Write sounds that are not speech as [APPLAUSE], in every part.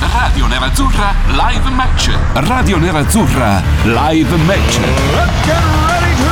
Radio Nerazzurra Live Match. Radio Nerazzurra Live Match. Let's get ready to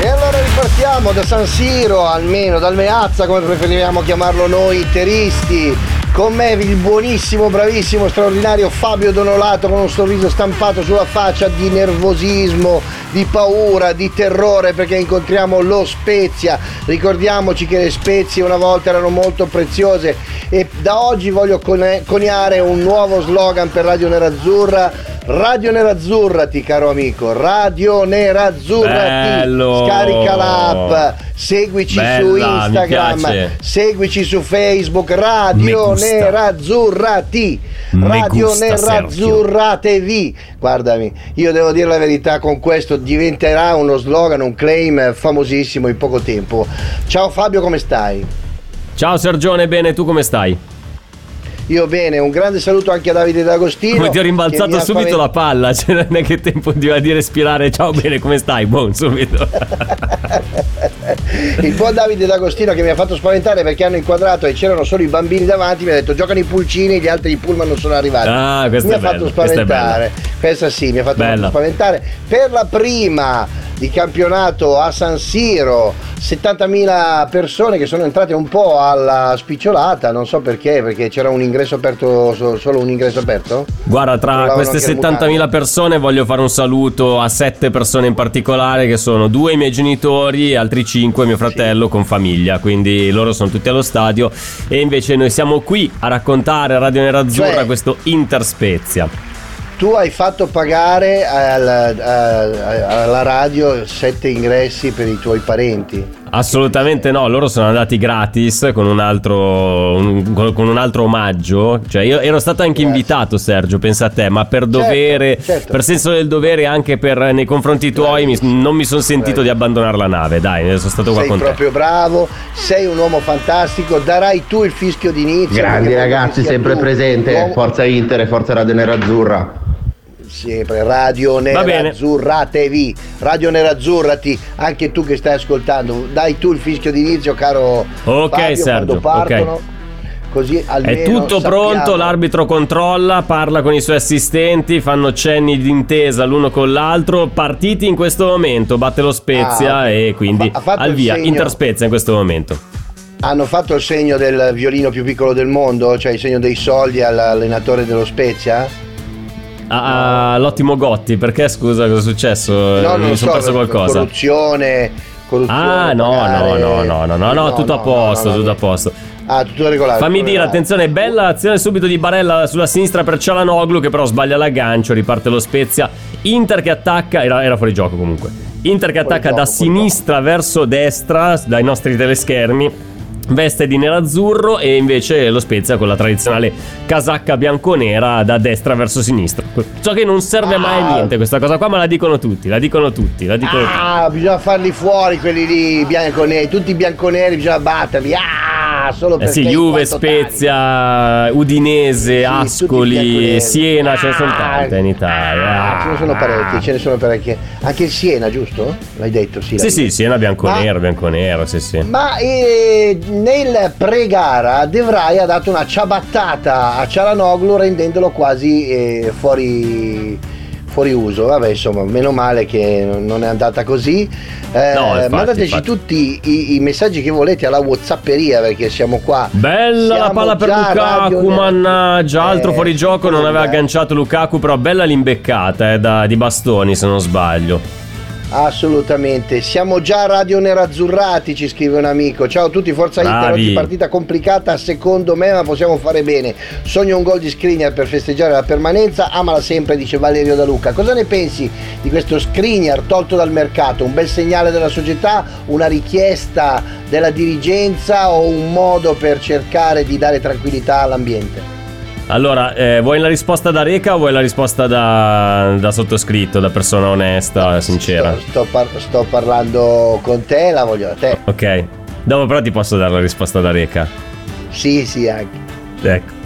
E allora ripartiamo da San Siro, almeno dal Meazza, come preferiamo chiamarlo noi interisti. Con me il buonissimo, bravissimo, straordinario Fabio Donolato con un sorriso stampato sulla faccia di nervosismo, di paura, di terrore perché incontriamo lo Spezia. Ricordiamoci che le spezie una volta erano molto preziose e da oggi voglio coniare un nuovo slogan per Radio Nerazzurra. Radio Nerazzurrati, caro amico, Radio Nerazzurrati. Scarica l'app, seguici Bella, su Instagram, seguici su Facebook, Radio. Nerazzurrati. Radio Nerazzurratevi. Guardami, io devo dire la verità, con questo diventerà uno slogan, un claim famosissimo in poco tempo. Ciao Fabio, come stai? Ciao Sergione, bene, tu come stai? Io bene, un grande saluto anche a Davide D'Agostino. Come ti ho rimbalzato subito la palla, [LAUGHS] cioè non è che tempo di, di respirare. Ciao, bene, come stai? Buon, subito. [LAUGHS] [LAUGHS] Il buon Davide D'Agostino che mi ha fatto spaventare perché hanno inquadrato e c'erano solo i bambini davanti, mi ha detto giocano i pulcini, gli altri i pullman non sono arrivati. Ah, mi ha fatto questa è spaventare. Questa sì, mi ha fatto spaventare. Per la prima di campionato a San Siro, 70.000 persone che sono entrate un po' alla spicciolata, non so perché, perché c'era un ingresso aperto, so- solo un ingresso aperto? Guarda, tra queste anche le 70.000 persone voglio fare un saluto a sette persone in particolare che sono due i miei genitori e altri cinque mio fratello con famiglia, quindi loro sono tutti allo stadio e invece noi siamo qui a raccontare a Radio Nerazzurra Cioè- questo Inter Spezia. Tu hai fatto pagare al- a- alla radio sette ingressi per i tuoi parenti. Assolutamente no, loro sono andati gratis con un altro, un- con un altro omaggio. Cioè, io ero stato anche Grazie. invitato, Sergio, pensa a te, ma per dovere, certo. per senso del dovere, anche per, nei confronti tuoi, mi- non mi sono sentito di abbandonare la nave. Dai, sono stato qua Sei con te. proprio bravo, sei un uomo fantastico, darai tu il fischio d'inizio. Grandi ragazzi, sempre tu. presente. Forza Inter e Forza Radio Nerazzurra. Sempre Radio. Nerazzurratevi, Radio Nerazzurrati, anche tu che stai ascoltando, dai tu il fischio d'inizio, caro Ok, Fabio, Sergio, partono. ok. Così almeno È tutto sappiamo- pronto, l'arbitro controlla, parla con i suoi assistenti, fanno cenni d'intesa l'uno con l'altro. Partiti in questo momento, batte lo Spezia Ah, e quindi al via. Inter Spezia in questo momento. Hanno fatto il segno del violino più piccolo del mondo, cioè il segno dei soldi all'allenatore dello Spezia? Ah, ah, l'ottimo Gotti, perché scusa cosa è successo? No, Mi sono so, perso qualcosa. corruzione, corruzione. Ah, no, no, no, no, no, no, no, tutto a posto, tutto a posto. Ah, tutto regolare. Fammi dire, attenzione, bella azione subito di Barella sulla sinistra per Cialanoglu che però sbaglia l'aggancio, riparte lo Spezia. Inter che attacca, era, era fuori gioco comunque. Inter che Fuori attacca gioco, da fuori sinistra verso destra dai nostri teleschermi. Veste di nerazzurro e invece lo Spezia con la tradizionale casacca bianconera da destra verso sinistra. So che non serve mai a Ah. niente questa cosa qua, ma la dicono tutti, la dicono tutti, la dicono tutti. Ah, bisogna farli fuori quelli lì bianconeri, tutti bianconeri bisogna batterli. Ah, solo Eh perché sì, in Juve, Spezia, Udinese, tutti Ascoli. Siena, ce ne sono Ah, tante in Italia. tali. Ce ne sono parecchi, ce ne sono parecchie. Anche il Siena, giusto? L'hai detto, sì. Sì, sì. Siena bianconero, Ma- bianconero, sì, sì. Ma eh, nel pre-gara De Vrij ha dato una ciabattata a Cialanoglu rendendolo quasi eh, fuori, fuori uso. Vabbè, insomma, meno male che non è andata così. Eh, No, infatti, mandateci infatti. tutti i, i messaggi che volete alla Whatsapperia perché siamo qua. Bella la Siamo palla per Lukaku, mannaggia, altro Eh, fuori gioco, non aveva agganciato Lukaku, però bella l'imbeccata eh, da- di bastoni se non sbaglio. Assolutamente, siamo già radio nerazzurrati, ci scrive un amico. Ciao a tutti, Forza Inter, Bravi. oggi partita complicata secondo me, ma possiamo fare bene. Sogno un gol di Skriniar per festeggiare la permanenza, amala sempre, dice Valerio Da Luca. Cosa ne pensi di questo Skriniar tolto dal mercato? Un bel segnale della società, una richiesta della dirigenza o un modo per cercare di dare tranquillità all'ambiente? Allora, eh, vuoi la risposta da Reca o vuoi la risposta da, da sottoscritto, da persona onesta, sincera? Sto, sto par- sto parlando con te, la voglio a te. Ok. Dopo però ti posso dare la risposta da Reca. Sì, sì, anche. Ecco.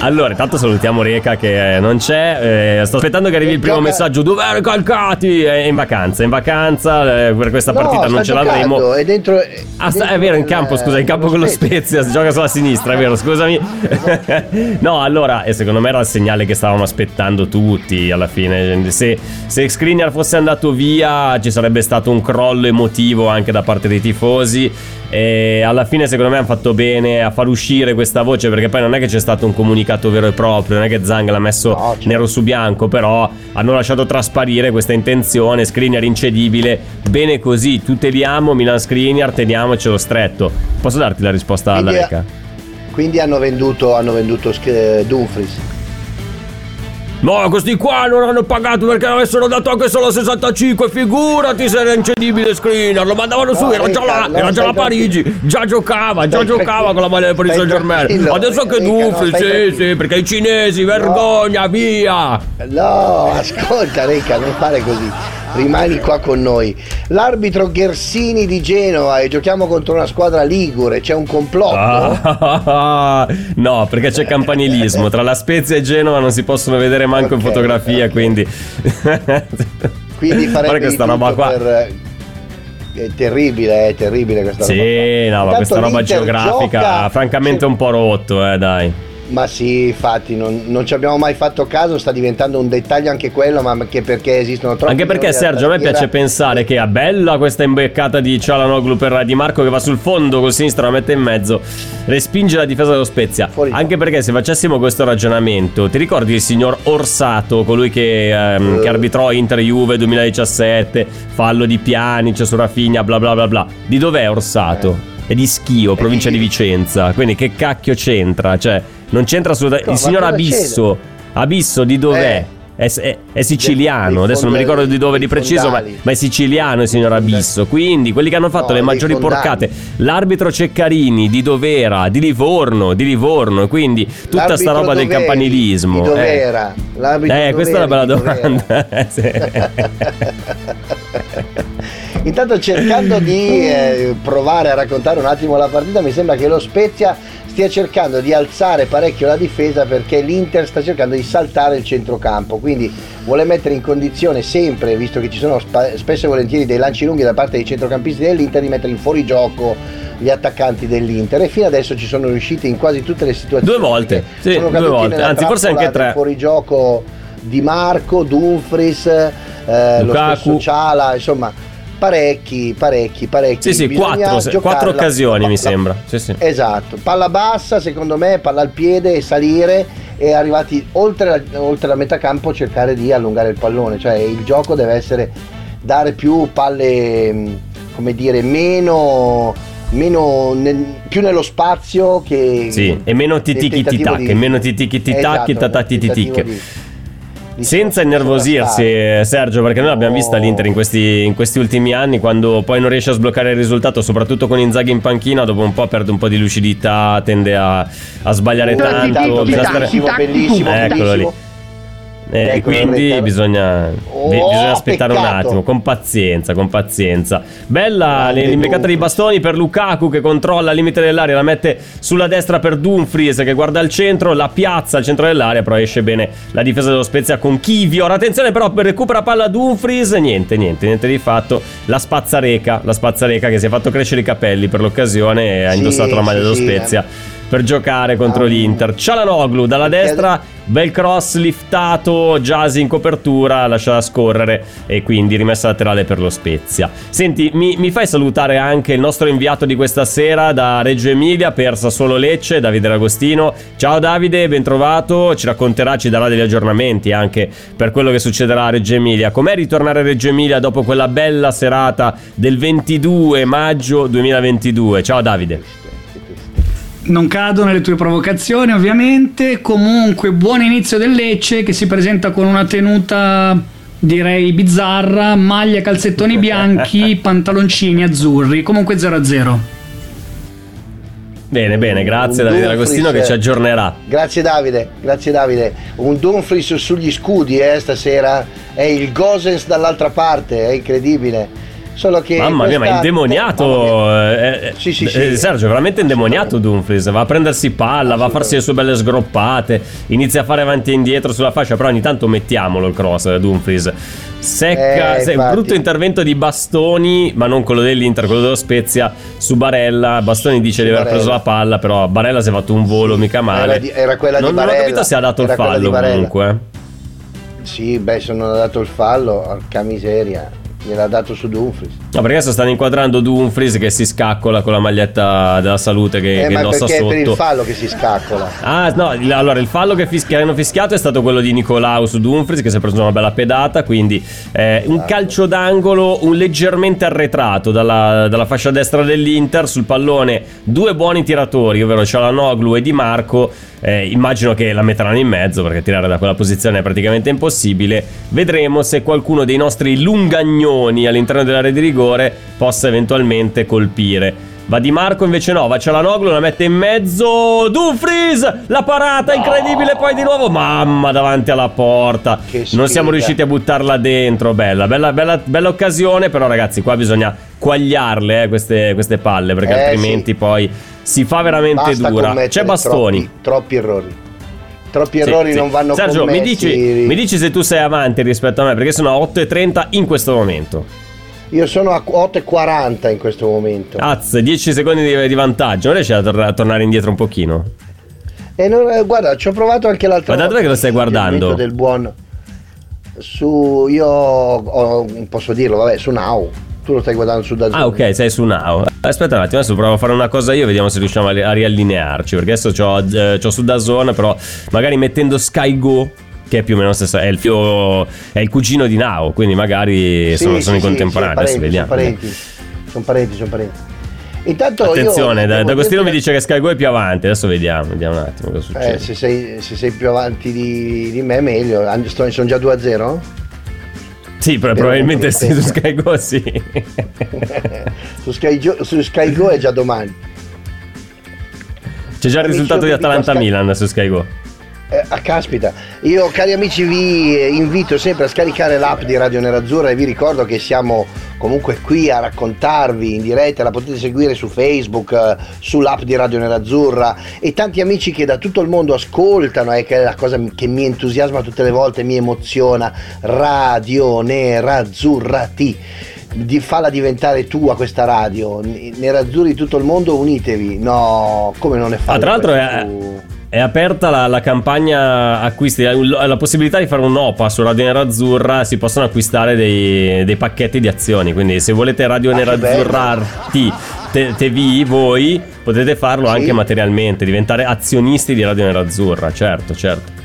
Allora, intanto salutiamo Reca che eh, non c'è. eh, sto aspettando che arrivi il primo Gioca- messaggio. Dove è Calcati? È in vacanza, in vacanza. eh, per questa partita no, non sta ce l'avremo. È dentro. Ah, sta- dentro è vero, in campo, scusa, in campo con lo Spezia, si gioca sulla sinistra, è vero, scusami. [LAUGHS] no, allora, e secondo me era il segnale che stavamo aspettando tutti alla fine. Se, se Skriniar fosse andato via, ci sarebbe stato un crollo emotivo anche da parte dei tifosi. E alla fine, secondo me, hanno fatto bene a far uscire questa voce perché poi non è che c'è stato un comunicato vero e proprio, non è che Zang l'ha messo No, certo. nero su bianco, però hanno lasciato trasparire questa intenzione. Skriniar incedibile, bene così, tuteliamo Milan Skriniar, teniamocelo stretto. Posso darti la risposta alla Reca? Quindi hanno venduto, hanno venduto Sk- Dumfries. No, questi qua non hanno pagato perché avessero dato anche solo 65. Figurati se era incedibile Skriniar. Lo mandavano su, No, era già là, era già a Parigi. Già giocava, già giocava con la maglia del Paris Saint Germain. Adesso che stai sì, sì, perché i cinesi, vergogna, via. No, ascolta Reca, non fare così. Rimani qua con noi. L'arbitro Ghersini di Genova e giochiamo contro una squadra ligure. C'è un complotto? Ah, [LAUGHS] no, perché c'è campanilismo. Tra la Spezia e Genova non si possono vedere manco in Ok, fotografia, quindi. Quindi [LAUGHS] Guarda farebbe questa roba qua. per- È terribile, è terribile questa roba. Sì, no, ma questa roba geografica gioca- francamente Sì. un po' rotto, eh, dai. Ma sì, infatti, non, non ci abbiamo mai fatto caso, sta diventando un dettaglio anche quello, ma che perché esistono troppi... Anche perché Sergio, a me piace pensare che è bella questa imbeccata di Cialanoglu per Di Marco che va sul fondo col sinistro, la mette in mezzo, respinge la difesa dello Spezia. Fuori Anche perché se facessimo questo ragionamento, ti ricordi il signor Orsato, colui che, ehm, Eh. che arbitrò Inter Juve 2017, fallo di Pianic su Rafinha, bla bla bla bla. Di dov'è Orsato? È di Schio, provincia di Vicenza. Quindi che cacchio c'entra? Cioè, non c'entra assolutamente. No, Il signor Abisso, Abisso di dov'è? Eh. È, è- è siciliano, adesso non mi ricordo di dove di preciso, ma, ma è siciliano il signor Abisso. Quindi quelli che hanno fatto No, le maggiori fondali. porcate, l'arbitro Ceccarini di dov'era? Di Livorno, di Livorno, quindi tutta sta L'arbitro roba del dov'eri? campanilismo. Di eh. dov'era? L'arbitro Eh, questa è una bella domanda. Eh. [LAUGHS] Intanto cercando di [LAUGHS] eh, provare a raccontare un attimo la partita, mi sembra che lo Spezia stia cercando di alzare parecchio la difesa perché l'Inter sta cercando di saltare il centrocampo, quindi vuole mettere in condizione sempre, visto che ci sono spesso e volentieri dei lanci lunghi da parte dei centrocampisti dell'Inter, di mettere in fuorigioco gli attaccanti dell'Inter e fino adesso ci sono riusciti in quasi tutte le situazioni. Due volte, sì, sono due volte, anzi, forse anche tre. del fuorigioco di Marco, Dumfries, eh, lo Lukaku. stesso Ciala, insomma parecchi, parecchi, parecchi. Sì, sì, quattro, quattro occasioni la- mi la- sembra. Sì, sì. Esatto, palla bassa secondo me, palla al piede salire e arrivati oltre la, oltre la metà campo cercare di allungare il pallone, cioè il gioco deve essere dare più palle, mh, come dire, meno, meno nel- più nello spazio che... Sì, e meno titichi e meno titichi tac, Esatto, tatati nel Senza innervosirsi. Sergio, perché noi l'abbiamo vista l'Inter in questi, in questi ultimi anni, quando poi non riesce a sbloccare il risultato, soprattutto con Inzaghi in panchina, dopo un po' perde un po' di lucidità, tende a, a sbagliare tanto. bisogna tanti, stare- bellissimo, Eccolo bellissimo. lì. Eh, Ecco, quindi bisogna, Oh, bi- bisogna aspettare un peccato. attimo, con pazienza, con pazienza. Bella l'imbeccata Dumfries. bastoni per Lukaku che controlla il limite dell'area, la mette sulla destra per Dumfries che guarda al centro, la piazza al centro dell'area, però esce bene la difesa dello Spezia con Kivior. Attenzione però, recupera palla Dumfries, niente, niente, niente di fatto. La spazzareca, la spazzareca che si è fatto crescere i capelli per l'occasione e ha Sì, indossato la maglia sì, dello sì, Spezia. Per giocare contro l'Inter. Cialanoglu dalla destra, bel cross liftato, Jasi in copertura, lasciata scorrere e quindi rimessa laterale per lo Spezia. Senti, mi, mi fai salutare anche il nostro inviato di questa sera da Reggio Emilia per Sassuolo Lecce, Davide D'Agostino. Ciao Davide, ben trovato, ci racconterà, ci darà degli aggiornamenti anche per quello che succederà a Reggio Emilia. Com'è ritornare a Reggio Emilia dopo quella bella serata del 22 maggio 2022? Ciao Davide. Non cado nelle tue provocazioni, ovviamente. Comunque, buon inizio del Lecce che si presenta con una tenuta direi bizzarra, maglia calzettoni [LAUGHS] bianchi, pantaloncini azzurri, comunque 0-0. Bene, bene, grazie Davide D'Agostino che ci aggiornerà. Grazie Davide, grazie Davide. Un Dumfries sugli scudi eh, stasera, è il Gosens dall'altra parte, è incredibile. Solo che Mamma mia, ma è indemoniato. Eh, eh, sì, sì, sì. Eh, Sergio, veramente indemoniato Dumfries. Va a prendersi palla, va a farsi le sue belle sgroppate, inizia a fare avanti e indietro sulla fascia, però ogni tanto mettiamolo il cross eh, Dumfries. Secca, eh, un brutto intervento di Bastoni, ma non quello dell'Inter, quello dello Spezia su Barella. Bastoni dice di aver Barella. preso la palla, però Barella si è fatto un volo mica male. Era, di, era quella non, di Barella. Non ho capito se ha dato il fallo comunque. Sì, beh, se non ha dato il fallo, porca miseria gliel'ha dato su Dumfries. No, perché adesso stanno inquadrando Dumfries che si scaccola con la maglietta della salute che, eh, che ma indossa perché sotto. è per il fallo che si scaccola. Ah, no, allora il fallo che, fis- che hanno fischiato è stato quello di Nicolau su Dumfries che si è preso una bella pedata, quindi eh, un esatto. calcio d'angolo un leggermente arretrato dalla, dalla, fascia destra dell'Inter sul pallone, due buoni tiratori, ovvero Cialanoglu e Di Marco eh, immagino che la metteranno in mezzo perché tirare da quella posizione è praticamente impossibile. Vedremo se qualcuno dei nostri lungagnoni all'interno dell'area di rigore possa eventualmente colpire. Va Di Marco invece no, va Cialanoglu, la mette in mezzo. Dumfries, la parata incredibile, poi di nuovo. Mamma davanti alla porta. Non siamo riusciti a buttarla dentro. Bella, bella, bella, bella occasione. Però ragazzi, qua bisogna quagliarle eh, queste, queste, palle perché eh, altrimenti sì. poi si fa veramente Basta dura. C'è Bastoni. Troppi, troppi errori. Troppi errori sì, non vanno Sergio, commessi. mi dici, mi dici se tu sei avanti rispetto a me perché sono a 8.30 in questo momento. Io sono a 8,40 in questo momento. Az, 10 secondi di, di vantaggio. Non riesci a, tor- a, tornare indietro un pochino? E non, eh, guarda, ci ho provato anche l'altra volta. Ma da dove che lo stai guardando? Del buon. Su. Io posso dirlo, vabbè, su Now. Tu lo stai guardando su Dazon. Ah, ok, sei su Now. Aspetta un attimo, adesso provo a fare una cosa io, vediamo se riusciamo a, riallinearci. Perché adesso ho eh, su Dazon, però magari mettendo Sky Go che è più o meno stesso, è il, fio, è il cugino di Nao, quindi magari sì, sono, sì, sono in contemporanea. Adesso vediamo. Sono parenti, sono parenti, sono parenti. Intanto Attenzione, io, D'Agostino mi dice che Skygo è più avanti, adesso vediamo, vediamo un attimo cosa succede. Eh, se, sei, se, sei, più avanti di, di me meglio, sono già 2 a 0? Sì, però probabilmente sì, su Skygo sì. [LAUGHS] su, Sky, su Skygo è già domani. C'è già il risultato di Atalanta-Milan su Skygo. Eh, ah, caspita, io cari amici vi invito sempre a scaricare l'app di Radio Nerazzurra e vi ricordo che siamo comunque qui a raccontarvi in diretta, la potete seguire su Facebook, eh, sull'app di Radio Nerazzurra e tanti amici che da tutto il mondo ascoltano e che è la cosa che mi entusiasma tutte le volte, mi emoziona, Radio Nerazzurra T di falla diventare tua questa radio. Nerazzurri di tutto il mondo, unitevi. No, come non è fatto? Ah, tra l'altro è, è aperta la, la, campagna acquisti, la possibilità di fare un OPA su Radio Nerazzurra, si possono acquistare dei, dei pacchetti di azioni, quindi se volete Radio ah, Nerazzurrarti TV voi potete farlo sì. anche materialmente, diventare azionisti di Radio Nerazzurra, certo, certo.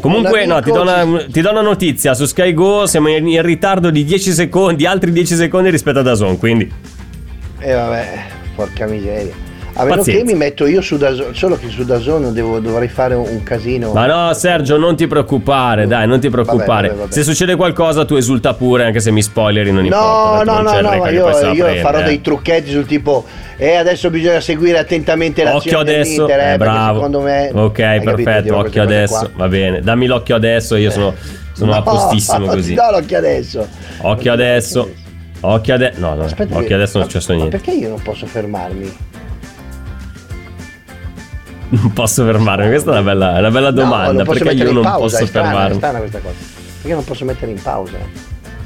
Comunque, no, ti do, una, ti do, una, notizia. Su Sky Go siamo in, in ritardo di 10 secondi, altri 10 secondi rispetto a Dazon, quindi. E eh, vabbè, porca miseria. A meno Pazienza. che mi metto io su Dazon, solo che su Dazon devo, dovrei fare un casino. Ma no, Sergio, non ti preoccupare, dai, non ti preoccupare. Vabbè, vabbè, vabbè. Se succede qualcosa, tu esulta pure, anche se mi spoileri, non no, importa. No, no, no, io, io farò dei trucchetti sul tipo. E eh, adesso bisogna seguire attentamente l'azione Occhio adesso, eh, bravo. Secondo me. Ok, perfetto, occhio adesso, va bene. Dammi l'occhio adesso, io sono, sono [LAUGHS] no, a postissimo così. No, l'occhio adesso. Occhio adesso. Occhio adesso. No, no, Aspetta, occhio adesso non è successo niente. Ma perché io non posso fermarmi? Non posso fermarmi? Questa è una bella, una bella domanda. No, perché io non pausa, posso strana, fermarmi? È strana questa cosa. Perché non posso mettere in pausa?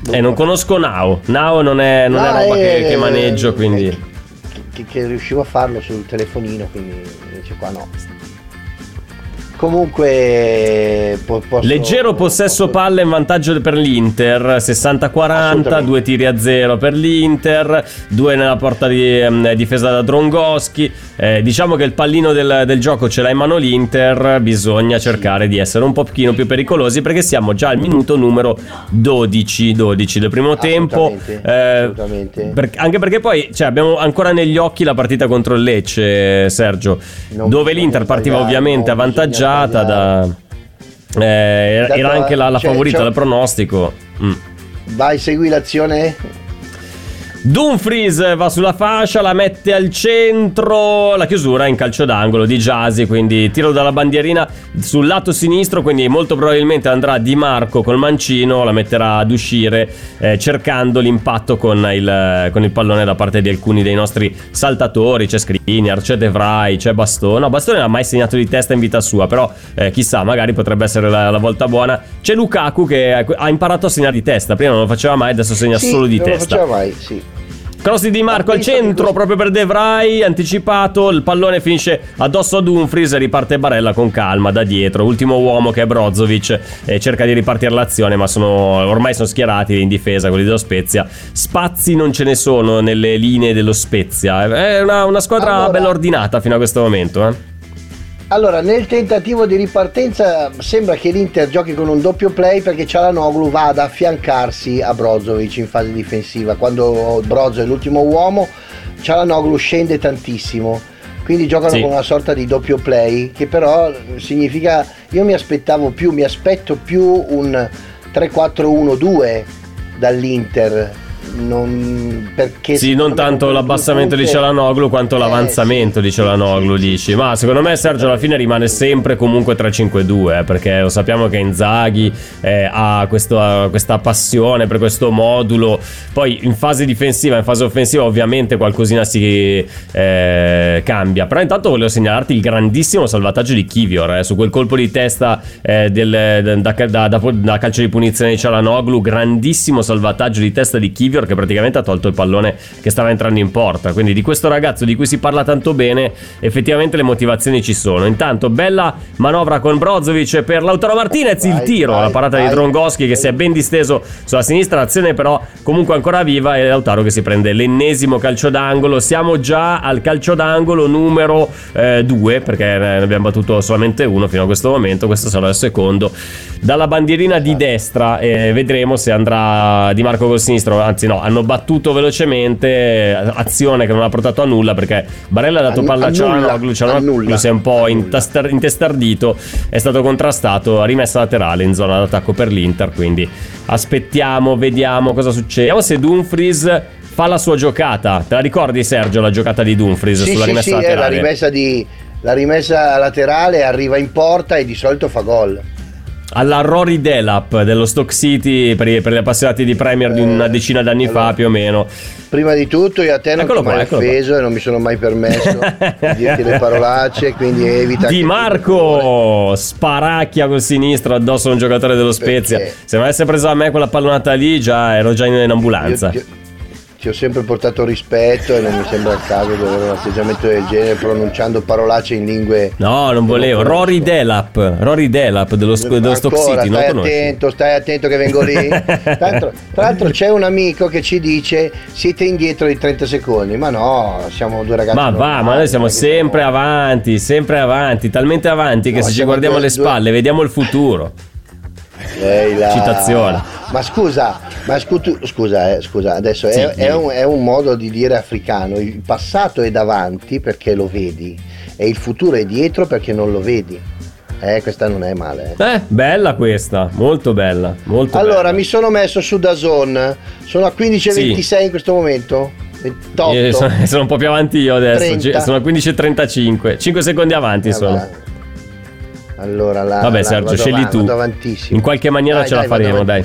Dove eh, non conosco Now. Now non è, non no, è roba è, che, che, maneggio, quindi. che, che riuscivo a farlo sul telefonino, quindi invece qua no. Comunque po- posso- Leggero possesso palle in vantaggio per l'Inter, 60-40, Assolutamente. due tiri a zero per l'Inter, due nella porta di ehm, difesa da Drongoschi. Eh, diciamo che il pallino del, del gioco ce l'ha in mano l'Inter, bisogna cercare di essere un pochino più pericolosi perché siamo già al minuto numero 12, 12 del primo tempo. Eh, assolutamente. per- anche perché poi cioè, abbiamo ancora negli occhi la partita contro il Lecce, Sergio, Non dove l'Inter partiva ovviamente non avvantaggiata da... eh, era, anche la, la cioè, favorita cioè- del pronostico. Mm. Vai, segui l'azione. Dumfries va sulla fascia, la mette al centro, la chiusura in calcio d'angolo di Jasi, quindi tiro dalla bandierina sul lato sinistro, quindi molto probabilmente andrà Di Marco col mancino, la metterà ad uscire eh, cercando l'impatto con il, con il pallone da parte di alcuni dei nostri saltatori, c'è Skriniar, c'è De Vrij, c'è Bastone, no Bastone non ha mai segnato di testa in vita sua, però eh, chissà, magari potrebbe essere la, la volta buona, c'è Lukaku che ha imparato a segnare di testa, prima non lo faceva mai, adesso segna Sì, solo di non testa. lo faceva mai, sì. Cross di Di Marco Ma al centro proprio per De Vrij, anticipato, il pallone finisce addosso a Dumfries e riparte Barella con calma da dietro. Ultimo uomo che è Brozovic e cerca di ripartire l'azione, ma sono, ormai sono schierati in difesa quelli dello Spezia. Spazi non ce ne sono nelle linee dello Spezia. È una, una squadra Allora- bella ordinata fino a questo momento. Eh? Allora, nel tentativo di ripartenza sembra che l'Inter giochi con un doppio play perché Cialanoglu va ad affiancarsi a Brozovic in fase difensiva. Quando Brozo è l'ultimo uomo, Cialanoglu scende tantissimo. Quindi giocano Sì. con una sorta di doppio play che però significa io mi aspettavo più, mi aspetto più un 3-4-1-2 dall'Inter. Non, perché Sì, non tanto l'abbassamento di Cialanoglu quanto Eh, l'avanzamento sì, di Cialanoglu, sì, sì, dici. Ma secondo me Sergio alla fine rimane sempre comunque 3-5-2, eh, perché lo sappiamo che Inzaghi eh, ha questo- questa passione per questo modulo. Poi in fase difensiva, in fase offensiva ovviamente qualcosina si eh, cambia. Però intanto volevo segnalarti il grandissimo salvataggio di Kivior, eh, su quel colpo di testa eh, del- da, da- da- da calcio di punizione di Cialanoglu, grandissimo salvataggio di testa di Kivior che praticamente ha tolto il pallone che stava entrando in porta. Quindi di questo ragazzo di cui si parla tanto bene, effettivamente le motivazioni ci sono. Intanto bella manovra con Brozovic per Lautaro Martinez, il tiro, vai, la parata di. Drongoschi che si è ben disteso sulla sinistra, l'azione però comunque ancora viva e Lautaro che si prende l'ennesimo calcio d'angolo. Siamo già al calcio d'angolo numero 2 perché ne abbiamo battuto solamente uno fino a questo momento, questo sarà il secondo. Dalla bandierina di destra e vedremo se andrà Di Marco col sinistro, anzi no, hanno battuto velocemente, azione che non ha portato a nulla perché Barella ha dato Annu- palla a Cialanoglu, Cialanoglu si è un po' intastar- intestardito, è stato contrastato, rimessa laterale in zona d'attacco per l'Inter, quindi aspettiamo, vediamo cosa succede. Vediamo se Dumfries fa la sua giocata. Te la ricordi Sergio la giocata di Dumfries Sì, sulla sì, rimessa sì, è la laterale? rimessa, di, la rimessa laterale arriva in porta e di solito fa gol. Alla Rory Delap dello Stock City per, per gli appassionati di Premier di una Eh, decina d'anni allora. fa più o meno. Prima di tutto io a te non Eccolo ti ho mai eccolo qua. offeso e non mi sono mai permesso di [LAUGHS] dirti le parolacce, quindi evita Di Marco sparacchia col sinistro addosso a un giocatore dello Spezia. Perché? Se mi avesse preso a me quella pallonata lì, già ero già in, in ambulanza. Io, ti- ti ho sempre portato rispetto e non mi sembra il caso di avere un atteggiamento del genere pronunciando parolacce in lingue No, non volevo. conosco. Rory Delap, Rory Delap dello, sc- dello Stock City, non stai attento, stai attento che vengo lì. [LAUGHS] Tra l'altro, tra l'altro c'è un amico che ci dice siete indietro di 30 secondi, ma no, siamo due ragazzi. Ma va, normali, ma noi siamo non sempre siamo- avanti, sempre avanti, talmente avanti che No, se ci guardiamo due- alle due- spalle vediamo il futuro. Ehi là. Citazione. Ma scusa, ma scu- scusa, eh, scusa, adesso Sì, è, è un, è un modo di dire africano. Il passato è davanti perché lo vedi e il futuro è dietro perché non lo vedi. Eh, questa non è male. eh. Eh, bella questa, molto bella, molto Allora, bella. mi sono messo su Dazon. Sono a 15,26 in questo momento. 28. Io sono, sono un po' più avanti io adesso, 30. Ci- sono a 15.35, 5 secondi avanti Eh, sono. va. Allora, la, Vabbè la- Sergio, scegli tu. In qualche maniera Dai, ce la dai, vado faremo, dai.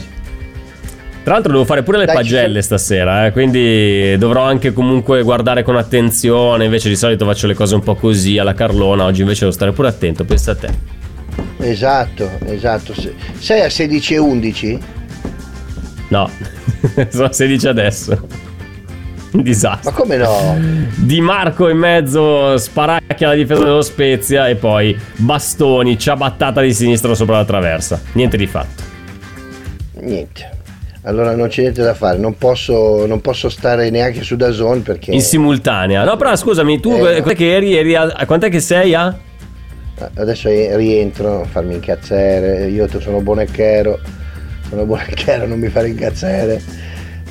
Tra l'altro devo fare pure le Dai, pagelle stasera, eh, quindi dovrò anche comunque guardare con attenzione, invece di solito faccio le cose un po' così alla Carlona, oggi invece devo stare pure attento, pensa a te. Esatto, esatto. Se- Sei a 16 e 11? No, [LAUGHS] sono a 16 adesso. Un disastro. Ma come no? Di Marco in mezzo, sparacchia la difesa dello Spezia e poi bastoni, ciabattata di sinistra sopra la traversa. Niente di fatto. Niente. Allora non c'è niente da fare, non posso, non posso stare neanche su Dazon perché... In simultanea. No, però scusami, tu Eh, quant'è che eri? eri a, a quant'è che sei a? Adesso rientro a farmi incazzare, io sono bonecchero, sono bonecchero, non mi fare incazzare,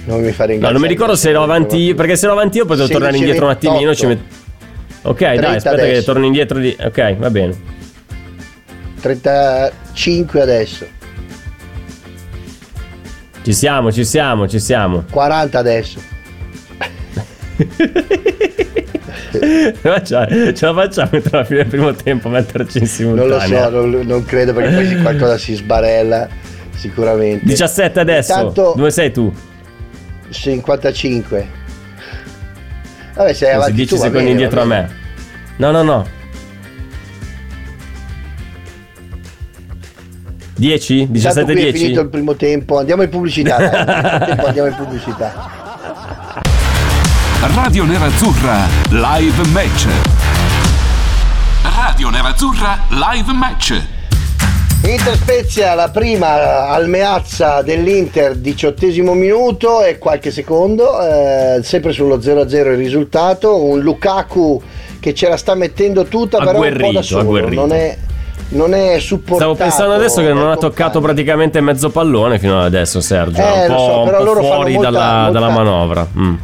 non mi fare No, non mi ricordo se ero avanti io, perché se ero avanti io potevo tornare 16, indietro un attimino. Ci 28. met- Ok, dai, 30 aspetta che adesso. torno indietro di... Ok, va bene. 35 adesso, Ci siamo, ci siamo, ci siamo. 40 adesso. [LAUGHS] Ce la facciamo entro la fine del primo tempo a metterci in Non lo simultanea. so, non, non credo perché poi qualcosa si sbarella sicuramente. 17 adesso. Intanto- Dove sei tu? 55. Vabbè, sei avanti 10 tu, secondi bene, indietro a me. No, no, no. 10? Intanto 17 qui è finito 10? il primo tempo, andiamo in pubblicità. frattempo [LAUGHS] andiamo in pubblicità. Radio Nerazzurra Live Match. Radio Nerazzurra Live Match. Inter Spezia, la prima al Meazza dell'Inter, diciottesimo minuto e qualche secondo, eh, sempre sullo 0-0 il risultato, un Lukaku che ce la sta mettendo tutta, però un po' da solo, non è, non è supportato. Stavo pensando adesso che non ha toccato praticamente mezzo pallone fino ad adesso, Sergio. Eh, un po', so, un però po' loro fuori molta- dalla, molta- dalla manovra. Mm.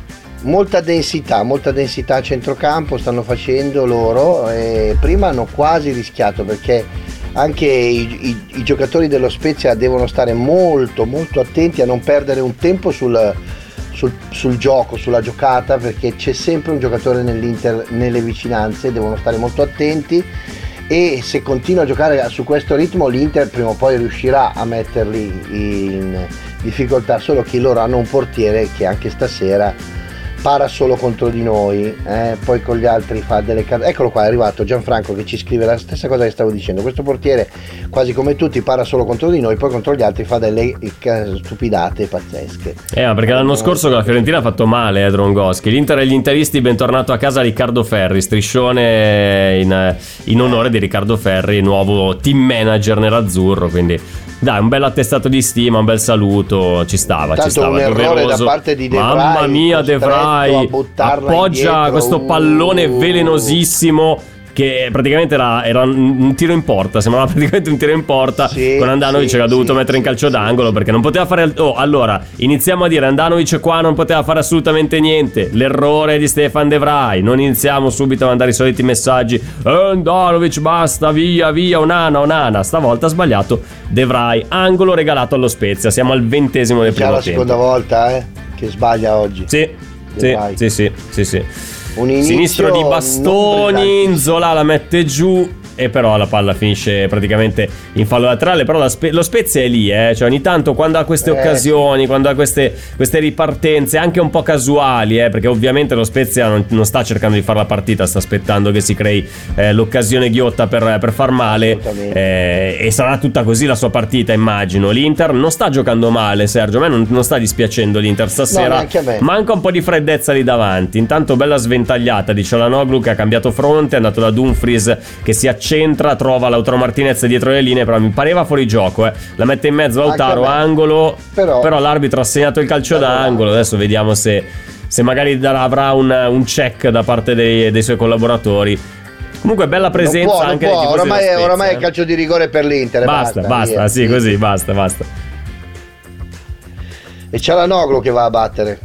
Molta densità, molta densità a centrocampo stanno facendo loro e prima hanno quasi rischiato perché anche i, i- i giocatori dello Spezia devono stare molto molto attenti a non perdere un tempo sul, sul- sul gioco, sulla giocata perché c'è sempre un giocatore nell'Inter nelle vicinanze, devono stare molto attenti. E se continua a giocare su questo ritmo l'Inter prima o poi riuscirà a metterli in difficoltà, solo che loro hanno un portiere che anche stasera para solo contro di noi, eh, poi con gli altri fa delle carte. Eccolo qua, è arrivato Gianfranco che ci scrive la stessa cosa che stavo dicendo. Questo portiere, quasi come tutti, para solo contro di noi, poi contro gli altri fa delle eh, stupidate pazzesche. Eh, ma perché l'anno scorso con la Fiorentina ha fatto male eh, Drongoschi. L'Inter e gli interisti, bentornato a casa Riccardo Ferri, striscione in, in onore di Riccardo Ferri, nuovo team manager nerazzurro, quindi dai, un bel attestato di stima, un bel saluto, ci stava, ci Tanto stava. un errore doveroso. da parte di De Mamma mia De Vrij, appoggia indietro. questo pallone Uh. velenosissimo che praticamente era, era un tiro in porta, sembrava [LAUGHS] praticamente un tiro in porta Sì, con Andanovic sì, che ha dovuto sì, mettere in calcio d'angolo perché non poteva fare oh allora iniziamo a dire Andanovic qua non poteva fare assolutamente niente l'errore di Stefan De Vrij non iniziamo subito a mandare i soliti messaggi "Eh, Andanovic basta via via Onana Onana stavolta ha sbagliato De Vrij angolo regalato allo Spezia siamo al ventesimo del primo la tempo. seconda volta eh, che sbaglia oggi. sì sì sì sì sì Un Sinistro di Bastoni. Zola la mette giù e però la palla finisce praticamente in fallo laterale, però la Spe- lo Spezia è lì, eh? cioè ogni tanto quando ha queste Eh, occasioni, quando ha queste, queste ripartenze anche un po' casuali, eh? perché ovviamente lo Spezia non, non sta cercando di fare la partita, sta aspettando che si crei eh, l'occasione ghiotta per, per far male eh, e sarà tutta così la sua partita immagino. L'Inter non sta giocando male Sergio, a me non, non sta dispiacendo l'Inter stasera, me. manca un po' di freddezza lì davanti. Intanto bella sventagliata di Cialanoglu che ha cambiato fronte, è andato da Dumfries che si accentra, trova Lautaro Martinez dietro le linee, però mi pareva fuori gioco, eh. La mette in mezzo Lautaro, angolo, però, Però- l'arbitro ha segnato il calcio Però- d'angolo, adesso vediamo se, se magari darà- avrà un, un check da parte dei, dei suoi collaboratori. Comunque bella presenza non può, non anche può. Oramai, Spezia, oramai è eh. calcio di rigore per l'Inter. Basta, basta, via. sì, così, basta, basta. E c'è la Noglu che va a battere.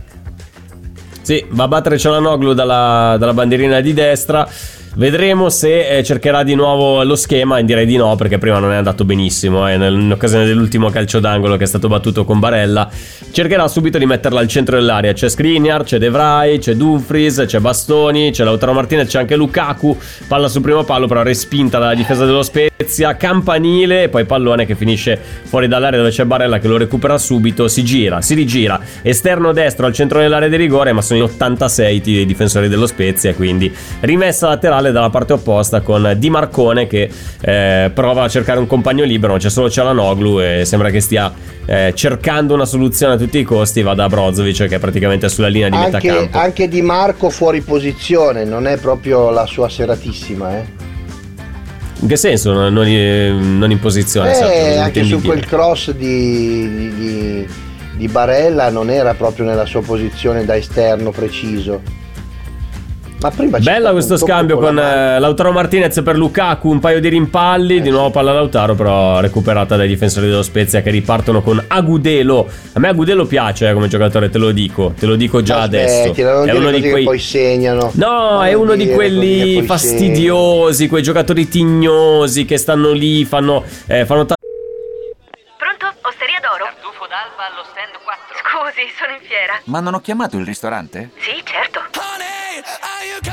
Sì, va a battere Cialanoglu dalla, dalla bandierina di destra. Vedremo se eh, cercherà di nuovo lo schema, direi di no perché prima non è andato benissimo, eh, in occasione dell'ultimo calcio d'angolo che è stato battuto con Barella. Cercherà subito di metterla al centro dell'area, c'è Skriniar, c'è De Vrij, c'è Dumfries, c'è Bastoni, c'è Lautaro Martinez, c'è anche Lukaku, palla sul primo palo però respinta dalla difesa dello Spezia. Campanile, poi pallone che finisce fuori dall'area dove c'è Barella che lo recupera subito, si gira, si rigira, esterno destro al centro dell'area di rigore, ma sono in 86 i difensori dello Spezia, quindi rimessa laterale dalla parte opposta con Di Marcone che eh, prova a cercare un compagno libero, c'è solo Cialanoglu e sembra che stia eh, cercando una soluzione a tutti i costi, va da Brozovic che è praticamente sulla linea di metà Anche, campo. anche Di Marco fuori posizione, non è proprio la sua seratissima, eh. In che senso non, non in, non in posizione? Eh? Cosa anche su quel cross di, di- di- di Barella non era proprio nella sua posizione da esterno preciso. Ma prima Bella questo scambio con con la eh, Lautaro Martinez per Lukaku, un paio di rimpalli, di nuovo palla Lautaro però recuperata dai difensori dello Spezia che ripartono con Agudelo. A me Agudelo piace eh, come giocatore, te lo dico, te lo dico già adesso. Aspettila, non È uno di che quei poi segnano. No, Non è uno di dire che quelli fastidiosi, quei giocatori tignosi che stanno lì, fanno eh, fanno ta- Pronto? Osteria d'oro? Tartufo d'alba allo stand 4. Scusi, sono in fiera. Ma non ho chiamato il ristorante? Sì, certo.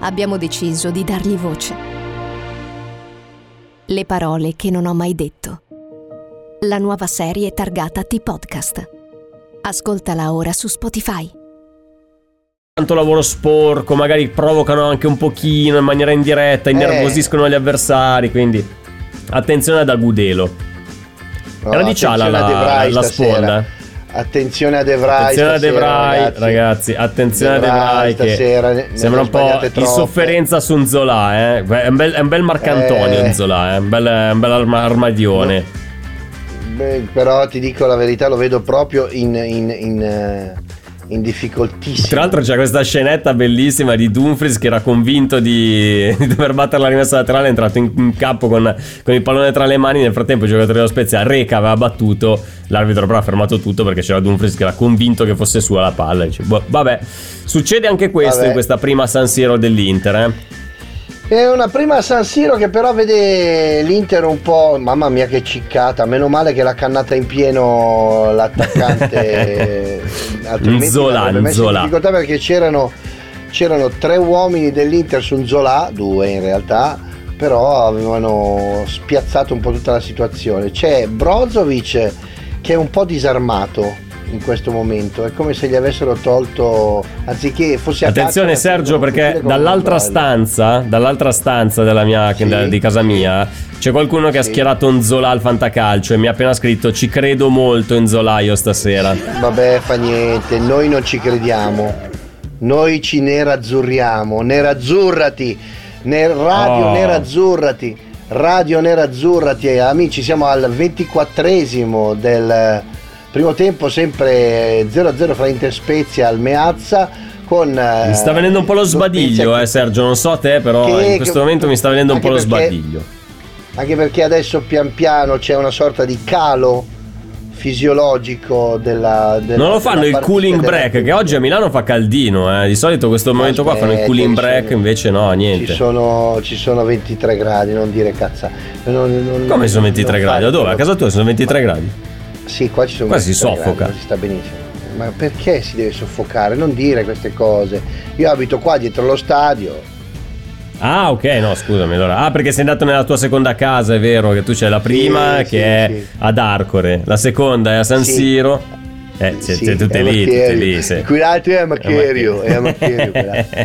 abbiamo deciso di dargli voce. Le parole che non ho mai detto. La nuova serie targata T-Podcast. Ascoltala ora su Spotify. tanto lavoro sporco, magari provocano anche un pochino in maniera indiretta, innervosiscono gli avversari, quindi attenzione ad Agudelo. No, Era di Ciala la, la sponda. Attenzione a De Vrij Attenzione a De Vrij, ragazzi. ragazzi. Attenzione a De Vrij che stasera sembra un po' troppe. sofferenza su Nzola, eh. È un bel, è un bel Marcantonio Eh. Nzola, eh. Un bel, un bel arma- armadione. Beh, però ti dico la verità, lo vedo proprio in, in, in, eh, in difficoltissimo. Tra l'altro c'è questa scenetta bellissima di Dumfries che era convinto di, [LAUGHS] di dover battere la rimessa laterale, è entrato in, in campo con, con il pallone tra le mani, nel frattempo il giocatore dello Spezia Reca aveva battuto, l'arbitro però ha fermato tutto perché c'era Dumfries che era convinto che fosse sua la palla. Dice, boh, vabbè, succede anche questo Vabbè. in questa prima San Siro dell'Inter. Eh? È una prima San Siro che però vede l'Inter un po'. Mamma mia, che ciccata! Meno male che l'ha cannata in pieno l'attaccante. [LAUGHS] in Nzola. difficoltà perché c'erano, c'erano tre uomini dell'Inter su Nzola, due in realtà. Però avevano spiazzato un po' tutta la situazione. C'è Brozovic che è un po' disarmato in questo momento. È come se gli avessero tolto. Anziché fosse Attenzione caccia, Sergio perché dall'altra un stanza, dall'altra stanza della mia, Sì. da- di casa mia, c'è qualcuno che ha Sì. schierato Nzola al fantacalcio e mi ha appena scritto ci credo molto in Zolaio stasera. Vabbè, fa niente, noi non ci crediamo. Noi ci nerazzurriamo, nerazzurrati, ne- radio Oh. nerazzurrati, radio nerazzurrati, amici, siamo al 24esimo del primo tempo, sempre 0-0 fra Inter Spezia al Meazza con... Mi sta venendo un po' lo sbadiglio, eh Sergio, non so te, però Che- in questo che- momento mi sta venendo un po' lo perché- sbadiglio. Anche perché adesso pian piano c'è una sorta di calo fisiologico della... della Non lo fanno il cooling della- break, che oggi a Milano fa caldino, eh. Di solito questo momento qua fanno il cooling ci break, sono- invece no, Ci niente. sono, ci sono 23 gradi, non dire cazza. Non- non- Come sono 23 non gradi? A dove? A casa tua sono 23 gradi? Sì, qua ci sono Qua si 23 gradi, soffoca. non si sta benissimo. Ma perché si deve soffocare? Non dire queste cose. Io abito qua dietro lo stadio. Ah, ok, no, scusami. Allora. Ah, perché sei andato nella tua seconda casa, è vero? Che tu c'hai la prima Sì, che sì, è sì. ad Arcore, la seconda è a San. Siro. Eh, siete Sì, tutte è lì, tutte Macchierio. lì. sì. Quell'altro è a Macchierio, è a Macchierio, quell'altro.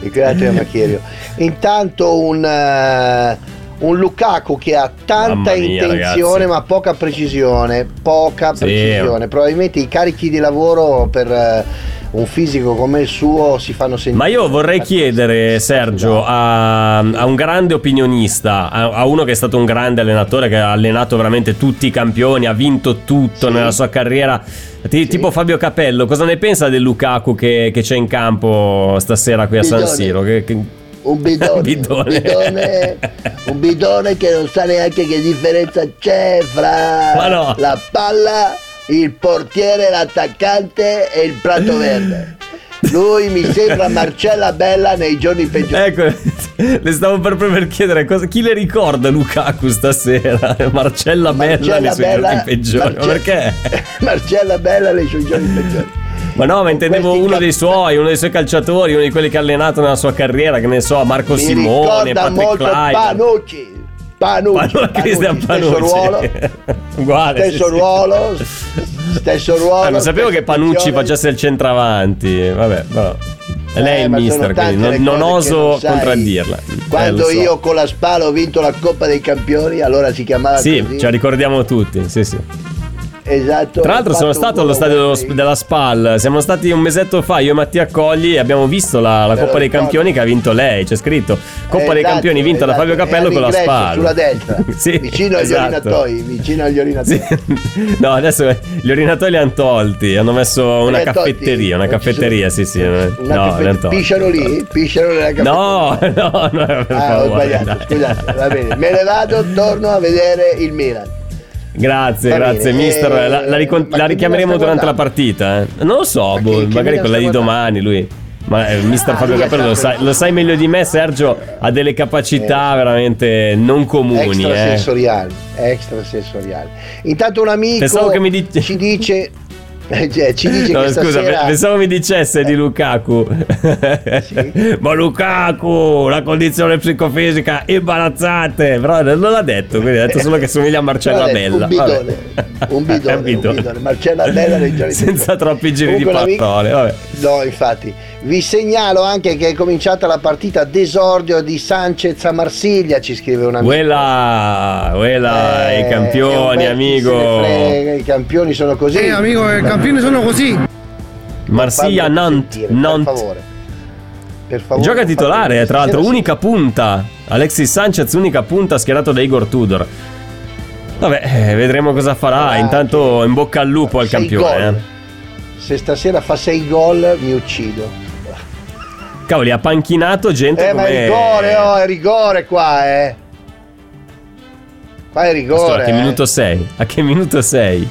E quell'altro è a Macchierio. [LAUGHS] Intanto un, eh, un Lukaku che ha tanta mia, intenzione ragazzi. ma poca precisione, poca Sì. precisione. Probabilmente i carichi di lavoro per eh, un fisico come il suo si fanno sentire. Ma io vorrei chiedere, Sergio, a, a un grande opinionista, a, a uno che è stato un grande allenatore, che ha allenato veramente tutti i campioni, ha vinto tutto Sì. nella sua carriera, ti- tipo Fabio Capello, cosa ne pensa del Lukaku che, che c'è in campo stasera qui a San. Siro? Che, che- un bidone, [LAUGHS] Bidone. un bidone, un bidone che non sa neanche che differenza c'è fra no. la palla, il portiere, l'attaccante e il prato [LAUGHS] verde. Lui mi sembra Marcella Bella nei giorni peggiori. Ecco, [LAUGHS] le stavo per, per chiedere cosa, chi le ricorda Lukaku stasera? Marcella Bella nei Marcella suoi Bella- giorni peggiori. Ma Marce- perché? Marcella Bella nei suoi giorni peggiori. Ma no, ma intendevo uno dei suoi, uno dei suoi calciatori, uno di quelli che ha allenato nella sua carriera, che ne so, Marco Mi Simone, Patrick Clyde. Panucci. Panucci, Panu- Cristian stesso Panucci. ruolo, [LAUGHS] Uguale. stesso sì, sì. ruolo, stesso ruolo. Ah, non sapevo che Panucci posizione. facesse il centravanti. Vabbè, no. E lei è Eh, il mister, quindi non, non oso non contraddirla. Quando Eh, so. io con la Spala ho vinto la Coppa dei Campioni, allora si chiamava Sì, così. ce la ricordiamo tutti, sì, sì. Esatto. Tra l'altro sono fatto stato allo stadio gol. della SPAL, siamo stati un mesetto fa, io e Mattia Cogli, e abbiamo visto la, la Coppa dei ricordo. Campioni che ha vinto lei, c'è scritto Coppa dei Esatto, Campioni vinta da esatto, Fabio Capello con la SPAL. Sulla destra, [LAUGHS] Sì, vicino agli esatto. orinatoi, vicino agli orinatoi. Sì. [LAUGHS] No, adesso gli orinatori li hanno tolti, hanno messo una caffetteria, una caffetteria, sì, sì. Una no, li caffet- hanno tolti. Pisciano lì? Pisciano nella caffetteria? No, [LAUGHS] no, no, per Ah, ho sbagliato, dai. scusate, va bene. Me ne vado, torno a vedere il Milan. Grazie, grazie, bene, mister. eh, La, la ricon- la che richiameremo durante la partita. eh. Non lo so, Ma boh, che- che magari Milan quella di guardando? domani lui. Ma eh, mister Ah, Fabio Capello lo lo sai meglio di me, Sergio ha delle capacità veramente non comuni. Eh. Extrasensoriali, extrasensoriali. Intanto un amico che mi dice- ci dice eh, cioè, ci dice No, che scusa, stasera pe- pensavo mi dicesse di Lukaku. [LAUGHS] Ma Lukaku, la condizione psicofisica imbarazzante. Però non l'ha detto, quindi ha detto solo che somiglia a Marcella Vabbè, Bella. Un bidone, [LAUGHS] un bidone, Un bidone. Marcella Bella Senza troppi giri di Comunque, l'amico- parole. Vabbè. No, infatti. Vi segnalo anche che è cominciata la partita d'esordio di Sanchez a Marsiglia, ci scrive un amico. Quella, quella, Eh, i campioni, ne amico. I campioni sono così. Eh, amico, i campioni sono così. Marsiglia, sentire, Nantes. Per favore. Per favore. Gioca titolare, sentire. tra l'altro, unica punta. Alexis Sanchez, unica punta schierato da Igor Tudor. Vabbè, eh, vedremo cosa farà. Intanto in bocca al lupo al campione. gol. eh. Se stasera fa 6 gol mi uccido. Cavoli, ha panchinato gente Eh, ma come... è rigore, oh, è rigore qua, eh. Qua è rigore. a che eh. minuto sei? A che minuto sei?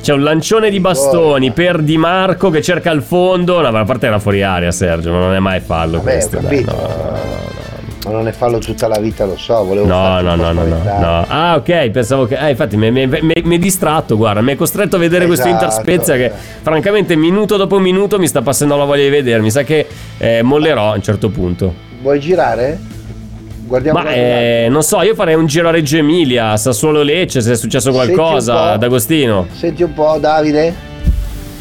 C'è un lancione di bastoni per Di Marco che cerca il fondo. No, ma a parte era fuori aria, Sergio, ma non è mai fallo Vabbè, questo. dai, capito. no, no, no. Ma non ne fallo tutta la vita, lo so. Volevo No, no, no, no, no. Ah, ok, pensavo che. Eh, infatti mi è distratto, guarda. Mi è costretto a vedere questo Esatto, Interspezia che, francamente, minuto dopo minuto mi sta passando la voglia di vedere. Mi sa che eh, mollerò a un certo punto. Vuoi girare? Guardiamo Ma eh, non so, io farei un giro a Reggio Emilia, Sassuolo Lecce, se è successo Senti qualcosa, po'. D'Agostino. Senti un po', Davide.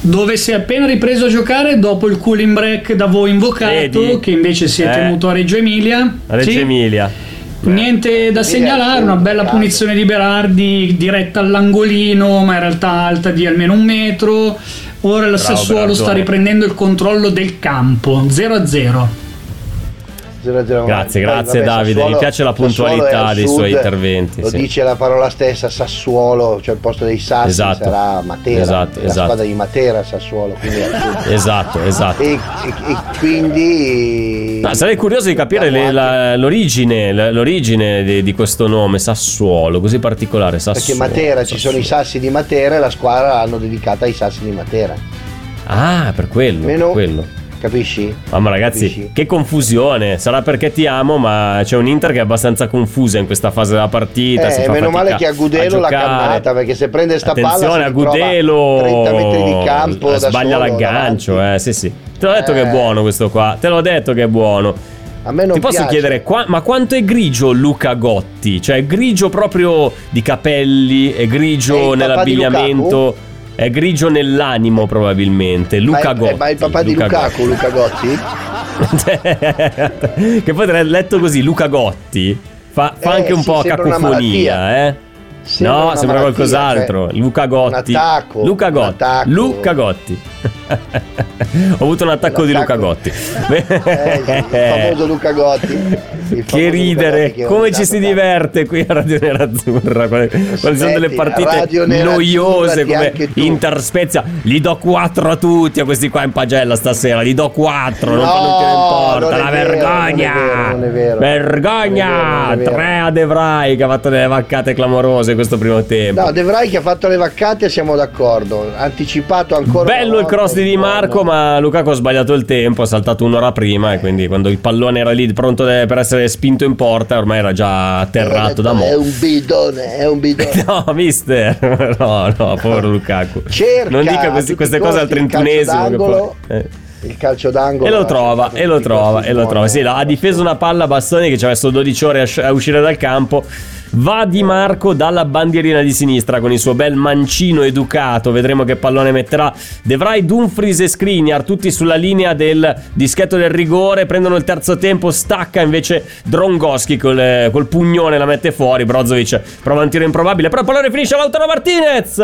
Dove si è appena ripreso a giocare dopo il cooling break da voi invocato, Vedi? che invece si è Eh. tenuto a Reggio Emilia. A Reggio Sì. Emilia. Niente da segnalare, una bella punizione di Berardi diretta all'angolino, ma in realtà alta di almeno un metro. Ora il Sassuolo sta riprendendo il controllo del campo, 0-0. 0-0 Grazie, grazie, vabbè, Davide, Sassuolo- mi piace la Sassuolo puntualità dei sud, suoi interventi, Lo sì. dice la parola stessa, Sassuolo, cioè il posto dei Sassi Esatto. sarà Matera, Esatto, la esatto. squadra di Matera, Sassuolo. [LAUGHS] Esatto, esatto. E, e- e quindi... No, sarei curioso di capire le- la- l'origine, la- l'origine di, di questo nome, Sassuolo, così particolare. Perché Sassuolo, Matera, ci sono i Sassi di Matera e la squadra l'hanno dedicata ai Sassi di Matera, Ah, per quello, Meno- per quello. Capisci? Mamma ragazzi, Capisci? che confusione. Sarà perché ti amo, ma c'è un Inter che è abbastanza confusa in questa fase della partita. Eh, meno male che a Gudelo l'ha cannata perché se prende sta palla Attenzione a ritrova Gudelo 30 metri di campo sbaglia solo l'aggancio, davanti. eh, sì sì. Te l'ho detto che è Eh. buono questo qua, te l'ho detto che è buono. A me non Ti posso piace. chiedere, qua- ma quanto è grigio Luca Gotti? Cioè, è grigio proprio di capelli, è grigio nell'abbigliamento, è grigio nell'animo probabilmente. Luca ma è, Gotti. ma il papà di Lukaku, Luca Gotti? [LAUGHS] che poi tre- letto così, Luca Gotti, fa, fa Eh, anche un sì, po' cacofonia, eh? Sembra no, sembra malattia, qualcos'altro. cioè, Luca Gotti. attacco, Luca Gotti. Luca [LAUGHS] Gotti. Ho avuto un attacco di Luca Gotti. [LAUGHS] Eh, il famoso Luca Gotti. [LAUGHS] Che ridere, Gotti che come ci si diverte qui a Radio Nerazzurra. Quali quali sono delle partite noiose come anche tu. Inter Spezia. Gli do 4 a tutti a questi qua in pagella stasera. Gli do 4, non No, non La vero, vergogna, non è vero, non è vero. vergogna. Vero. 3 a De Vrij che ha fatto delle vaccate clamorose questo primo tempo. No, De Vrij che ha fatto le vaccate, siamo d'accordo. Anticipato ancora. Bello il cross di Di Marco, ma Lukaku ha sbagliato il tempo, ha saltato un'ora prima e quindi quando il pallone era lì pronto per essere spinto in porta, ormai era già atterrato da È mo'. un bidone, è un bidone. [LAUGHS] No, mister. [LAUGHS] No, no, povero Lukaku. Cerca non dica questi- queste cose al trentunesimo. eh. Il calcio d'angolo. E lo trova, e lo trova, e lo trova. Sì, ha difeso una palla a Bastoni che ci ha messo 12 ore a uscire dal campo. Va Di Marco dalla bandierina di sinistra con il suo bel mancino educato. Vedremo che pallone metterà. Devrai Dumfries e Skriniar tutti sulla linea del dischetto del rigore. Prendono il terzo tempo. Stacca invece Drongoski col, col pugnone la mette fuori. Brozovic prova un tiro improbabile. Però il pallone finisce Lautaro Martinez.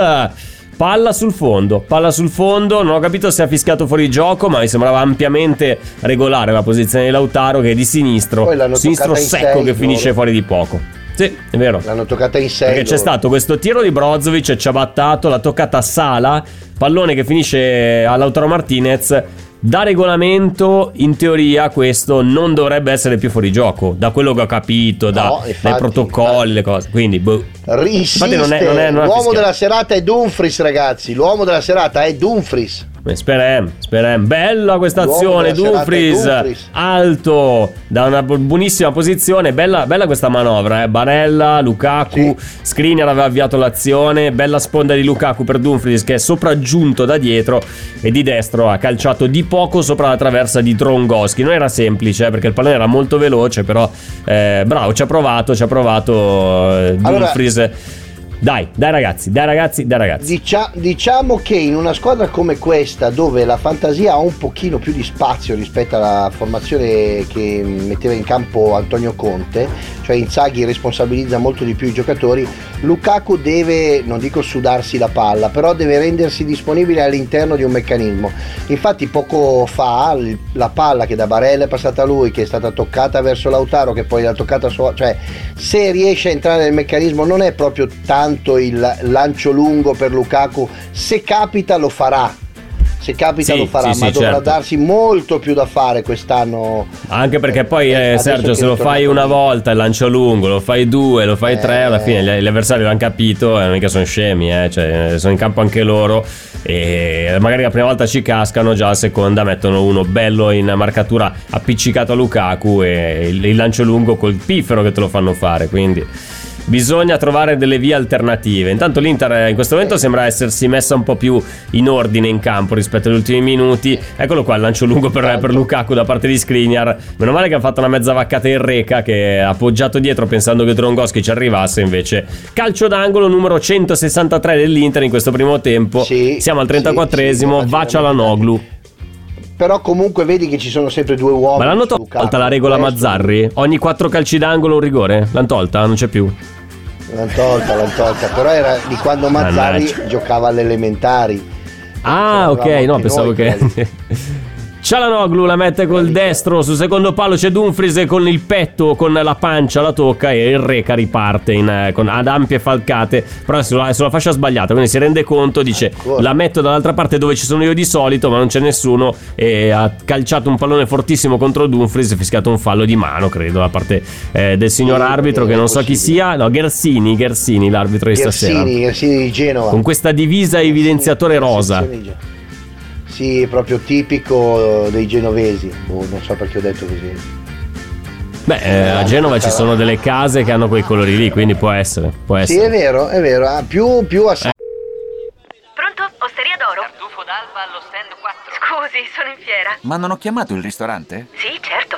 Palla sul fondo, palla sul fondo, non ho capito se ha fischiato fuori gioco, ma mi sembrava ampiamente regolare la posizione di Lautaro che è di sinistro, sinistro secco sei, che finisce loro. fuori di poco. Sì, è vero. L'hanno toccata in 6. Perché c'è stato questo tiro di Brozovic, ci ha battato, l'ha toccata a Sala, pallone che finisce a Lautaro Martinez. Da regolamento, in teoria, questo non dovrebbe essere più fuori gioco. Da quello che ho capito, da- No, dai infatti, protocolli, le cose. Quindi, boh. Insiste, Infatti non è- non è- non ha l'uomo fischiato. della serata è Dumfries, ragazzi. L'uomo della serata è Dumfries. Sperem, sperem. Bella questa azione, Dumfries, alto, da una bu- buonissima posizione. Bella, bella questa manovra, eh. Barella, Lukaku, Skriniar aveva avviato l'azione. Bella sponda di Lukaku per Dumfries che è sopraggiunto da dietro e di destro ha calciato di poco sopra la traversa di Drongoski. Non era semplice eh, perché il pallone era molto veloce, però eh, bravo, ci ha provato, ci ha provato eh, Allora- Dumfries. Dai, dai ragazzi, dai ragazzi, dai ragazzi. Dicia- diciamo che in una squadra come questa, dove la fantasia ha un pochino più di spazio rispetto alla formazione che metteva in campo Antonio Conte, cioè Inzaghi responsabilizza molto di più i giocatori, Lukaku deve, non dico sudarsi la palla, però deve rendersi disponibile all'interno di un meccanismo. Infatti poco fa la palla che da Barella è passata a lui, che è stata toccata verso Lautaro, che poi l'ha toccata sua, cioè se riesce a entrare nel meccanismo non è proprio tanto il lancio lungo per Lukaku, se capita lo farà. Se capita Sì, lo farà, sì, ma sì, dovrà certo. darsi molto più da fare quest'anno. Anche perché poi, eh, adesso Sergio, che se lo fai una così. volta il lancio lungo, lo fai due, lo fai tre, alla Eh. fine gli, avversari l'hanno capito e non mica sono scemi, eh, cioè, sono in campo anche loro e magari la prima volta ci cascano, già la seconda mettono uno bello in marcatura appiccicato a Lukaku e il, il lancio lungo col piffero che te lo fanno fare, quindi... Bisogna trovare delle vie alternative. Intanto l'Inter eh, in questo momento sembra essersi messa un po' più in ordine in campo rispetto agli ultimi minuti. Eccolo qua il lancio lungo per, per Lukaku da parte di Skriniar. Meno male che ha fatto una mezza vaccata in reca che ha appoggiato dietro pensando che Drongoski ci arrivasse. Invece calcio d'angolo numero 163 dell'Inter in questo primo tempo. Sì, Siamo al sì, 34esimo. sì, la Noglu. Però comunque vedi che ci sono sempre due uomini. Ma l'hanno tolta la regola Mazzarri? Ogni quattro calci d'angolo un rigore? L'hanno tolta? Non c'è più. L'hanno tolta, l'hanno tolta. Però era di quando Mannaggia. giocava alle elementari. Ah, ok, no, pensavo noi che. [LAUGHS] Cialanoglu la mette col destro, sul secondo palo c'è Dumfries con il petto, con la pancia la tocca e il Reca riparte in, eh, con, ad ampie falcate, però è sulla, è sulla fascia sbagliata, quindi si rende conto, dice la metto dall'altra parte dove ci sono io di solito ma non c'è nessuno e ha calciato un pallone fortissimo contro Dumfries fischiato un fallo di mano, credo, da parte eh, del signor arbitro che non so chi sia, no, Gersini, Gersini l'arbitro di stasera. Gersini, Gersini di Genova. Con questa divisa evidenziatore rosa. Sì, proprio tipico dei genovesi. Boh, non so perché ho detto così. Beh, eh, a Genova ci sono delle case che hanno quei colori lì, quindi può essere. Può Sì, è essere. vero, è vero. ah, più, più a Pronto? Osteria d'oro? Tartufo d'alba allo stand 4. Scusi, sono in fiera. Ma non ho chiamato il ristorante? Sì, certo.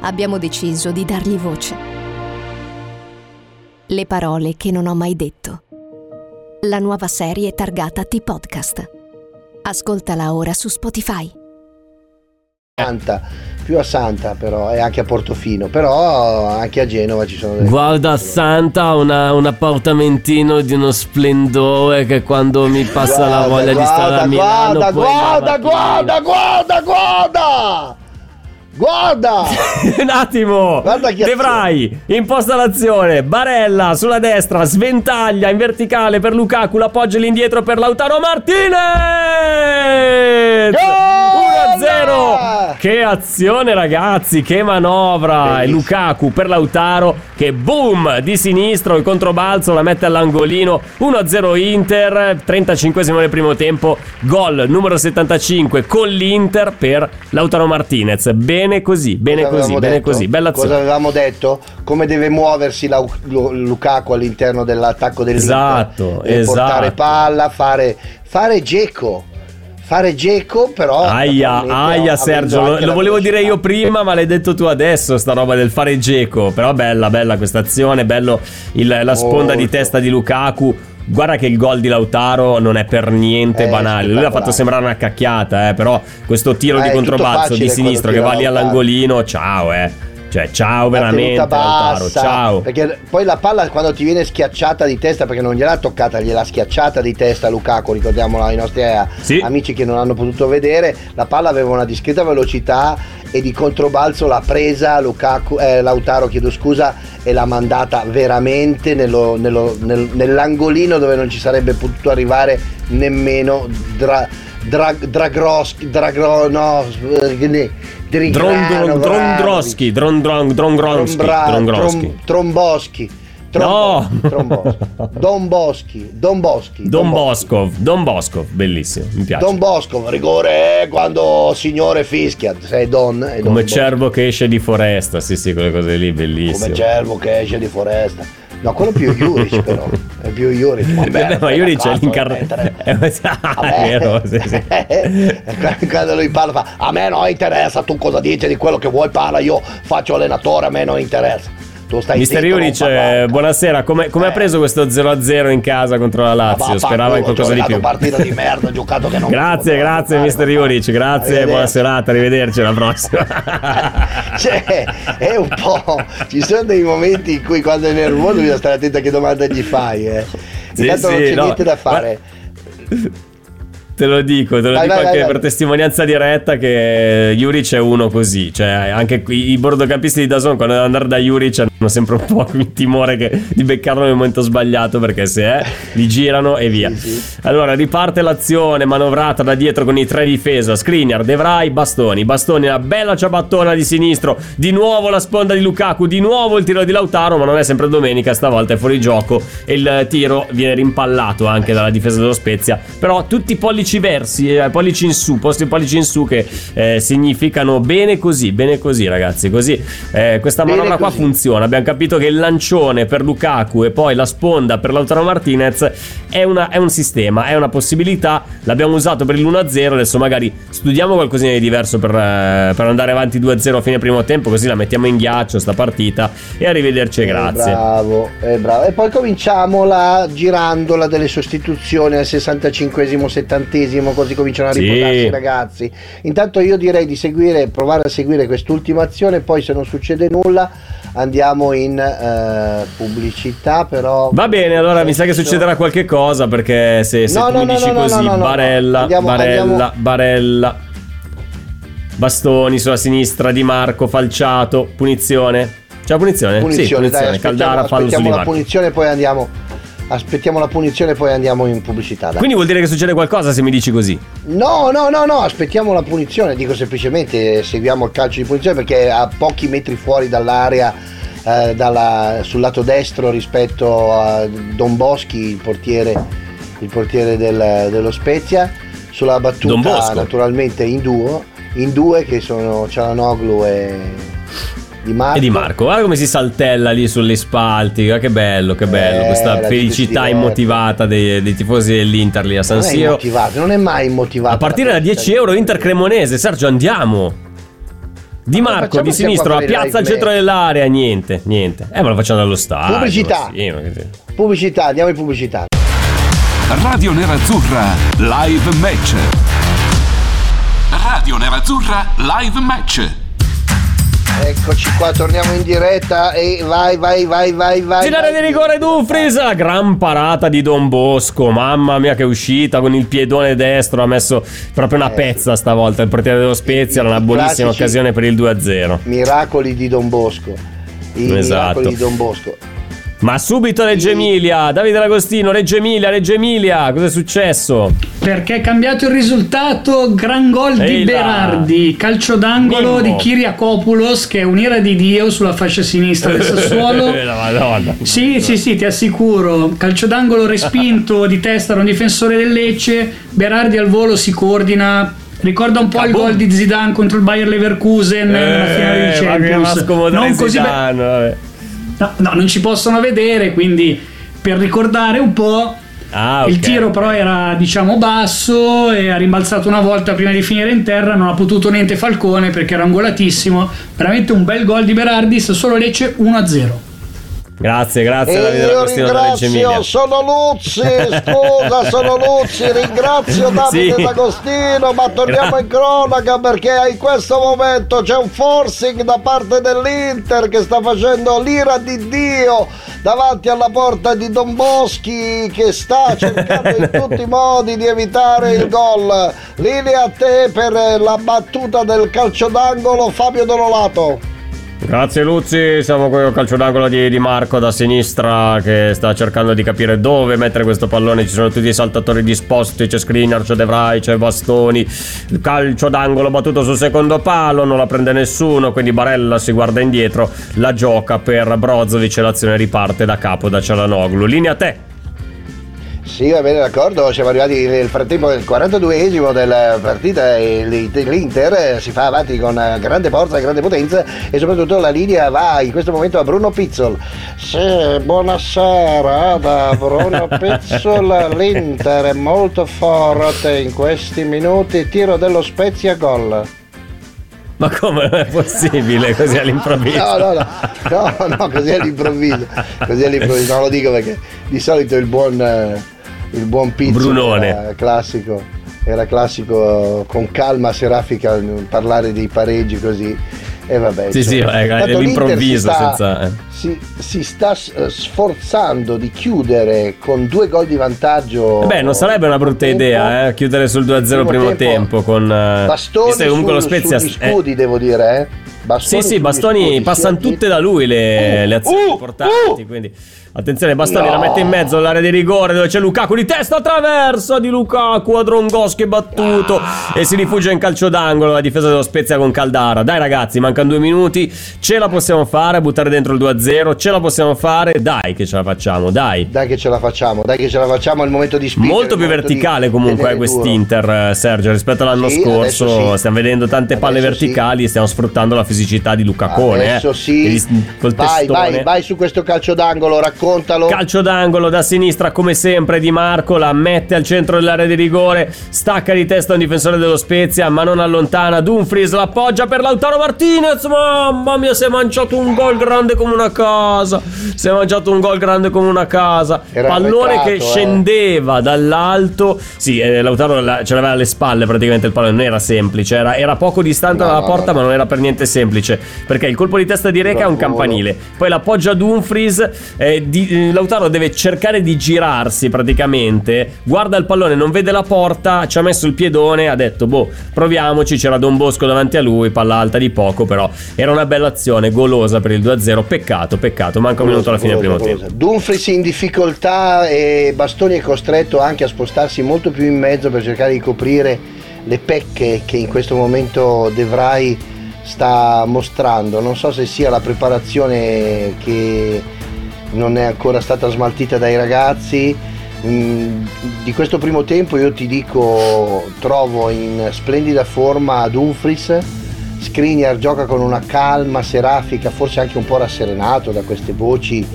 abbiamo deciso di dargli voce. Le parole che non ho mai detto. La nuova serie targata T-Podcast. Ascoltala ora su Spotify. Santa, più a Santa però e anche a Portofino, però anche a Genova ci sono delle Guarda Santa, una- un appartamentino di uno splendore che quando mi passa la voglia di stare a Milano guarda, guarda, va guarda, guarda, guarda! Guarda! [LAUGHS] Un attimo! Guarda chi De Vrij, imposta l'azione, Barella sulla destra, sventaglia in verticale per Lukaku, l'appoggio all'indietro per Lautaro Martinez! 1-0! Che azione ragazzi, che manovra! E Lukaku per Lautaro che boom di sinistro, il controbalzo la mette all'angolino, 1-0 Inter, 35 nel primo tempo, gol numero 75 con l'Inter per Lautaro Martinez. Bene così, bene Cosa così, bene detto? così, bella Cosa azione. avevamo detto? Come deve muoversi la- Lu- Lukaku all'interno dell'attacco dell'Inter. Esatto, portare esatto. palla, fare, fare Geco. Fare Geco, però. Aia, aia Sergio, lo, lo volevo dire io prima, ma l'hai detto tu adesso, sta roba del fare geco. Però bella, bella questa azione, bello il- la sponda di Molto. testa di Lukaku. Guarda che il gol di Lautaro non è per niente Eh, banale. Lui l'ha fatto sembrare una cacchiata, eh, però questo tiro Ma di è controbalzo di sinistro che va lì all'angolino, ciao, eh. Cioè, ciao La veramente Lautaro, ciao. Perché poi la palla quando ti viene schiacciata di testa, perché non gliel'ha toccata, gliel'ha schiacciata di testa Lukaku, ricordiamolo ai nostri eh, Sì. amici che non hanno potuto vedere, la palla aveva una discreta velocità e di controbalzo l'ha presa Lukaku, eh, Lautaro, chiedo scusa, e l'ha mandata veramente nello- nello- nel- nell'angolino dove non ci sarebbe potuto arrivare nemmeno Dra, Dra, Dragros, Dragro, no, eh, Dron, dron, Drondroschi, Dron, Dron, Drongronski, Trombra- Drongronski. Trom- Tromboschi. No! Tromboschi. Don Boschi. Don Boschi. Don Boscov, Don Boscov, bellissimo, mi piace. Don Bosco, rigore quando signore fischia, sei Don. E Come Don cervo che esce di foresta, sì, sì, quelle cose lì, Bosco. bellissimo. Come cervo che esce di foresta. No, quello più Juric però. È più Juric. Vabbè, ma Yuri c'è l'incarnato. È vero, sì, sì. [LAUGHS] Quando lui parla fa a me non interessa tu cosa dici di quello che vuoi parla io faccio allenatore a me non interessa tu stai Mister zitto, non parlare. eh, buonasera. Come, come ha Eh. preso questo 0-0 in casa contro la Lazio? Ma Sperava in qualcosa di più. giocato partita di merda, [LAUGHS] giocato che non Grazie, non- grazie non- Mister Juric, grazie, buona serata, arrivederci alla prossima. [LAUGHS] Cioè, è un po'. Ci sono dei momenti in cui quando è nervoso bisogna stare attento a che domanda gli fai. Eh. Sì, Intanto non sì, c'è no, niente da fare. Te lo dico, te lo Vai, dico vai, anche vai, per testimonianza diretta che Juric è uno così, cioè anche qui i bordocampisti di Dazon quando devono andare da Juric hanno sempre un po' il timore che- di beccarlo nel momento sbagliato perché se è li girano e via. Allora riparte l'azione manovrata da dietro con i tre di difesa, Skriniar, De Vrij, Bastoni, Bastoni una bella ciabattona di sinistro, di nuovo la sponda di Lukaku, di nuovo il tiro di Lautaro, ma non è sempre domenica, stavolta è fuori gioco. E il tiro viene rimpallato anche dalla difesa dello Spezia, però tutti i pollici versi, eh, pollici in su, posti pollici in su che eh, significano bene così, bene così ragazzi, così eh, questa manovra qua funziona, abbiamo capito che il lancione per Lukaku e poi la sponda per Lautaro Martinez è, una- è un sistema, è una possibilità, l'abbiamo usato per il 1-0, adesso magari studiamo qualcosina di diverso per, eh, per andare avanti 2-0 a fine primo tempo, così la mettiamo in ghiaccio sta partita e arrivederci e grazie. Eh, bravo, eh, bravo. E poi cominciamo la girandola delle sostituzioni al 65esimo, 70esimo, così cominciano a Sì. riposarsi i ragazzi. Intanto io direi di seguire, provare a seguire quest'ultima azione, poi se non succede nulla andiamo in eh, pubblicità, però... Va bene, allora mi sa che succederà qualche cosa perché se, se No, tu no, mi dici no, così. Barella, Andiamo- Barella, andiamo- Barella, Bastoni sulla sinistra, Di Marco, falciato, punizione. C'è la punizione? Punizione, sì, punizione. dai, aspettiamo, Caldara, fallo su la punizione poi andiamo... Aspettiamo la punizione e poi andiamo in pubblicità. dai. Quindi vuol dire che succede qualcosa se mi dici così. No, no, no, no, aspettiamo la punizione, dico semplicemente seguiamo il calcio di punizione perché a pochi metri fuori dall'area eh, dalla- sul lato destro rispetto a Don Boschi, il portiere, il portiere del- dello Spezia, sulla battuta naturalmente in duo, in due che sono Cialanoglu e Di Marco. E di Marco, guarda come si saltella lì sulle spalti, guarda che bello, che bello, Eh, questa felicità immotivata dei, dei tifosi dell'Inter lì a San non è Siro. immotivato, non è mai immotivato. A partire da 10 euro Inter Cremonese, Sergio andiamo. Di Ma Marco, di sia sinistro, qua a fare i piazza al centro dell'area, niente, niente. Eh, ma lo facciamo dallo stadio. Pubblicità. sì, ma che- Pubblicità, andiamo in pubblicità. Radio Nerazzurra Live Match. Radio Nerazzurra Live Match. Eccoci qua, torniamo in diretta e vai, vai, vai, vai, vai. Finale vai. di rigore Dumfries, gran parata di Don Bosco, mamma mia che uscita con il piedone destro, ha messo proprio una pezza stavolta il portiere dello Spezia, era una buonissima occasione per il 2-0. Miracoli di Don Bosco. I Esatto. miracoli di Don Bosco. Ma subito Reggio Emilia, Davide D'Agostino, Reggio Emilia, Reggio Emilia, cosa è successo? Perché è cambiato il risultato, gran gol di Ehi là. Berardi, calcio d'angolo Mimmo. di Kyriakopoulos che è un'ira di Dio sulla fascia sinistra del Sassuolo. [LAUGHS] la Madonna. Sì, sì, sì, ti assicuro. Calcio d'angolo respinto di testa da un difensore del Lecce. Berardi al volo si coordina. Ricorda un po' il gol di Zidane contro il Bayer Leverkusen nella finale di Eh, ma che Champions. Non così be- Zidane, vabbè. No, no, non ci possono vedere, quindi per ricordare un po'. Ah, Il ok. tiro però era diciamo basso e ha rimbalzato una volta prima di finire in terra, non ha potuto niente Falcone perché era angolatissimo. Veramente un bel gol di Berardi, solo Lecce 1-0. Grazie, grazie E io ringrazio, sono Luzzi, scusa, sono Luzzi, ringrazio [LAUGHS] Davide Sì. D'Agostino, ma torniamo in cronaca perché in questo momento c'è un forcing da parte dell'Inter che sta facendo l'ira di Dio davanti alla porta di Don Boschi che sta [LAUGHS] cercando in tutti i modi di evitare il gol. Linea a te per la battuta del calcio d'angolo Fabio Donolato. Grazie Luzzi, siamo qui al calcio d'angolo di, di Marco da sinistra che sta cercando di capire dove mettere questo pallone, ci sono tutti i saltatori disposti, c'è Skriniar, c'è De Vrij, c'è Bastoni, il calcio d'angolo battuto sul secondo palo, non la prende nessuno, quindi Barella si guarda indietro, la gioca per Brozovic e l'azione riparte da capo da Cialanoglu. Linea a te. Sì, va bene, d'accordo. Siamo arrivati nel frattempo del 42esimo della partita e l'I- l'Inter eh, si fa avanti con grande forza e grande potenza e soprattutto la linea va in questo momento a Bruno Pizzol. Sì, buonasera da Bruno [LAUGHS] Pizzol. L'Inter è molto forte in questi minuti. Tiro dello Spezia gol. Ma come è possibile così all'improvviso? No, no, no, no, no, così all'improvviso. Così all'improvviso, non lo dico perché di solito il buon, eh, il buon Pizzo Brunone. era classico, era classico con calma serafica parlare dei pareggi così. E vabbè, Sì, sì, insomma. eh, Tanto l'Inter all'improvviso, si sta- senza... eh. Si, si sta eh, sforzando di chiudere con due gol di vantaggio. Eh Beh, non sarebbe una brutta Tempo. idea, eh, chiudere sul 2-0 primo, Primo tempo, tempo. con... eh, Bastoni comunque lo sul- Spezia... sugli eh, scudi, devo dire, eh. Sì, Bastoni sì, sugli Bastoni passano tutte da lui le, le azioni uh, importanti. uh. Quindi, attenzione, Bastoni No. la mette in mezzo all'area di rigore dove c'è Lukaku di testa attraversa di Lukaku. Adrongoschi battuto Ah. e si rifugia in calcio d'angolo. La difesa dello Spezia con Caldara. Dai, ragazzi, mancano due minuti. Ce la possiamo fare, buttare dentro il 2-0. Ce la possiamo fare. Dai, che ce la facciamo, dai. Dai che ce la facciamo, dai che ce la facciamo, è il momento di spingere. Molto più momento di verticale comunque quest'Inter, eh, Sergio, rispetto all'anno Sì, scorso. sì. Stiamo vedendo tante palle Adesso sì. verticali e stiamo sfruttando la fisicità di Lucacone. Adesso eh. sì. Col Vai, vai, testone. vai su questo calcio d'angolo, raccontalo. Calcio d'angolo da sinistra come sempre Di Marco la mette al centro dell'area di rigore stacca di testa un difensore dello Spezia ma non allontana Dumfries l'appoggia per Lautaro Martinez mamma mia si è mangiato un gol grande come una casa si è mangiato un gol grande come una casa Era pallone arretrato, che eh. scendeva dall'alto sì eh, Lautaro la- ce l'aveva alle spalle praticamente il pallone non era semplice era, era poco distante No, dalla no, porta no, ma non era per niente semplice perché il colpo di testa di Reca è un campanile. Poi l'appoggia Dumfries eh, di- eh, Lautaro deve cercare di girarsi praticamente guarda il pallone non vede la porta ci ha messo il piedone ha detto boh proviamoci c'era Don Bosco davanti a lui palla alta di poco però era una bella azione golosa per il 2-0 peccato peccato manca un minuto alla fine del primo tempo. Dumfries in difficoltà e Bastoni è costretto anche a spostarsi molto più in mezzo per cercare di coprire le pecche che in questo momento De Vrij sta mostrando. Non so se sia la preparazione che non è ancora stata smaltita dai ragazzi. Mm, Di questo primo tempo io ti dico trovo in splendida forma Dumfries Skriniar gioca con una calma serafica, forse anche un po' rasserenato da queste voci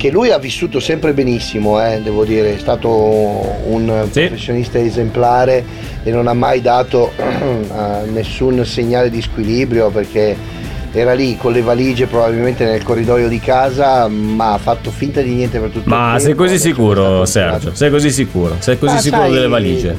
che lui ha vissuto sempre benissimo, eh, devo dire, è stato un sì. professionista esemplare e non ha mai dato [CLEARS THROAT] nessun segnale di squilibrio perché era lì con le valigie probabilmente nel corridoio di casa ma ha fatto finta di niente per tutto ma il tempo ma sei così sicuro Sergio? sei così sicuro? Sei così ma sicuro sai, delle valigie?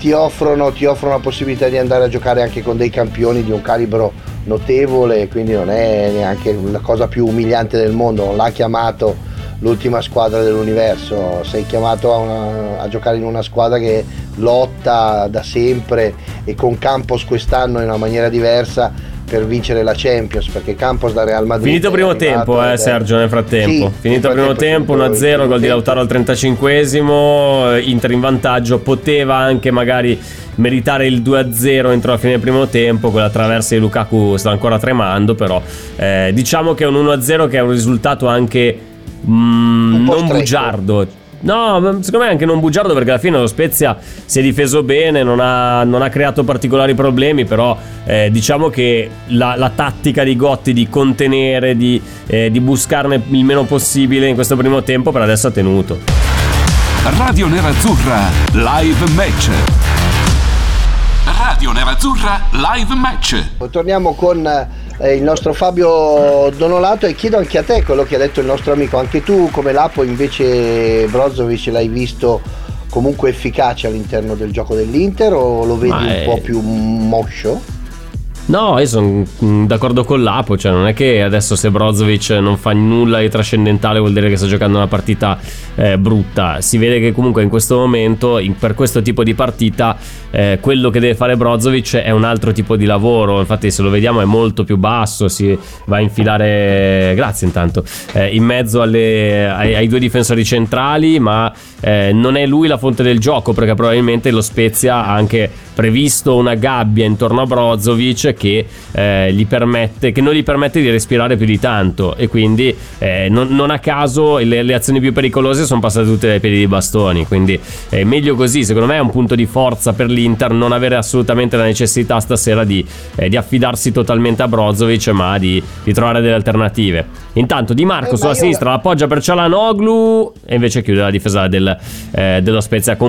ti, offrono, ti offrono la possibilità di andare a giocare anche con dei campioni di un calibro notevole quindi non è neanche la cosa più umiliante del mondo. Non l'ha chiamato l'ultima squadra dell'universo. Sei chiamato a, una, a giocare in una squadra che lotta da sempre e con Campos quest'anno in una maniera diversa per vincere la Champions perché Campos da Real Madrid finito primo tempo eh, Sergio nel frattempo. Sì, finito primo tempo 1-0 gol di Lautaro al 35esimo Inter in vantaggio poteva anche magari meritare il 2-0 entro la fine del primo tempo quella traversa di Lukaku sta ancora tremando però eh, diciamo che è un 1-0 che è un risultato anche mm, non bugiardo No, secondo me anche non bugiardo perché alla fine lo Spezia si è difeso bene, non ha, non ha creato particolari problemi, però eh, diciamo che la, la, tattica di Gotti di contenere, di, eh, di buscarne il meno possibile in questo primo tempo per adesso ha tenuto. Radio Nerazzurra Live Match. Radio Nerazzurra Live Match. Torniamo con eh, il nostro Fabio Donolato e chiedo anche a te quello che ha detto il nostro amico, anche tu come Lapo invece Brozovic l'hai visto comunque efficace all'interno del gioco dell'Inter o lo vedi un po' più moscio? No, io sono mm, d'accordo con l'Apo, cioè non è che adesso se Brozovic non fa nulla di trascendentale vuol dire che sta giocando una partita eh, brutta, si vede che comunque in questo momento, in, per questo tipo di partita, eh, quello che deve fare Brozovic è un altro tipo di lavoro, infatti se lo vediamo è molto più basso, si va a infilare, grazie intanto, eh, in mezzo alle, ai, ai, due difensori centrali, ma eh, non è lui la fonte del gioco perché probabilmente lo Spezia ha anche previsto una gabbia intorno a Brozovic che, eh, gli permette, che non gli permette di respirare più di tanto. E quindi eh, non, non, a caso le, le, azioni più pericolose sono passate tutte dai piedi di bastoni. Quindi è eh, meglio così. Secondo me è un punto di forza per l'Inter non avere assolutamente la necessità stasera di, eh, di affidarsi totalmente a Brozovic ma di, di, trovare delle alternative. Intanto Di Marco eh, sulla sinistra l'appoggia per Cialanoglu e invece chiude la difesa del, eh, dello Spezia con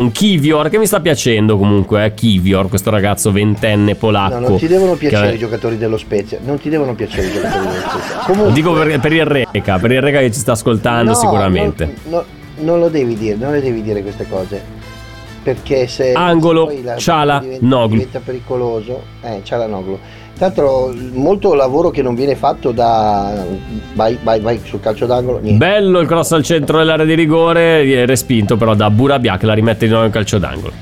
Un Kivior che mi sta piacendo comunque, eh? Kivior, questo ragazzo ventenne polacco. No, non ti devono piacere che... i giocatori dello Spezia, non ti devono piacere i giocatori dello Spezia. [LAUGHS] Comunque... Lo dico per, per, il Reca, per il Reca che ci sta ascoltando no, sicuramente. No, no, non lo devi dire, non le devi dire queste cose. Perché se Angolo, Ciala, Noglu. Diventa pericoloso, eh, Ciala Noglu tra l'altro, molto lavoro che non viene fatto da. Vai, vai, vai sul calcio d'angolo. Niente. Bello il cross al centro dell'area di rigore, respinto però da Burabia che la rimette di nuovo in calcio d'angolo.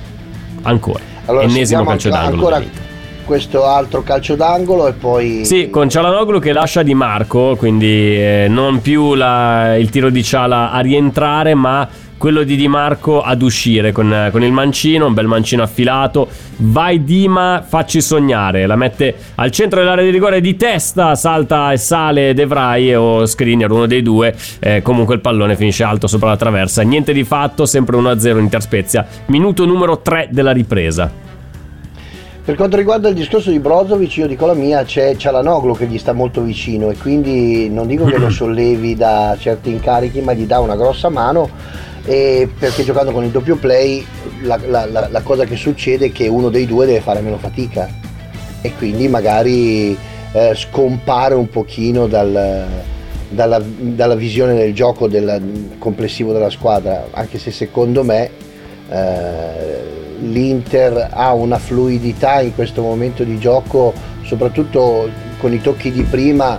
Ancora. Allora, Ennesimo calcio d'angolo. Ancora questo altro calcio d'angolo e poi. Sì, con Cialanoglu che lascia Di Marco, quindi eh, non più la, il tiro di Ciala a rientrare, ma quello di Di Marco ad uscire con, con, il mancino, un bel mancino affilato. Vai Dima, facci sognare. La mette al centro dell'area di rigore di testa, salta e sale De Vrij o Skriniar, uno dei due. Eh, comunque il pallone finisce alto sopra la traversa. Niente di fatto, sempre 1-0 in Interspezia. Minuto numero 3 della ripresa. Per quanto riguarda il discorso di Brozovic, io dico la mia, c'è Cialanoglu che gli sta molto vicino e quindi non dico che lo [CLEARS THROAT] sollevi da certi incarichi, ma gli dà una grossa mano e perché giocando con il doppio play la, la, la, la, cosa che succede è che uno dei due deve fare meno fatica. E quindi magari eh, scompare un pochino dal, dalla, dalla, visione del gioco del complessivo della squadra. Anche se secondo me eh, l'Inter ha una fluidità in questo momento di gioco, soprattutto con i tocchi di prima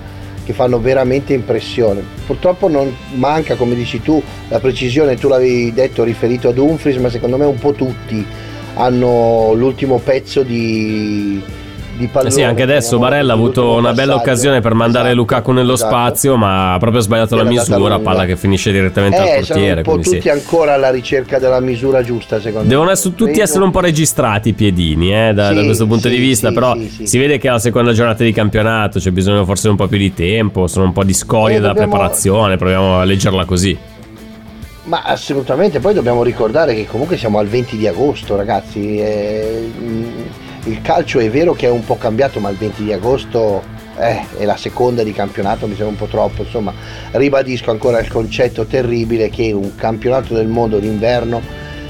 che fanno veramente impressione. Purtroppo non manca, come dici tu, la precisione, tu l'avevi detto riferito ad Humphries, ma secondo me un po' tutti hanno l'ultimo pezzo di, di pallone. Eh sì, anche adesso Barella ha avuto una bella occasione per mandare Esatto, Lukaku nello esatto. spazio, ma ha proprio sbagliato la Era misura, palla che finisce direttamente Eh, al sono portiere. un po' quindi sì. tutti ancora alla ricerca della misura giusta, secondo me. Devono tutti essere un po' registrati i piedini eh, da, Sì, da questo punto sì, di vista, però si vede che è la seconda giornata di campionato, c'è bisogno forse un po' più di tempo, sono un po' di scorie Eh, della dobbiamo- preparazione, proviamo a leggerla così. Ma assolutamente, poi dobbiamo ricordare che comunque siamo al 20 di agosto, ragazzi. e, mm, il calcio è vero che è un po' cambiato, ma il 20 di agosto eh, è la seconda di campionato, mi sembra un po' troppo. Insomma, ribadisco ancora il concetto terribile che un campionato del mondo d'inverno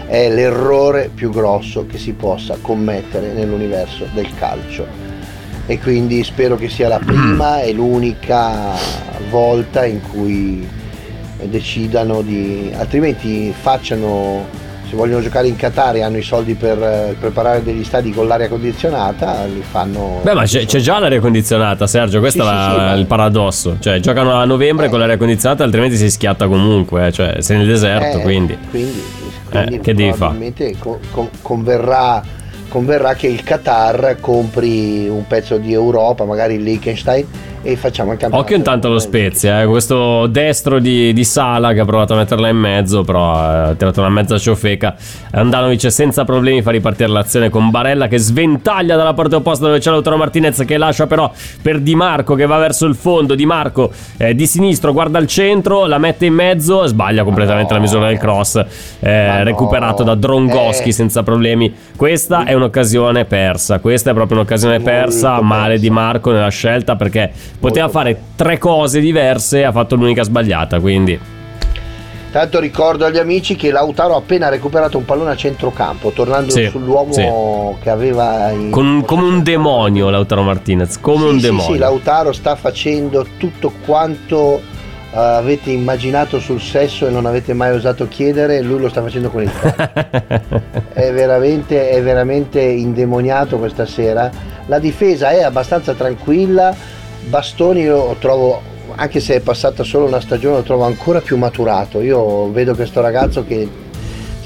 è l'errore più grosso che si possa commettere nell'universo del calcio. E quindi spero che sia la prima e l'unica volta in cui decidano di altrimenti facciano se vogliono giocare in Qatar e hanno i soldi per eh, preparare degli stadi con l'aria condizionata li fanno Beh, ma c'è, c'è già l'aria condizionata, Sergio, questo Sì, è sì, la- sì, il paradosso. Cioè, giocano a novembre con l'aria condizionata, altrimenti si schiatta comunque, eh, cioè, sei nel deserto, Eh, quindi. quindi, quindi Eh, che devi fare? probabilmente co- co- converrà, converrà che il Qatar compri un pezzo di Europa magari il Liechtenstein e facciamo il campionato Occhio intanto allo Spezia, eh, questo destro di, di Sala che ha provato a metterla in mezzo, però ha tirato una mezza ciofeca. Andanovic senza problemi fa ripartire l'azione con Barella che sventaglia dalla parte opposta dove c'è Lautaro Martinez che lascia però per Di Marco che va verso il fondo. Di Marco eh, di sinistro guarda il centro, la mette in mezzo, sbaglia completamente la misura del cross, eh, recuperato da Drongoschi Eh. senza problemi. Questa è un'occasione persa, questa è proprio un'occasione persa, male Di Marco nella scelta perché poteva fare tre cose diverse, ha fatto l'unica sbagliata, quindi Tanto ricordo agli amici che Lautaro ha appena recuperato un pallone a centrocampo, tornando Sì, sull'uomo sì. che aveva in con- come un demonio Lautaro Martinez, come un Sì, sì, demonio. sì, Lautaro sta facendo tutto quanto eh, avete immaginato sul sesso e non avete mai osato chiedere, lui lo sta facendo con il calcio. [LAUGHS] è, veramente, è veramente indemoniato questa sera. La difesa è abbastanza tranquilla, Bastoni io trovo, anche se è passata solo una stagione, lo trovo ancora più maturato. Io vedo questo ragazzo che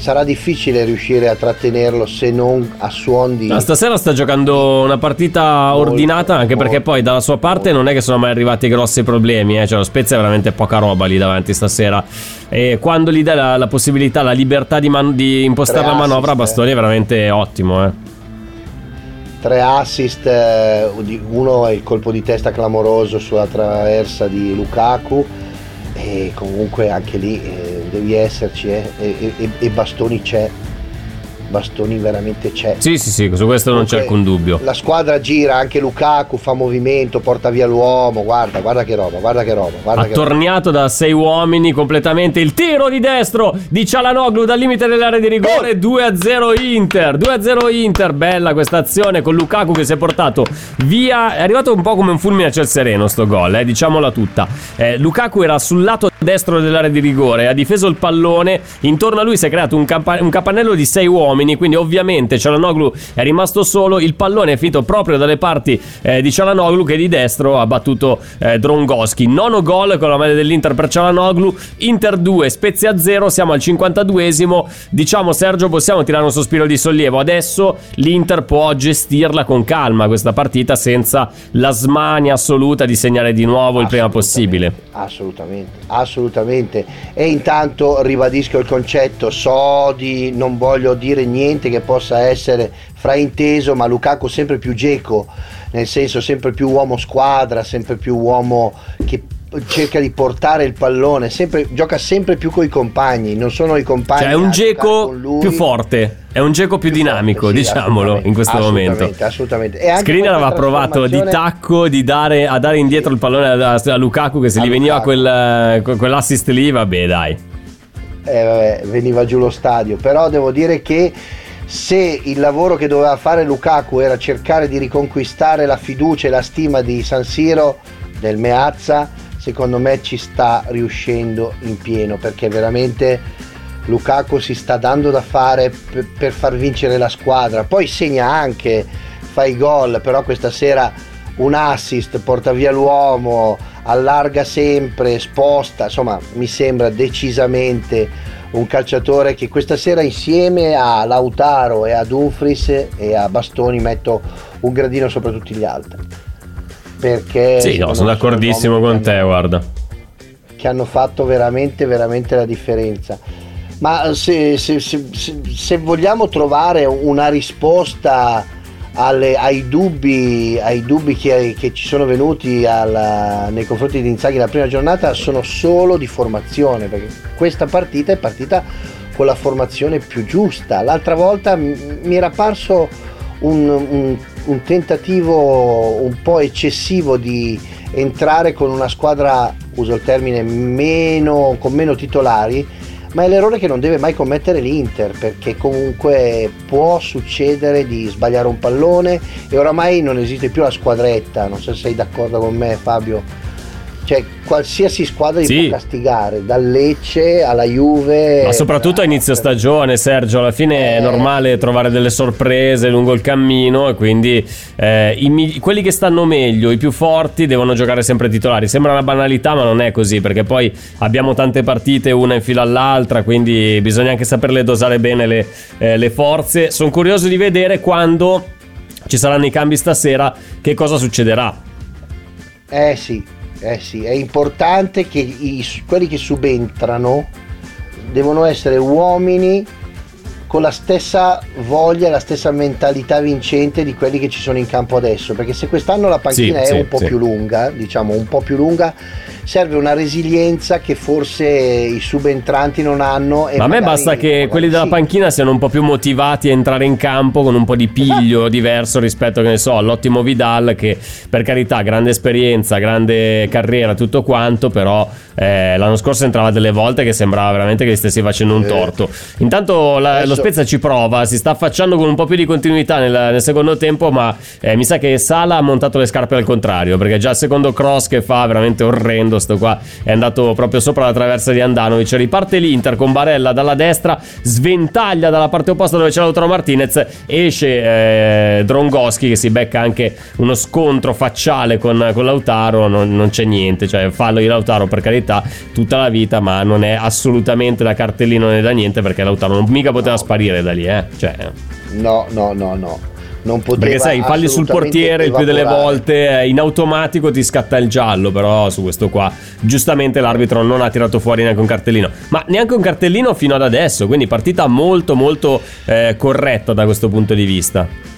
sarà difficile riuscire a trattenerlo se non a suon di... No, stasera sta giocando una partita ordinata anche perché poi dalla sua parte non è che sono mai arrivati grossi problemi, eh. cioè lo Spezia è veramente poca roba lì davanti stasera e quando gli dai la, la possibilità, la libertà di, man- di impostare Tre la manovra, assist. Bastoni è veramente ottimo. Eh. Tre assist, eh, uno è il colpo di testa clamoroso sulla traversa di Lukaku e comunque anche lì eh, devi esserci eh, e, e- e Bastoni c'è, Bastoni veramente c'è. Sì, sì, sì, su questo non c'è alcun dubbio. La squadra gira, anche Lukaku fa movimento, porta via l'uomo, guarda, guarda che roba, guarda che roba, guarda. Attorniato da sei uomini completamente il tiro di destro di Cialanoglu dal limite dell'area di rigore 2-0 Inter 2-0 Inter bella questa azione con Lukaku che si è portato via è arrivato un po' come un fulmine a ciel sereno sto gol eh, diciamola tutta Eh, Lukaku era sul lato destro dell'area di rigore ha difeso il pallone intorno a lui si è creato un, campa- un capannello di sei uomini quindi ovviamente Cialanoglu è rimasto solo il pallone è finito proprio dalle parti eh, di Cialanoglu che di destro ha battuto eh, Drongoschi. Nono gol con la maglia dell'Inter per Cialanoglu Inter 2 Spezia 0 siamo al 52esimo diciamo Sergio possiamo tirare un sospiro di sollievo? Adesso l'Inter può gestirla con calma questa partita senza la smania assoluta di segnare di nuovo il prima possibile. Assolutamente, assolutamente. E intanto ribadisco il concetto, so di non voglio dire niente che possa essere frainteso, ma Lukaku sempre più geco, nel senso sempre più uomo squadra, sempre più uomo che cerca di portare il pallone, sempre, gioca sempre più con i compagni, non sono i compagni. cioè è un geco più forte è un geco più, dinamico sì, diciamolo in questo momento Assolutamente, assolutamente. E questa aveva provato di tacco di dare, a dare indietro il pallone a, a Lukaku che se A gli veniva Lukaku. quel, eh, que- quell'assist lì vabbè dai eh, vabbè, veniva giù lo stadio. Però devo dire che se il lavoro che doveva fare Lukaku era cercare di riconquistare la fiducia e la stima di San Siro del Meazza, secondo me ci sta riuscendo in pieno perché veramente Lukaku si sta dando da fare per, per far vincere la squadra, poi segna anche, fa i gol, però questa sera un assist, porta via l'uomo, allarga sempre, sposta, insomma mi sembra decisamente un calciatore che questa sera insieme a Lautaro e a Dumfries e a Bastoni metto un gradino sopra tutti gli altri. Perché Sì, no, sono d'accordissimo con te, guarda. che hanno fatto veramente veramente la differenza. Ma se- se- se- se vogliamo trovare una risposta alle- ai dubbi, ai dubbi che, che ci sono venuti alla- nei confronti di Inzaghi la prima giornata, sono solo di formazione, perché questa partita è partita con la formazione più giusta. L'altra volta mi era parso un, un- un tentativo un po' eccessivo di entrare con una squadra, uso il termine, meno, con meno titolari, ma è l'errore che non deve mai commettere l'Inter, perché comunque può succedere di sbagliare un pallone e oramai non esiste più la squadretta, non so se sei d'accordo con me Fabio. Cioè, qualsiasi squadra li Sì. può castigare, dal Lecce alla Juve. Ma soprattutto a inizio stagione, Sergio, alla fine è normale trovare delle sorprese lungo il cammino e quindi eh, i quelli che stanno meglio, i più forti, devono giocare sempre titolari. Sembra una banalità, ma non è così, perché poi abbiamo tante partite una in fila all'altra, quindi bisogna anche saperle dosare bene le, eh, le forze. Sono curioso di vedere quando ci saranno i cambi stasera, che cosa succederà. Eh sì, eh sì, è importante che i- quelli che subentrano devono essere uomini con la stessa voglia la stessa mentalità vincente di quelli che ci sono in campo adesso, perché se quest'anno la panchina Sì, è sì, un po' sì. più lunga, diciamo un po' più lunga, serve una resilienza che forse i subentranti non hanno. Ma a me basta che quelli della sì. panchina siano un po' più motivati a entrare in campo con un po' di piglio [LAUGHS] diverso rispetto, che ne so, all'ottimo Vidal che per carità, grande esperienza, grande carriera, tutto quanto, però eh, l'anno scorso entrava delle volte che sembrava veramente che gli stessi facendo un torto. Intanto la- Adesso- lo Spezia ci prova, si sta affacciando con un po' più di continuità nel, nel secondo tempo, ma eh, mi sa che Sala ha montato le scarpe al contrario, perché già il secondo cross che fa veramente orrendo, sto qua è andato proprio sopra la traversa di Andanovic, riparte l'Inter con Barella dalla destra, sventaglia dalla parte opposta dove c'è Lautaro Martinez, esce eh, Drongoschi che si becca anche uno scontro facciale con, con Lautaro, non, non c'è niente, cioè fallo di Lautaro per carità tutta la vita, ma non è assolutamente da cartellino né da niente perché Lautaro non mica poteva sparire da lì, eh. Cioè, No, no, no, no. Non poteva perché sai, falli sul portiere il più delle volte eh, in automatico ti scatta il giallo, però su questo qua. Giustamente l'arbitro non ha tirato fuori neanche un cartellino, ma neanche un cartellino fino ad adesso, quindi partita molto molto eh, corretta da questo punto di vista.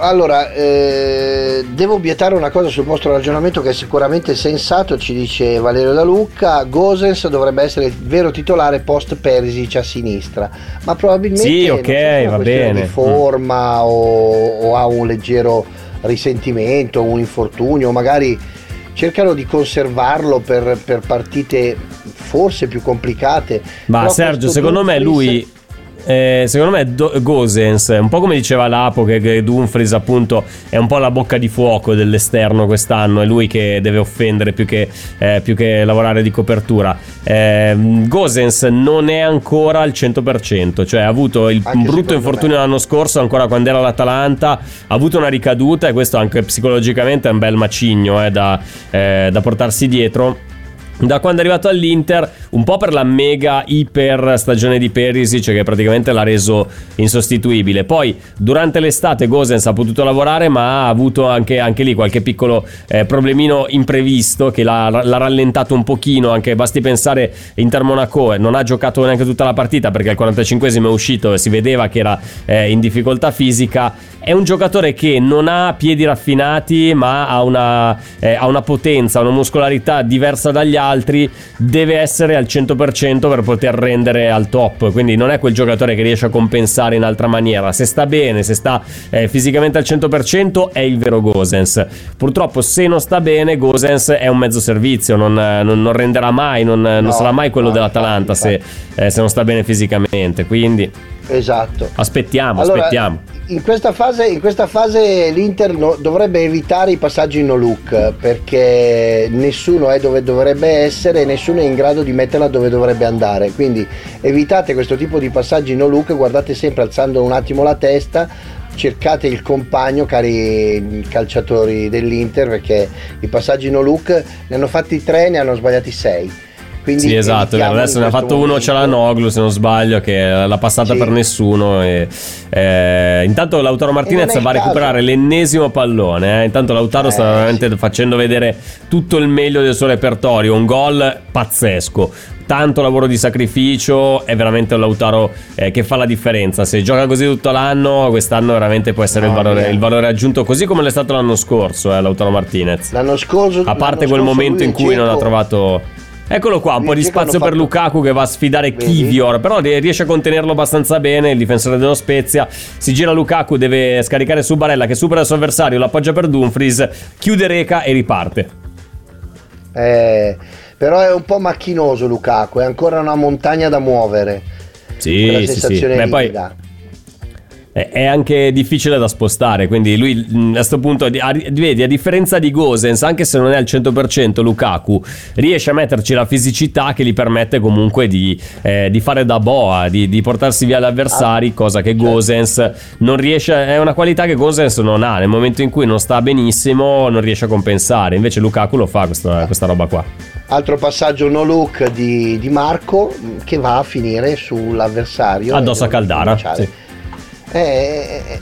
Allora, eh, devo obiettare una cosa sul vostro ragionamento che è sicuramente sensato, ci dice Valerio Da Lucca, Gosens dovrebbe essere il vero titolare post Perisic a sinistra, ma probabilmente Sì, non ok, so se è una va bene. di forma o, o ha un leggero risentimento, un infortunio, magari cercano di conservarlo per, per partite forse più complicate. Ma Sergio, secondo me lui. Eh, secondo me Do- Gosens, un po' come diceva Lapo, che, che Dumfries appunto è un po' la bocca di fuoco dell'esterno quest'anno, è lui che deve offendere più che, eh, più che lavorare di copertura. Eh, Gosens non è ancora al 100%, cioè ha avuto il Anche brutto infortunio me. l'anno scorso, ancora quando era l'Atalanta, ha avuto una ricaduta e questo anche psicologicamente è un bel macigno eh, da, eh, da portarsi dietro. Da quando è arrivato all'Inter, un po' per la mega iper stagione di Perisic che praticamente l'ha reso insostituibile. Poi durante l'estate Gosens ha potuto lavorare, ma ha avuto anche, anche lì qualche piccolo eh, problemino imprevisto che l'ha, l'ha rallentato un pochino. Anche basti pensare Inter Monaco, eh, non ha giocato neanche tutta la partita perché al 45esimo è uscito e si vedeva che era eh, in difficoltà fisica. È un giocatore che non ha piedi raffinati, ma ha una, eh, ha una potenza, una muscolarità diversa dagli altri. Deve essere al 100% per poter rendere al top. Quindi non è quel giocatore che riesce a compensare in altra maniera. Se sta bene, se sta eh, fisicamente al 100%, è il vero Gosens. Purtroppo, se non sta bene, Gosens è un mezzo servizio, non, eh, non- non renderà mai, non, non No, sarà mai quello no, dell'Atalanta se, eh, se non sta bene fisicamente. Quindi. Esatto. Aspettiamo, Allora, aspettiamo. In questa fase, in questa fase l'Inter no- dovrebbe evitare i passaggi no look perché nessuno è dove dovrebbe essere e nessuno è in grado di metterla dove dovrebbe andare. Quindi evitate questo tipo di passaggi no look, guardate sempre alzando un attimo la testa, cercate il compagno, cari calciatori dell'Inter, perché i passaggi no look ne hanno fatti tre, ne hanno sbagliati sei. Quindi Sì, esatto, adesso ne ha fatto uno momento- Cialanoglu se non sbaglio che l'ha passata Sì. per nessuno e, eh, intanto Lautaro Martinez va a il recuperare l'ennesimo pallone eh. intanto Lautaro sta Eh, veramente facendo vedere tutto il meglio del suo repertorio un gol pazzesco tanto lavoro di sacrificio è veramente un Lautaro eh, che fa la differenza se gioca così tutto l'anno quest'anno veramente può essere il, No, valore, via. il valore aggiunto così come l'è stato l'anno scorso eh, Lautaro Martinez L'anno scorso a parte quel momento in cui non ha trovato. Eccolo qua, un po' di spazio per fatto- Lukaku che va a sfidare Vedi? Kivior, però ri- riesce a contenerlo abbastanza bene. Il difensore dello Spezia si gira Lukaku, deve scaricare su Barella che supera il suo avversario, l'appoggia per Dumfries, chiude Reca e riparte. Eh, però è un po' macchinoso Lukaku, è ancora una montagna da muovere. Sì, sì, sì. Beh, poi. È è anche difficile da spostare, quindi lui mh, a questo punto, a- vedi, a differenza di Gosens, anche se non è al 100% Lukaku, riesce a metterci la fisicità che gli permette comunque di, eh, di fare da boa, di, di portarsi via gli avversari, cosa che Gosens non riesce, è una qualità che Gosens non ha, nel momento in cui non sta benissimo non riesce a compensare, invece Lukaku lo fa questa, questa roba qua. Altro passaggio no look di, di Marco che va a finire sull'avversario. Addosso a Eh, Caldara, sì. Eh,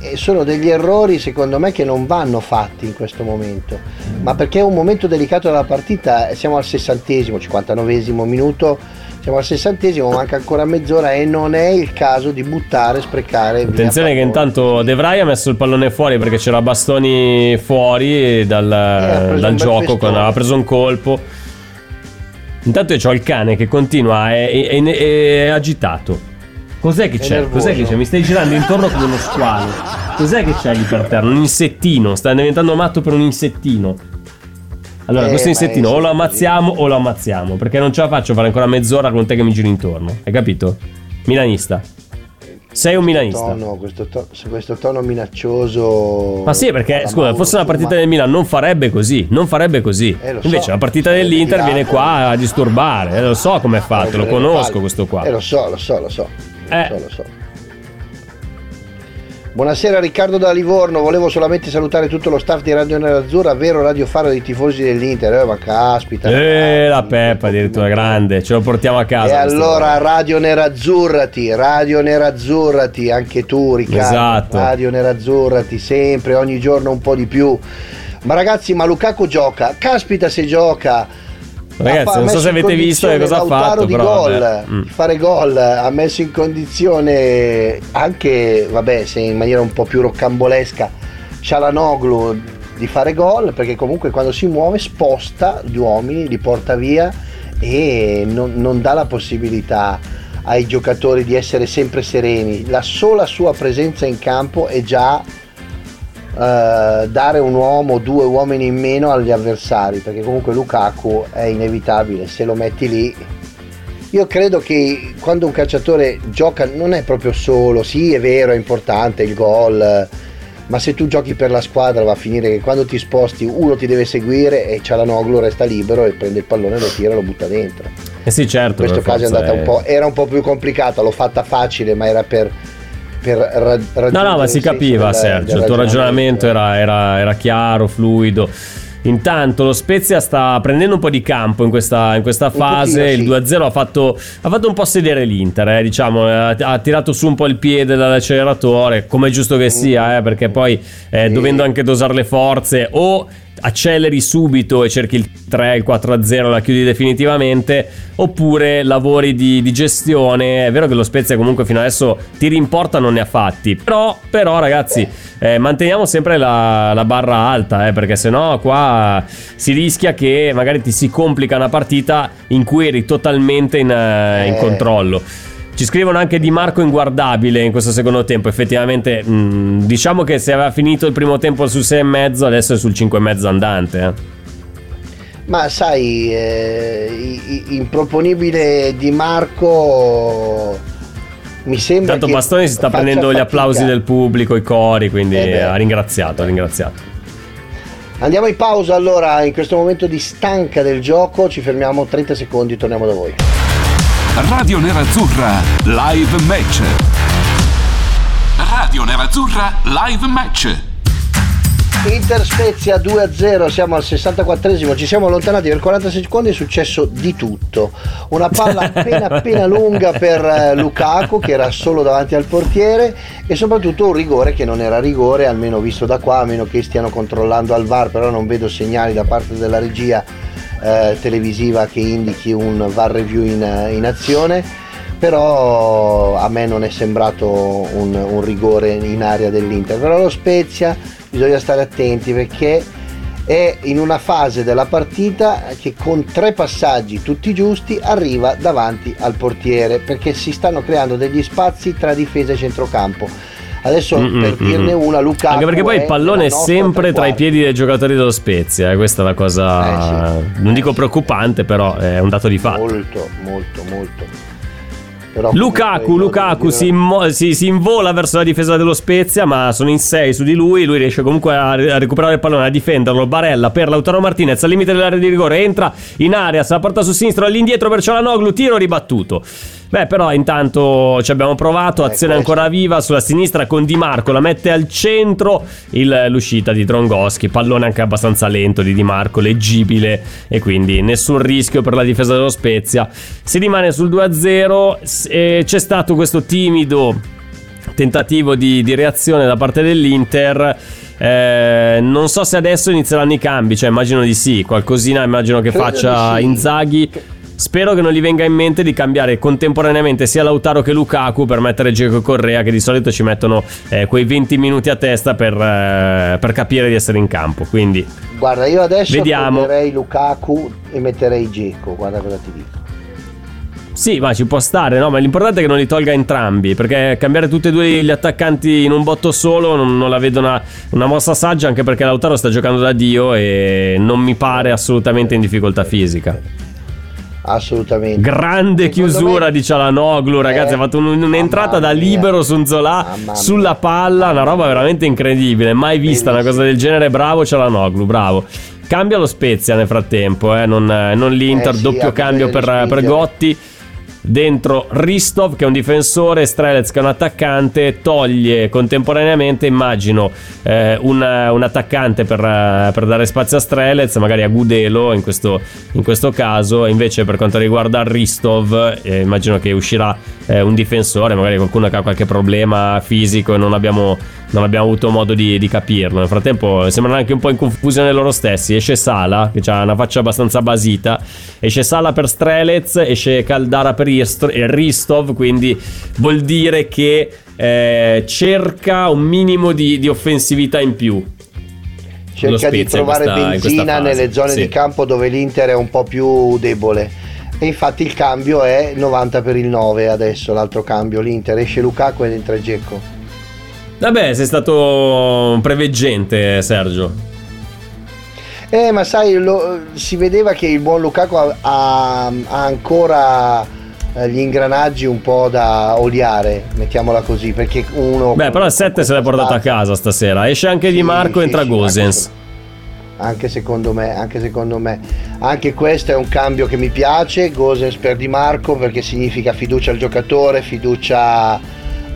eh, eh, sono degli errori secondo me che non vanno fatti in questo momento, ma perché è un momento delicato della partita, siamo al sessantesimo, 59esimo minuto, siamo al sessantesimo, manca ancora mezz'ora e non è il caso di buttare, sprecare. Attenzione che intanto De Vrij ha messo il pallone fuori perché c'era Bastoni fuori dal, dal gioco, con- aveva preso un colpo. Intanto io ho il cane che continua, è, è- è- è agitato. Cos'è che c'è? Cos'è che c'è? Mi stai girando intorno come uno squalo. Cos'è che c'è lì per terra? Un insettino, sta diventando matto per un insettino. Allora, Eh, questo ma insettino o lo ammazziamo o lo ammazziamo. Perché non ce la faccio fare ancora mezz'ora con te che mi giri intorno. Hai capito? Milanista. Sei un milanista. Tono, questo, to- su questo tono minaccioso. Ma sì, perché scusa, Mauro, fosse una partita del Milan non farebbe così, non farebbe così. Eh, lo so. Invece la partita Eh, dell'Inter viene qua a disturbare, eh, lo so come è fatto, lo Eh, conosco questo qua. Eh, lo so, lo so, lo so. Eh. Lo so, lo so. Buonasera Riccardo da Livorno, volevo solamente salutare tutto lo staff di Radio Nerazzurra, vero radio faro dei tifosi dell'Inter, eh, ma caspita. Eh, la Peppa addirittura grande, ce lo portiamo a casa. E allora Radio Nerazzurrati, Radio Nerazzurrati, anche tu Riccardo. Esatto. Radio Nerazzurrati, sempre, ogni giorno un po' di più. Ma ragazzi, ma Lukaku gioca, caspita se gioca. Ragazzi, non so se avete visto che cosa ha fatto, di però, gol. Mm. di fare gol, ha messo in condizione anche, vabbè, se in maniera un po' più roccambolesca, Cialanoglu di fare gol, perché comunque quando si muove sposta gli uomini, li porta via e non, non dà la possibilità ai giocatori di essere sempre sereni. La sola sua presenza in campo è già eh, dare un uomo, due uomini in meno agli avversari, perché comunque Lukaku è inevitabile, se lo metti lì. Io credo che quando un calciatore gioca non è proprio solo, sì è vero, è importante il gol, ma se tu giochi per la squadra va a finire che quando ti sposti uno ti deve seguire e Cialanoglu resta libero e prende il pallone, lo tira e lo butta dentro. Eh sì, certo. In questo caso è andata un eh. po', era un po' più complicata, l'ho fatta facile, ma era per, per ra- No, no, ma si capiva, del- Sergio. Il tuo ragionamento era, era- era chiaro, fluido. Intanto lo Spezia sta prendendo un po' di campo in questa, in questa fase. pochino, il sì. 2-0 ha fatto, ha fatto un po' sedere l'Inter, eh, diciamo, eh, ha, ha tirato su un po' il piede dall'acceleratore, come è giusto che sia, eh, perché poi eh, Sì. dovendo anche dosare le forze o acceleri subito e cerchi il 3, il 4-0, la chiudi definitivamente, oppure lavori di, di gestione. È vero che lo Spezia comunque fino adesso tiri in porta non ne ha fatti, però, però ragazzi, eh, manteniamo sempre la, la barra alta, eh, perché sennò qua si rischia che magari ti si complica una partita in cui eri totalmente in, eh, in Eh. controllo. Ci scrivono anche di Marco inguardabile in questo secondo tempo. Effettivamente, mh, diciamo che se aveva finito il primo tempo sul 6,5, adesso è sul 5,5 andante. eh. Ma sai, eh, improponibile di Marco mi sembra Tanto Bastoni si sta prendendo gli fatica. applausi del pubblico, i cori, quindi Eh ha ringraziato, ha ringraziato. Andiamo in pausa allora, in questo momento di stanca del gioco, ci fermiamo 30 secondi, torniamo da voi. Radio Nerazzurra Live Match. Radio Nerazzurra Live Match. Inter Spezia 2-0, siamo al 64esimo, ci siamo allontanati per 46 secondi, è successo di tutto. Una palla appena [LAUGHS] appena lunga per eh, Lukaku che era solo davanti al portiere e soprattutto un rigore che non era rigore, almeno visto da qua, a meno che stiano controllando al VAR, però non vedo segnali da parte della regia eh, televisiva che indichi un VAR review in, in azione. Però a me non è sembrato un, un rigore in area dell'Inter. Però lo Spezia bisogna stare attenti perché è in una fase della partita che con tre passaggi tutti giusti arriva davanti al portiere perché si stanno creando degli spazi tra difesa e centrocampo. Adesso Mm, per mm, dirne mm. una, Lukaku Anche perché poi il pallone è sempre tra i piedi dei giocatori dello Spezia, eh, questa è la cosa, non dico preoccupante, però è un dato di fatto. Molto, molto, molto. Però Lukaku, Lukaku si, immo- si- si invola verso la difesa dello Spezia, ma sono in 6 su di lui. Lui riesce comunque a, a recuperare il pallone, a difenderlo. Barella per Lautaro Martinez al limite dell'area di rigore. Entra in area, se la porta su sinistro all'indietro per Cialanoglu. Tiro ribattuto. Beh, però intanto ci abbiamo provato. Azione questo. ancora viva sulla sinistra con Di Marco. La mette al centro il- l'uscita di Drongoschi. Pallone anche abbastanza lento di Di Marco, leggibile. E quindi nessun rischio per la difesa dello Spezia. Si rimane sul 2-0. s- e c'è stato questo timido tentativo di, di reazione da parte dell'Inter. Eh, non so se adesso inizieranno i cambi, cioè immagino di sì, qualcosina immagino che Credo faccia sì. Inzaghi. Spero che non gli venga in mente di cambiare contemporaneamente sia Lautaro che Lukaku per mettere e Correa, che di solito ci mettono eh, quei 20 minuti a testa per, eh, per capire di essere in campo. Quindi Guarda, io adesso Vediamo. toglierei Lukaku e metterei Geco, guarda cosa ti dico. Sì, ma ci può stare, no? Ma l'importante è che non li tolga entrambi. Perché cambiare tutti e due gli attaccanti in un botto solo non, non la vedo una, una mossa saggia. Anche perché Lautaro sta giocando da Dio e non mi pare assolutamente in difficoltà fisica. Assolutamente. Grande Secondo chiusura me- di Cialanoglu, ragazzi. Eh, ha fatto un- un'entrata da libero su un Zola sulla palla. Una roba veramente incredibile. Mai vista una cosa del genere. Bravo Cialanoglu, bravo. Cambia lo Spezia nel frattempo, eh, non, non l'Inter. Eh sì, doppio cambio per, per. Gotti. Dentro Ristov che è un difensore, Strelez che è un attaccante, toglie contemporaneamente, immagino, eh, un, un attaccante per, eh, per dare spazio a Strelez, magari a Gudelo in questo, in questo caso, invece per quanto riguarda Ristov, eh, immagino che uscirà eh, un difensore, magari qualcuno che ha qualche problema fisico e non abbiamo, non abbiamo avuto modo di, di capirlo. Nel frattempo sembrano anche un po' in confusione loro stessi. Esce Sala, che ha una faccia abbastanza basita, esce Sala per Strelez, esce Caldara per Ist- Ristov, quindi vuol dire che eh, cerca un minimo di, di offensività in più. Cerca di trovare questa- in questa benzina nelle zone sì. di campo dove l'Inter è un po' più debole. E infatti il cambio è 90 per il 9 adesso, l'altro cambio. L'Inter esce Lukaku ed entra Geco. Vabbè, sei stato preveggente, Sergio. Eh, ma sai, lo- si vedeva che il buon Lukaku ha, ha- ha ancora eh, gli ingranaggi un po' da oliare, mettiamola così, perché uno... Beh, però il 7 se l'è portato a casa stasera. Esce anche Di Sì, Marco, sì, entra sì, Gosens. Anche secondo me, anche secondo me. Anche questo è un cambio che mi piace, Gosens per Di Marco, perché significa fiducia al giocatore, fiducia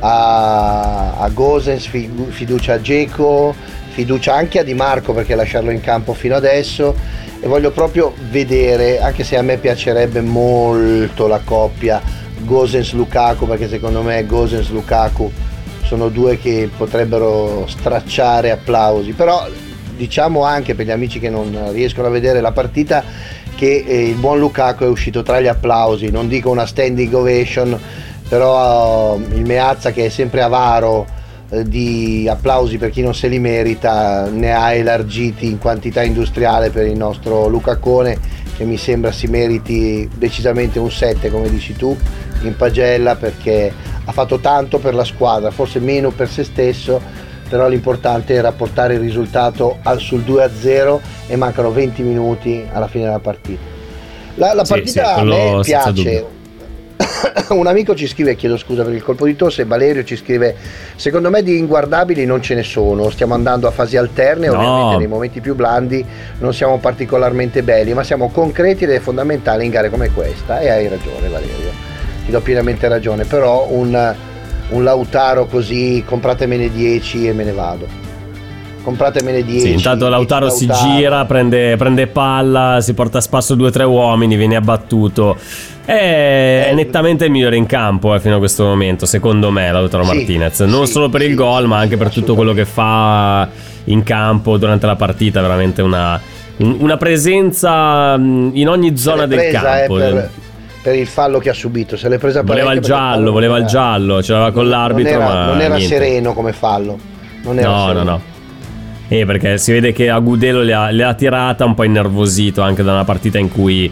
a, a Gosens, fi- fiducia a Geco, fiducia anche a Di Marco perché lasciarlo in campo fino adesso. E voglio proprio vedere, anche se a me piacerebbe molto la coppia Gosens-Lukaku, perché secondo me Gosens-Lukaku sono due che potrebbero stracciare applausi, però diciamo anche per gli amici che non riescono a vedere la partita che eh, il buon Lukaku è uscito tra gli applausi, non dico una standing ovation, però eh, il Meazza che è sempre avaro eh, di applausi per chi non se li merita ne ha elargiti in quantità industriale per il nostro Lucacone che mi sembra si meriti decisamente un 7 come dici tu in pagella perché ha fatto tanto per la squadra, forse meno per se stesso però l'importante era portare il risultato al- sul 2-0 e mancano 20 minuti alla fine della partita. La, la partita sì, a me piace, [LAUGHS] un amico ci scrive, chiedo scusa per il colpo di tosse, Valerio ci scrive, secondo me di inguardabili non ce ne sono, stiamo andando a fasi alterne, No. ovviamente nei momenti più blandi non siamo particolarmente belli, ma siamo concreti ed è fondamentale in gare come questa e hai ragione Valerio, ti do pienamente ragione, però un, un Lautaro così compratemene 10 e me ne vado. Compratemene 10. Sì, intanto 10 Lautaro si Lautaro. gira, prende, prende palla, si porta a spasso due o tre uomini, viene abbattuto. È Eh, nettamente il migliore in campo eh, fino a questo momento, secondo me, Lautaro Sì, Martinez. Non sì, solo per il gol, ma anche per tutto quello che fa in campo durante la partita. Veramente una, un- una presenza mh, in ogni zona del presa, campo. eh, per, il fallo che ha subito, se l'è presa Voleva il giallo, voleva il era- giallo, ce l'aveva con l'arbitro, non era, ma non era niente. sereno come fallo. Non era No, no, sereno. no. Eh, perché si vede che Agudelo le ha, le ha tirata un po' innervosito anche da una partita in cui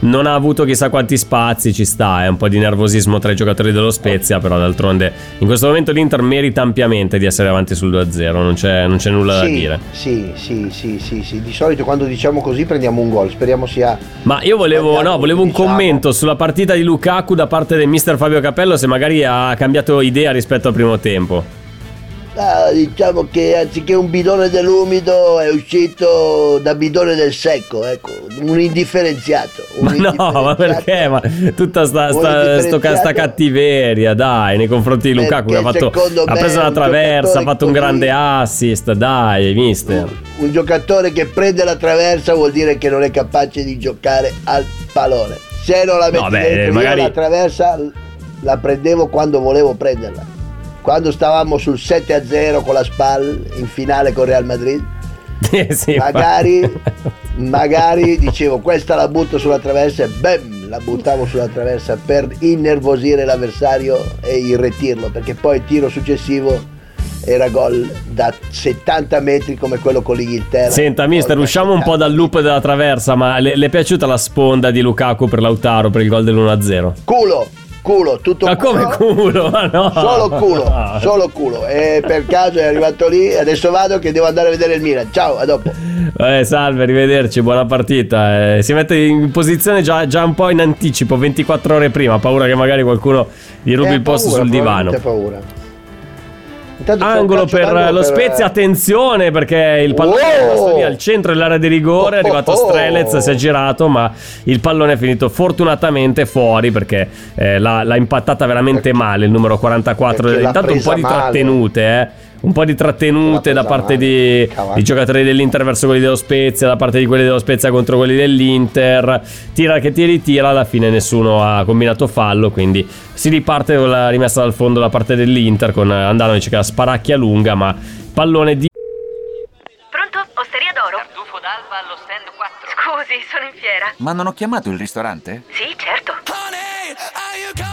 non ha avuto chissà quanti spazi, ci sta, è un po' di nervosismo tra i giocatori dello Spezia, però d'altronde in questo momento l'Inter merita ampiamente di essere avanti sul 2-0, non c'è, non c'è nulla da Sì, dire. sì, sì, sì, sì, sì. Di solito quando diciamo così prendiamo un gol, speriamo sia... Ma io volevo, no, volevo un diciamo. commento sulla partita di Lukaku da parte del mister Fabio Capello se magari ha cambiato idea rispetto al primo tempo. Ah, diciamo che anziché un bidone dell'umido è uscito da bidone del secco, ecco, un indifferenziato. Un Ma no, ma perché? Ma tutta sta, Un sta, sta differenziato. cattiveria, dai, nei confronti di Lukaku che ha, fatto, ha preso un traversa, ha fatto un grande assist, dai, mister. Un giocatore che prende la traversa vuol dire che non è capace di giocare al pallone. Se non la metti No, beh, magari- la traversa la prendevo quando volevo prenderla. Quando stavamo sul 7 a 0 con la SPAL in finale con Real Madrid, [LAUGHS] Eh, sì, magari, magari [LAUGHS] dicevo questa la butto sulla traversa e bam, la buttavo sulla traversa per innervosire l'avversario e irretirlo, perché poi il tiro successivo era gol da 70 metri come quello con l'Inghilterra. Senta, mister, usciamo un po' 70 dal loop della traversa, ma le, le è piaciuta la sponda di Lukaku per Lautaro per il gol dell'1-0? Culo, culo, tutto Ma come culo? Ma no! Solo culo, No. solo culo. E per caso è arrivato lì, adesso vado che devo andare a vedere il Milan. Ciao, a dopo. Eh, salve, arrivederci, buona partita. Eh, si mette in posizione già, già un po' in anticipo, 24 ore prima, paura che magari qualcuno gli rubi Eh, il posto paura, sul divano. paura. Intanto Angolo per lo per- Spezia, attenzione perché il pallone è Wow! rimasto lì al centro dell'area di rigore, è arrivato Oh, oh. Strelez, si è girato, ma il pallone è finito fortunatamente fuori perché eh, l'ha, l'ha impattata veramente male il numero 44. Perché l'ha Intanto un po' di male. trattenute, eh. Un po' di trattenute da parte male. di, di giocatori dell'Inter verso quelli dello Spezia, da parte di quelli dello Spezia contro quelli dell'Inter. Tira che tiri, tira, alla fine nessuno ha combinato fallo, quindi si riparte con la rimessa dal fondo da parte dell'Inter con Andanovic che la sparacchia lunga, ma pallone di Pronto? Osteria d'oro? Tartufo d'alba allo stand 4. Scusi, sono in fiera. Ma non ho chiamato il ristorante? Sì, certo.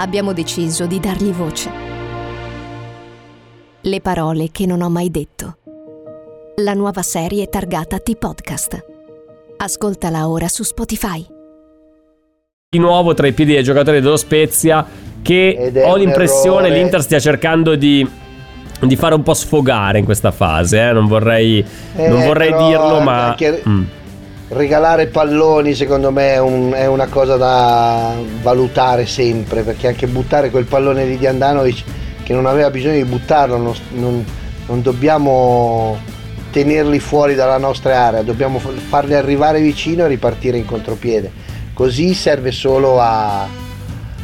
abbiamo deciso di dargli voce. Le parole che non ho mai detto. La nuova serie targata T-Podcast. Ascoltala ora su Spotify. di nuovo tra i piedi dei giocatori dello Spezia che ho l'impressione errore. l'Inter stia cercando di, di fare un po' sfogare in questa fase, eh. non vorrei, Eh, non vorrei però dirlo, ma... anche- Mm. Regalare palloni secondo me è, un- è una cosa da valutare sempre, perché anche buttare quel pallone di Andanovic che non aveva bisogno di buttarlo, non, non- non dobbiamo tenerli fuori dalla nostra area, dobbiamo fa- farli arrivare vicino e ripartire in contropiede. Così serve solo a...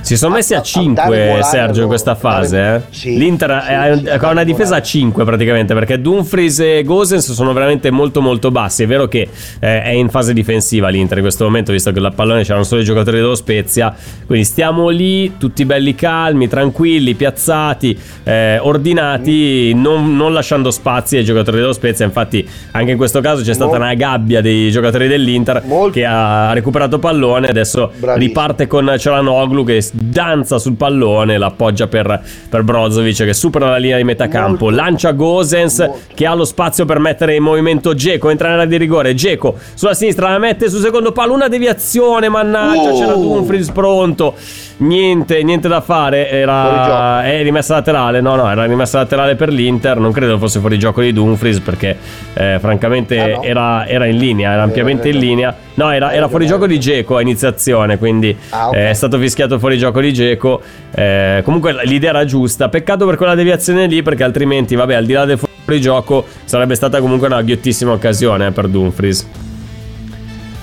Si sono messi a, a- a dare 5 volare, Sergio in questa dare- fase. eh. sì, L'Inter sì, è- sì, ha una difesa a 5 praticamente perché Dumfries e Gosens sono veramente molto molto bassi. È vero che eh, è in fase difensiva l'Inter in questo momento visto che la pallone c'erano solo i giocatori dello Spezia. Quindi stiamo lì tutti belli calmi, tranquilli, piazzati, eh, ordinati, non, non lasciando spazi ai giocatori dello Spezia. Infatti anche in questo caso c'è stata una gabbia dei giocatori dell'Inter Molto- che ha recuperato pallone adesso Bravissimo. riparte con Cialanoglu che danza sul pallone, l'appoggia per, per Brozovic che supera la linea di metà campo, lancia Gosens che ha lo spazio per mettere in movimento Geco, entra nell'area di rigore, Geco sulla sinistra la mette sul secondo palo, una deviazione, mannaggia, Oh. c'era Dumfries pronto. Niente, niente da fare, era è rimessa laterale, no no, era rimessa laterale per l'Inter, non credo fosse fuori gioco di Dumfries perché eh, francamente Ah, no? era, era in linea, era ampiamente in linea. No, era, era fuori gioco di Geco a iniziazione, quindi Ah, ok. eh, è stato fischiato fuori gioco di Geco. Eh, comunque l'idea era giusta, peccato per quella deviazione lì perché altrimenti, vabbè, al di là del fuori gioco sarebbe stata comunque una ghiottissima occasione eh, per Dumfries.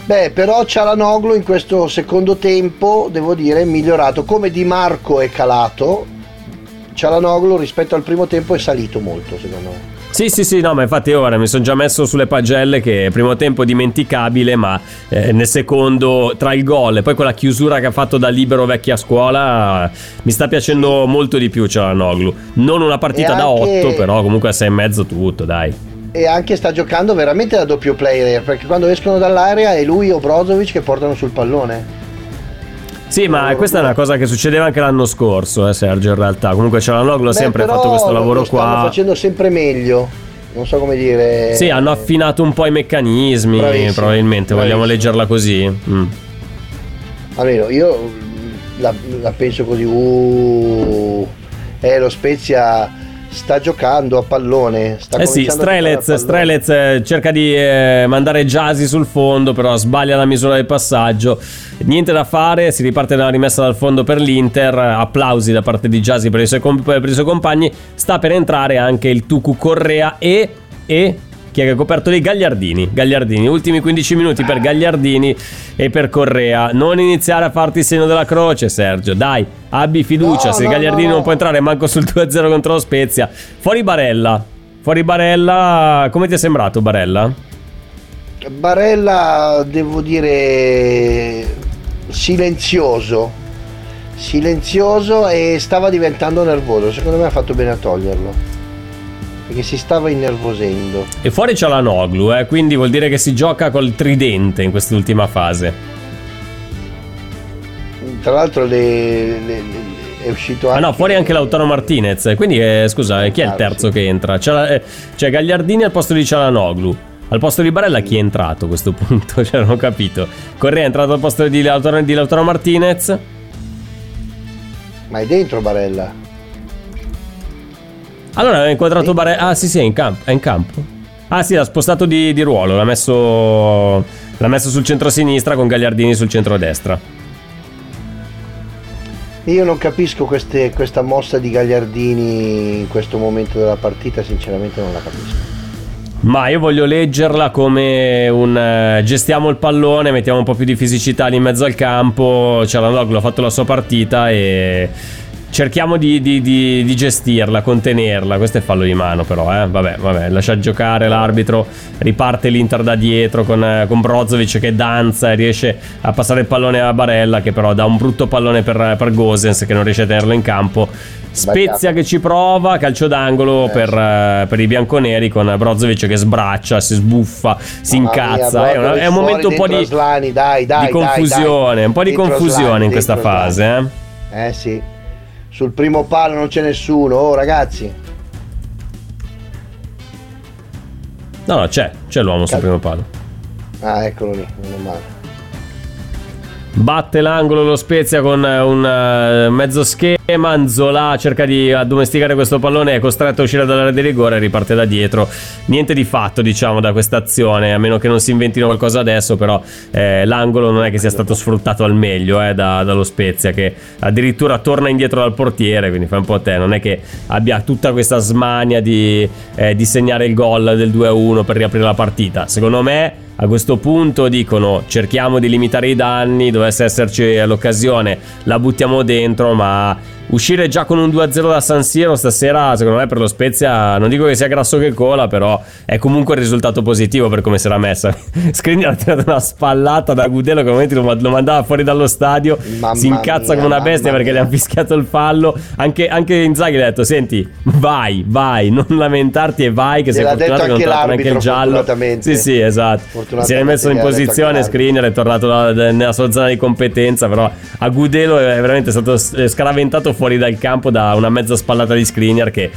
Beh, però Cialanoglu in questo secondo tempo, devo dire, è migliorato. Come Di Marco è calato, Cialanoglu rispetto al primo tempo è salito molto, secondo me. Sì, sì, sì, no, ma infatti ora mi sono già messo sulle pagelle che primo tempo dimenticabile, ma eh, nel secondo tra il gol e poi quella chiusura che ha fatto da libero vecchia scuola mi sta piacendo molto di più Cialanoglu. Non una partita E da anche- 8, però comunque a 6 e mezzo tutto, dai. E anche sta giocando veramente da doppio player, perché quando escono dall'area è lui o Brozovic che portano sul pallone. Sì, ma questa è una cosa che succedeva anche l'anno scorso, eh, Sergio, in realtà. Comunque Cialanoglu ha sempre fatto questo lavoro lo stanno qua. facendo sempre meglio. Non so come dire. Sì, hanno affinato un po' i meccanismi, Bravissimo, probabilmente, vogliamo bravissimo. leggerla così. Mm. Almeno io mm, la, la penso così. Uh, eh, lo Spezia sta giocando a pallone. Sta Eh sì, Strelez. Strelez eh, cerca di eh, mandare Jasi sul fondo, però sbaglia la misura del passaggio. Niente da fare, si riparte dalla rimessa dal fondo per l'Inter. Applausi da parte di Jasi per i suoi, com- per i suoi compagni. Sta per entrare anche il Tucu Correa e. e chi ha coperto lì? Gagliardini. Gagliardini. Ultimi 15 minuti per Gagliardini e per Correa. Non iniziare a farti il segno della croce, Sergio. Dai, abbi fiducia. No, Se no, Gagliardini no. non può entrare manco sul 2-0 contro lo Spezia. Fuori Barella. Fuori Barella. Come ti è sembrato Barella? Barella, devo dire, silenzioso. Silenzioso e stava diventando nervoso. Secondo me ha fatto bene a toglierlo. Perché si stava innervosendo. E fuori c'è la Noglu, eh, quindi vuol dire che si gioca col tridente in quest'ultima fase. Tra l'altro le- le- le- è uscito Ah anche... no, fuori anche Lautaro Martinez. Quindi, eh, scusa, eh, chi è il terzo che entra? C'è, la- eh, c'è Gagliardini al posto di Cialanoglu. Al posto di Barella chi è entrato a questo [LAUGHS] punto? Cioè, non ho capito. Correa è entrato al posto di Lautaro, di Lautaro Martinez. Ma è dentro Barella. Allora ha inquadrato Barella. Ah, sì, sì, è in campo. È in campo. Ah, sì, l'ha spostato di, di ruolo. L'ha messo, l'ha messo sul centro-sinistra con Gagliardini sul centro-destra. Io non capisco queste- questa mossa di Gagliardini in questo momento della partita, sinceramente non la capisco. Ma io voglio leggerla come un eh, gestiamo il pallone, mettiamo un po' più di fisicità lì in mezzo al campo. Cialanoglu ha fatto la sua partita e cerchiamo di, di- di- di gestirla, contenerla. Questo è fallo di mano, però. Eh. Vabbè, vabbè, lascia giocare l'arbitro. Riparte l'Inter da dietro con, eh, con Brozovic che danza e riesce a passare il pallone a Barella, che però dà un brutto pallone per, per Gosens che non riesce a tenerlo in campo. Spezia che ci prova, calcio d'angolo per, eh, per i bianconeri con Brozovic che sbraccia, si sbuffa, si Mamma mia, incazza. È, una- è un momento un po' di, Aslani, dai, dai, di confusione, dai. un po' di confusione Aslani, in questa fase. Eh? Eh sì, sul primo palo non c'è nessuno, oh ragazzi. No, no, c'è, c'è l'uomo sul primo palo. Ah, eccolo lì, meno male. Batte l'angolo lo Spezia con eh, un eh, mezzo schema. Anzola cerca di addomesticare questo pallone. È costretto a uscire dall'area di rigore e riparte da dietro. Niente di fatto, diciamo, da questa azione. A meno che non si inventino qualcosa adesso. Però eh, l'angolo non è che sia stato sfruttato al meglio eh, da- dallo Spezia. Che addirittura torna indietro dal portiere. Quindi fa un po' te. Non è che abbia tutta questa smania di, eh, di segnare il gol del 2-1 per riaprire la partita. Secondo me. A questo punto dicono cerchiamo di limitare i danni, dovesse esserci l'occasione, la buttiamo dentro, ma uscire già con un 2-0 da San Siro stasera, secondo me per lo Spezia, non dico che sia grasso che cola, però è comunque il risultato positivo per come si era messa. [LAUGHS] Skriniar ha tirato una spallata da Gudelo che al momento lo, mandava fuori dallo stadio, Mamma si incazza mia, come una bestia perché gli mia. ha fischiato il fallo. Anche, anche Inzaghi gli ha detto, senti, vai, vai, non lamentarti e vai, che sei Gliel'ha fortunato che non ti ha anche il giallo. Sì, sì, esatto. Si è rimesso in posizione. Skriniar è tornato nella sua zona di competenza, però a Gudelo è veramente stato scaraventato fuori dal campo da una mezza spallata di Skriniar che...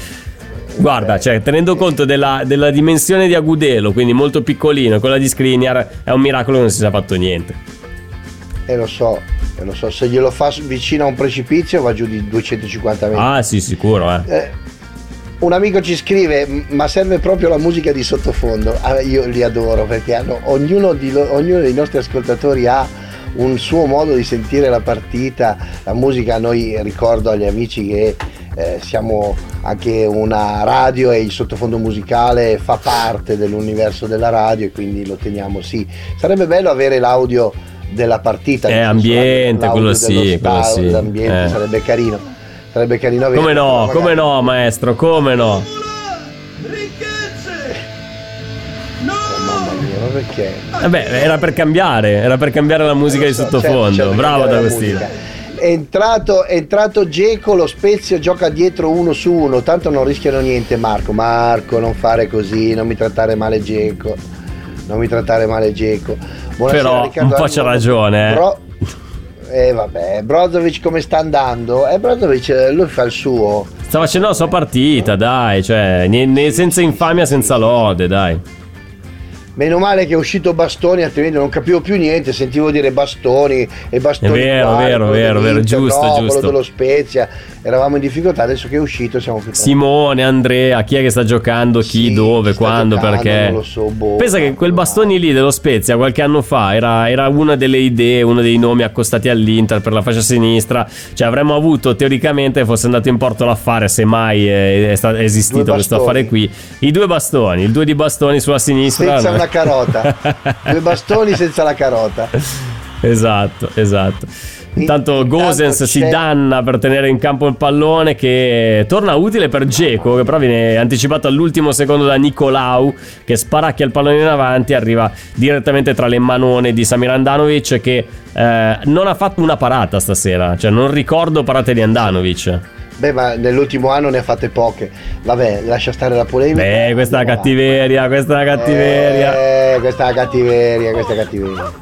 Guarda, cioè, tenendo conto della, della dimensione di Agudelo, quindi molto piccolino, quella di Skriniar, è un miracolo che non si sia fatto niente. E lo so, e lo so, se glielo fa vicino a un precipizio va giù di 250 metri. Ah, sì, sicuro, eh. Eh, un amico ci scrive, "M- ma serve proprio la musica di sottofondo. Ah, io li adoro perché hanno- ognuno, di ognuno dei nostri ascoltatori ha un suo modo di sentire la partita. La musica, noi ricordo agli amici che eh, siamo anche una radio e il sottofondo musicale fa parte dell'universo della radio e quindi lo teniamo sì. Sarebbe bello avere l'audio della partita. Senso, ambiente, quello sì, quello sì. L'ambiente Eh. sarebbe carino. Sarebbe carino avere Come no, come no, maestro, come no? Perché? Vabbè, era per cambiare, era per cambiare la musica di Certo, sottofondo. certo, Bravo D'Agostino. È entrato, è entrato Geco, lo Spezia gioca dietro uno su uno, tanto non rischiano niente Marco. Marco, non fare così, non mi trattare male Geco. Non mi trattare male Geco. Buonasera, Però Riccardo un po' c'ha ragione, eh. Bro- eh vabbè, Brozovic come sta andando? Eh Brozovic eh, lui fa il suo. Sta facendo la sua partita, dai, cioè, senza infamia, senza lode, dai. Meno male che è uscito Bastoni, altrimenti non capivo più niente, sentivo dire Bastoni e Bastoni. È vero, qua, vero, vero, vero, giusto, no, giusto. Dello Spezia, eravamo in difficoltà, adesso che è uscito siamo più Simone, Andrea, chi è che sta giocando, chi, dove, sta quando, giocando, perché. non lo so, boh, Pensa che quel bastoni lì dello Spezia qualche anno fa era, era una delle idee, uno dei nomi accostati all'Inter per la fascia sinistra. Cioè avremmo avuto teoricamente, fosse andato in porto l'affare, se mai è, è sta- è esistito questo affare qui. I due bastoni, il due di bastoni sulla sinistra. senza no? Una carota. [LAUGHS] Due bastoni senza la carota. Esatto, esatto. Intanto Gosens si danna per tenere in campo il pallone che torna utile per Geco che però viene anticipato all'ultimo secondo da Nicolau che sparacchia il pallone in avanti arriva direttamente tra le manone di Samir Andanovic che eh, non ha fatto una parata stasera cioè non ricordo parate di Andanovic Beh, ma nell'ultimo anno ne ha fatte poche. Vabbè, lascia stare la polemica. Beh questa è la cattiveria questa è la cattiveria Eh, questa è la cattiveria, questa è la cattiveria.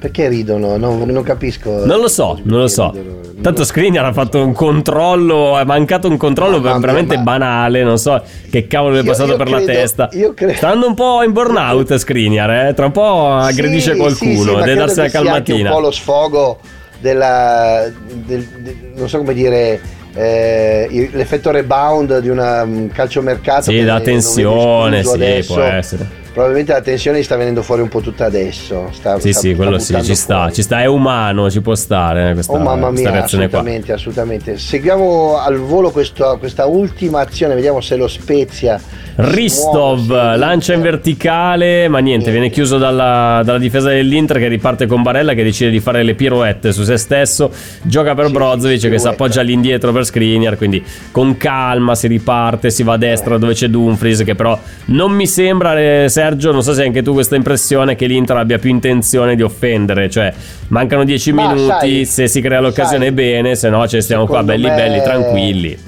Perché ridono? Non, non capisco. Non lo so, non lo so. Tanto Skriniar ha fatto un controllo, è mancato un controllo mia, veramente ma- banale, non so che cavolo gli è passato io per la credo- testa. io credo- Sta andando un po' in burnout Skriniar, eh? tra un po' aggredisce Sì, qualcuno, sì, sì, ma deve darsi la sia anche calmatina. un po' lo sfogo della. del- del- non so come dire. eh, l'effetto rebound di una, un calciomercato Sì, da tensione, sì, adesso. può essere. Probabilmente la tensione sta venendo fuori un po' tutta adesso sta, Sì, sta- sì, quello sì, ci sta, ci sta, è umano, ci può stare eh, questa, Oh mamma questa mia, reazione qua. assolutamente, assolutamente. Seguiamo al volo questo- questa ultima azione, vediamo se lo Spezia. Ristov muove, lancia in verticale, ma niente, viene chiuso dalla, dalla difesa dell'Inter che riparte con Barella che decide di fare le pirouette su se stesso. Gioca per Sì, Brozovic che si appoggia all'indietro per Skriniar, quindi con calma si riparte, si va a destra dove c'è Dumfries che però non mi sembra, eh, Sergio, non so se hai anche tu questa impressione che l'Inter abbia più intenzione di offendere, cioè mancano 10 Ma minuti, sai- se si crea l'occasione sai, bene, se no ci stiamo qua belli me- belli, tranquilli.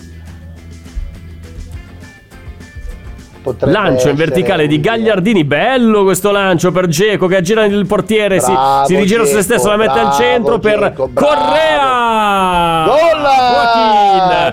Potrebbe Lancio in verticale di. Gagliardini, bello questo lancio per Geco che aggira il portiere, si, Bravo, si rigira su se stesso, la mette al centro per Dzeko, bravo. Correa! Gol! Joaquin!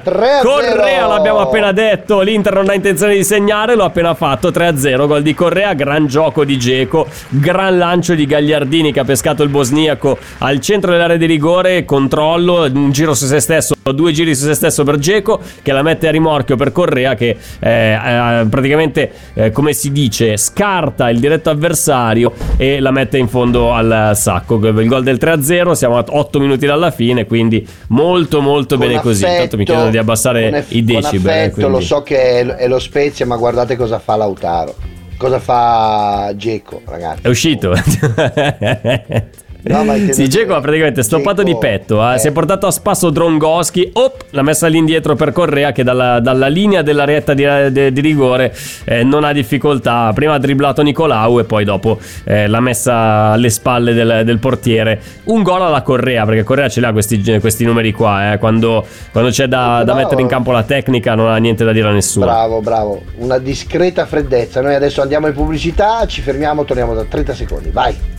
3-0. Correa l'abbiamo appena detto, l'Inter non ha intenzione di segnare, lo ha appena fatto 3-0, gol di Correa, gran gioco di Geco, gran lancio di Gagliardini che ha pescato il bosniaco al centro dell'area di rigore, controllo, un giro su se stesso, due giri su se stesso per Geco che la mette a rimorchio per Correa che eh, eh, praticamente eh, come si dice scarta il diretto avversario e la mette in fondo al sacco. Il gol del 3-0, siamo a 8 minuti dalla fine, quindi molto molto Con bene così. affetto, Intanto mi chiedono di abbassare eff- i decibel. Eh, affetto, quindi- lo so che è, è lo Spezia, ma guardate cosa fa Lautaro. Cosa fa Geco, ragazzi. È uscito. [LAUGHS] No, Sì, Dzeko ha praticamente stoppato Dzeko, di petto, eh. eh. si è portato a spasso Drongoschi, op, l'ha messa all'indietro per Correa che dalla, dalla linea della retta di, de- di rigore eh, non ha difficoltà. Prima ha dribblato Nicolau e poi dopo eh, l'ha messa alle spalle del, del portiere. Un gol alla Correa, perché Correa ce l'ha questi, questi numeri qua, eh. quando, quando c'è da, da mettere in campo la tecnica non ha niente da dire a nessuno. Bravo, bravo. Una discreta freddezza. Noi adesso andiamo in pubblicità, ci fermiamo, torniamo da 30 secondi. Vai.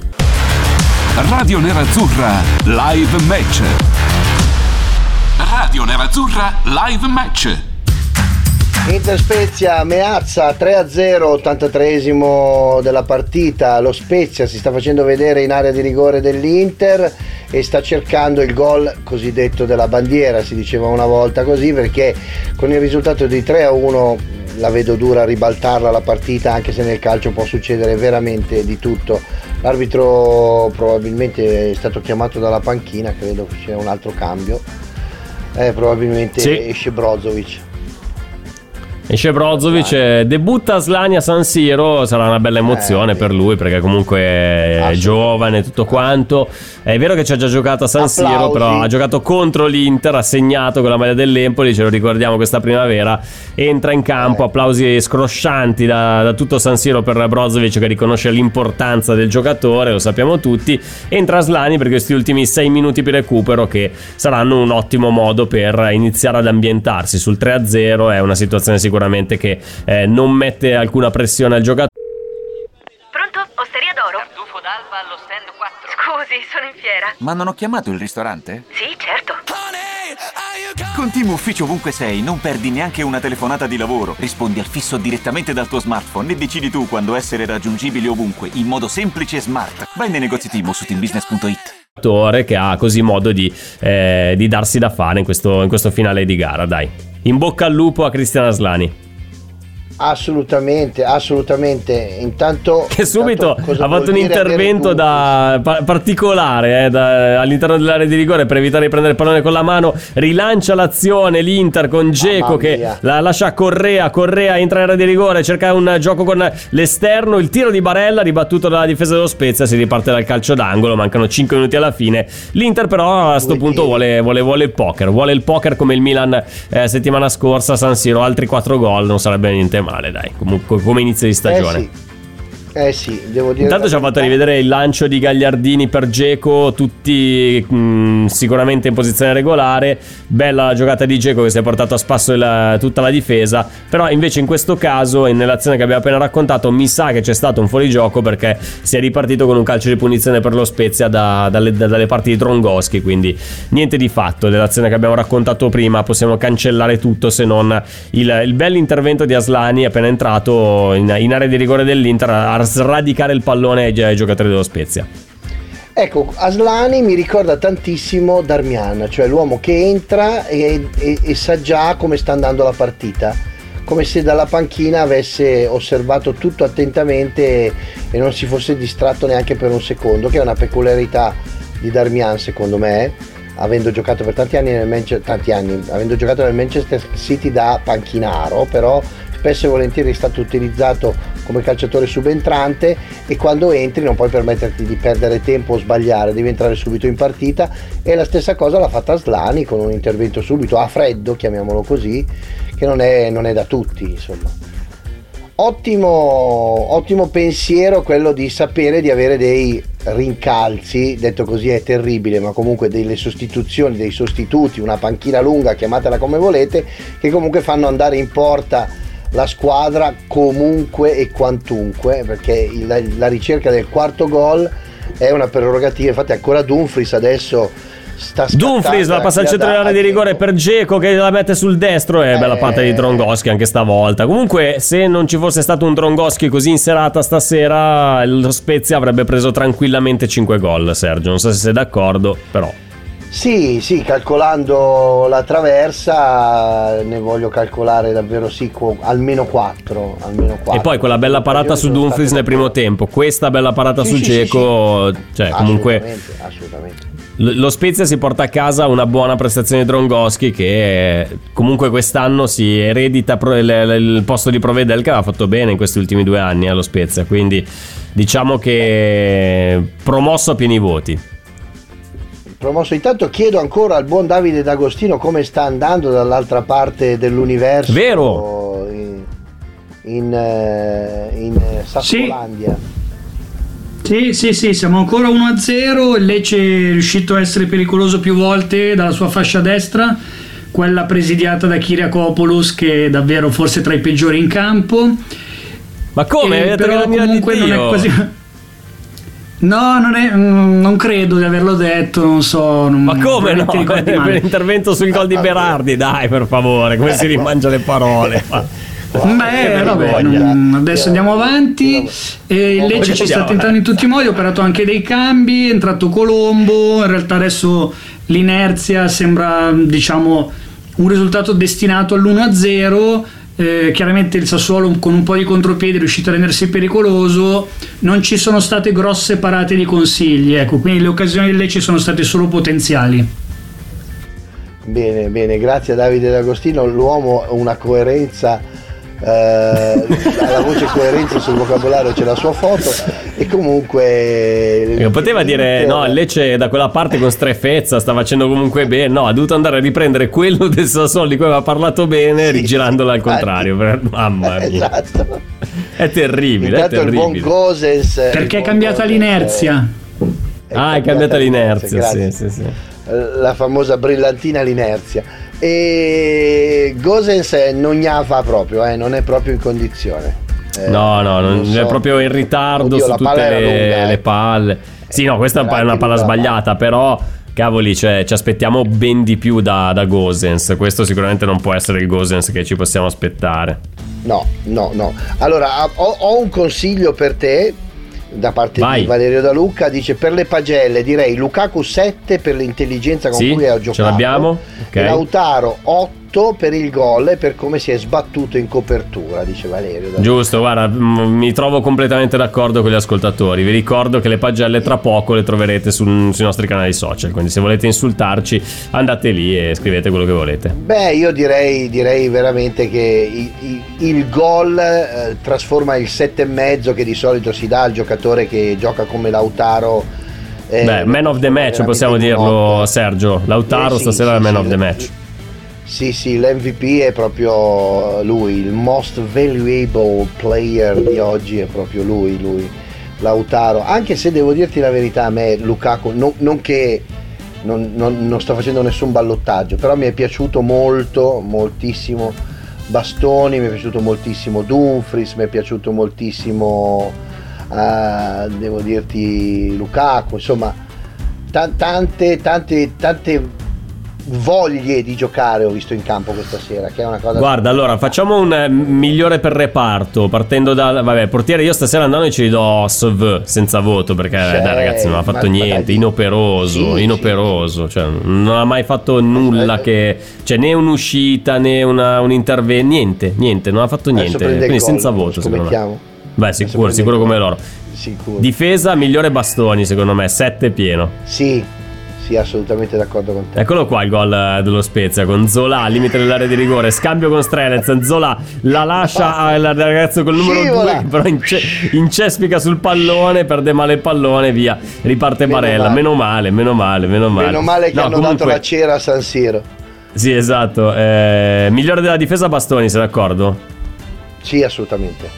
Radio Nerazzurra Live Match. Radio Nerazzurra Live Match. Inter Spezia, Meazza 3-0, 83esimo della partita. Lo Spezia si sta facendo vedere in area di rigore dell'Inter e sta cercando il gol cosiddetto della bandiera, si diceva una volta così, perché con il risultato di 3-1 la vedo dura ribaltarla la partita, anche se nel calcio può succedere veramente di tutto. L'arbitro probabilmente è stato chiamato dalla panchina, credo che sia un altro cambio. Eh, probabilmente Sì. esce Brozovic. Esce Brozovic, eh, debutta a Slani a San Siro, sarà una bella emozione Eh, per lui perché comunque è giovane e tutto quanto. È vero che ci ha già giocato a San Siro, Applausi. però ha giocato contro l'Inter, ha segnato con la maglia dell'Empoli, ce lo ricordiamo questa primavera. Entra in campo, Eh. applausi scroscianti da, da tutto San Siro per Brozovic che riconosce l'importanza del giocatore, lo sappiamo tutti. Entra Slani per questi ultimi 6 minuti per recupero che saranno un ottimo modo per iniziare ad ambientarsi sul 3-0. È una situazione sicuramente che eh, non mette alcuna pressione al giocatore. Pronto? Osteria d'oro? Tartufo d'alba allo stand 4. Scusi, sono in fiera. Ma non ho chiamato il ristorante? Sì, certo. Con Team Ufficio ovunque sei, non perdi neanche una telefonata di lavoro. Rispondi al fisso direttamente dal tuo smartphone e decidi tu quando essere raggiungibile ovunque, in modo semplice e smart. Vai nei negozi Team su teambusiness.it. che ha così modo di, eh, di darsi da fare in questo, in questo finale di gara. Dai, in bocca al lupo a Cristian Aslani. Assolutamente, assolutamente. Intanto [LAUGHS] Che subito intanto ha fatto un intervento da, pa- particolare eh, da- all'interno dell'area di rigore per evitare di prendere il pallone con la mano. Rilancia l'azione l'Inter con Geco che la lascia a Correa. Correa entra in area di rigore, cerca un gioco con l'esterno. Il tiro di Barella ribattuto dalla difesa dello Spezia. Si riparte dal calcio d'angolo. Mancano 5 minuti alla fine. L'Inter, però, a sto Due punto vuole, vuole- vuole il poker. Vuole il poker come il Milan eh, settimana scorsa San Siro. Altri 4 gol non sarebbe niente male, dai. Comunque, come inizio di stagione. Eh sì. Eh sì, devo dire. Intanto la ci ha fatto rivedere il lancio di Gagliardini per Geco, tutti mh, sicuramente in posizione regolare. Bella la giocata di Geco che si è portato a spasso il- tutta la difesa. Però invece in questo caso, e nell'azione che abbiamo appena raccontato, mi sa che c'è stato un fuorigioco perché si è ripartito con un calcio di punizione per lo Spezia da- dalle, da- dalle parti di Drongoschi. Quindi niente di fatto dell'azione che abbiamo raccontato prima. Possiamo cancellare tutto se non il, il bel intervento di Aslani appena entrato in, in area di rigore dell'Inter a sradicare il pallone ai, ai giocatori dello Spezia. Ecco, Aslani mi ricorda tantissimo Darmian, cioè l'uomo che entra e, e- e sa già come sta andando la partita, come se dalla panchina avesse osservato tutto attentamente e non si fosse distratto neanche per un secondo, che è una peculiarità di Darmian secondo me, avendo giocato per tanti anni nel Manchester, tanti anni, avendo giocato nel Manchester City da panchinaro, però spesso e volentieri è stato utilizzato come calciatore subentrante e quando entri non puoi permetterti di perdere tempo o sbagliare, devi entrare subito in partita e la stessa cosa l'ha fatta Slani con un intervento subito a freddo, chiamiamolo così, che non è, non è da tutti, insomma. Ottimo, ottimo pensiero quello di sapere di avere dei rincalzi, detto così è terribile, ma comunque delle sostituzioni, dei sostituti, una panchina lunga, chiamatela come volete, che comunque fanno andare in porta la squadra comunque e quantunque, perché il- la ricerca del quarto gol è una prerogativa, infatti ancora Dumfries adesso sta Dumfries la passa al centro dell'area di rigore per Geco che la mette sul destro e bella Eh. patta di Drongoschi anche stavolta. Comunque, se non ci fosse stato un Drongoschi così in serata stasera, lo Spezia avrebbe preso tranquillamente 5 gol. Sergio, non so se sei d'accordo, però. Sì, sì, calcolando la traversa ne voglio calcolare davvero sì, almeno 4, almeno 4. E poi quella bella parata su Dumfries nel primo tempo, questa bella parata Sì, su sì, sì, Geco, cioè comunque Assolutamente, Lo Spezia si porta a casa una buona prestazione di Drongoschi che eh, comunque quest'anno si eredita il, il posto di Provedel che aveva fatto bene in questi ultimi due anni allo Spezia, quindi diciamo che promosso a pieni voti. Promosso intanto chiedo ancora al buon Davide D'Agostino come sta andando dall'altra parte dell'universo. Vero. In, in, eh, in eh, Sassolandia. Sì, sì, sì, siamo ancora 1-0. Il Lecce è riuscito a essere pericoloso più volte dalla sua fascia destra, quella presidiata da Kyriakopoulos, che è davvero forse tra i peggiori in campo. Ma come? Eh, detto però comunque non è quasi. No, non, è, mm, non credo di averlo detto, non so. non- Ma come no? [LAUGHS] l'intervento sul gol di Berardi, dai, per favore, come si rimangia le parole. [LAUGHS] Beh, vabbè, non- adesso andiamo avanti. Il Lecce ci sta tentando in tutti i modi. Ha operato anche dei cambi. È entrato Colombo. In realtà adesso l'inerzia sembra, diciamo, un risultato destinato all'1-0. Eh, chiaramente il Sassuolo con un po' di contropiedi è riuscito a rendersi pericoloso. Non ci sono state grosse parate di consigli. Ecco, quindi le occasioni del Lecce sono state solo potenziali. Bene, bene, grazie a Davide D'Agostino. L'uomo ha una coerenza. Eh, la voce coerenza sul vocabolario c'è la sua foto e comunque Eh, Poteva dire no, il Lecce da quella parte con strefezza sta facendo comunque bene. No, ha dovuto andare a riprendere quello del Sassuolo di cui aveva parlato bene, rigirandolo al contrario. Mamma mia, esatto. è terribile. È Intanto il buon terribile. Gosens il Perché è cambiata l'inerzia. Ah, è cambiata l'inerzia. grazie. Sì, sì, sì. la famosa brillantina l'inerzia e Gosens eh, non fa proprio eh, non è proprio in condizione Eh, No, no, non, so. è proprio in ritardo Oddio, su tutte le, lunga, eh. le palle. Sì, no, questa è una, palla sbagliata, però cavoli, cioè, ci aspettiamo ben di più da, da Gosens. Questo sicuramente non può essere il Gosens che ci possiamo aspettare. no no no allora ho, ho un consiglio per te da parte Vai. di Valerio Da Lucca dice per le pagelle direi Lukaku 7 per l'intelligenza con Sì, cui ha ce giocato l'abbiamo? Ok. Lautaro 8 per il gol e per come si è sbattuto in copertura dice Valerio. Giusto, guarda, mi trovo completamente d'accordo con gli ascoltatori. Vi ricordo che le pagelle tra poco le troverete sul- sui nostri canali social. Quindi, se volete insultarci, andate lì e scrivete quello che volete. Beh, io direi, direi veramente che i- i- il gol eh, trasforma il 7,5 che di solito si dà al giocatore che gioca come Lautaro. eh, Beh, man of the match, possiamo dirlo. Sergio. Lautaro Eh, sì, stasera è sì, il man sì, of the match. Sì, sì, l'MVP è proprio lui, il most valuable player di oggi è proprio lui, lui, Lautaro. Anche se devo dirti la verità, a me Lukaku, non, non che non, non- non sto facendo nessun ballottaggio, però mi è piaciuto molto, moltissimo Bastoni, mi è piaciuto moltissimo Dumfries, mi è piaciuto moltissimo, eh, devo dirti, Lukaku, insomma, ta- tante, tante, tante voglie di giocare ho visto in campo questa sera, che è una cosa... Guarda, allora facciamo un eh, migliore per reparto. Partendo dal. Vabbè, portiere, io stasera andando e ci do Sov senza voto perché, Sì, dai, ragazzi, non ha fatto niente. dai. Inoperoso, Sì, inoperoso. Cioè, non ha mai fatto nulla che. Cioè, né un'uscita né una- un intervento. Niente, niente, non ha fatto niente. Quindi gol, senza voto, secondo me. Beh, sicuro, sicuro come loro. Sicuro. Difesa migliore Bastoni, secondo me. 7 pieno. Sì, sì, assolutamente d'accordo con te. Eccolo qua il gol dello Spezia con Zola, limite dell'area di rigore, scambio con Strelez, Zola la lascia al ragazzo col numero Scivola. 2 però ince- incespica sul pallone, perde male il pallone, via, riparte Meno Barella, male. meno male, meno male, meno male. Meno male che No, hanno comunque- dato la cera a San Siro. Sì, esatto, eh, migliore della difesa Bastoni, sei d'accordo? Sì, assolutamente.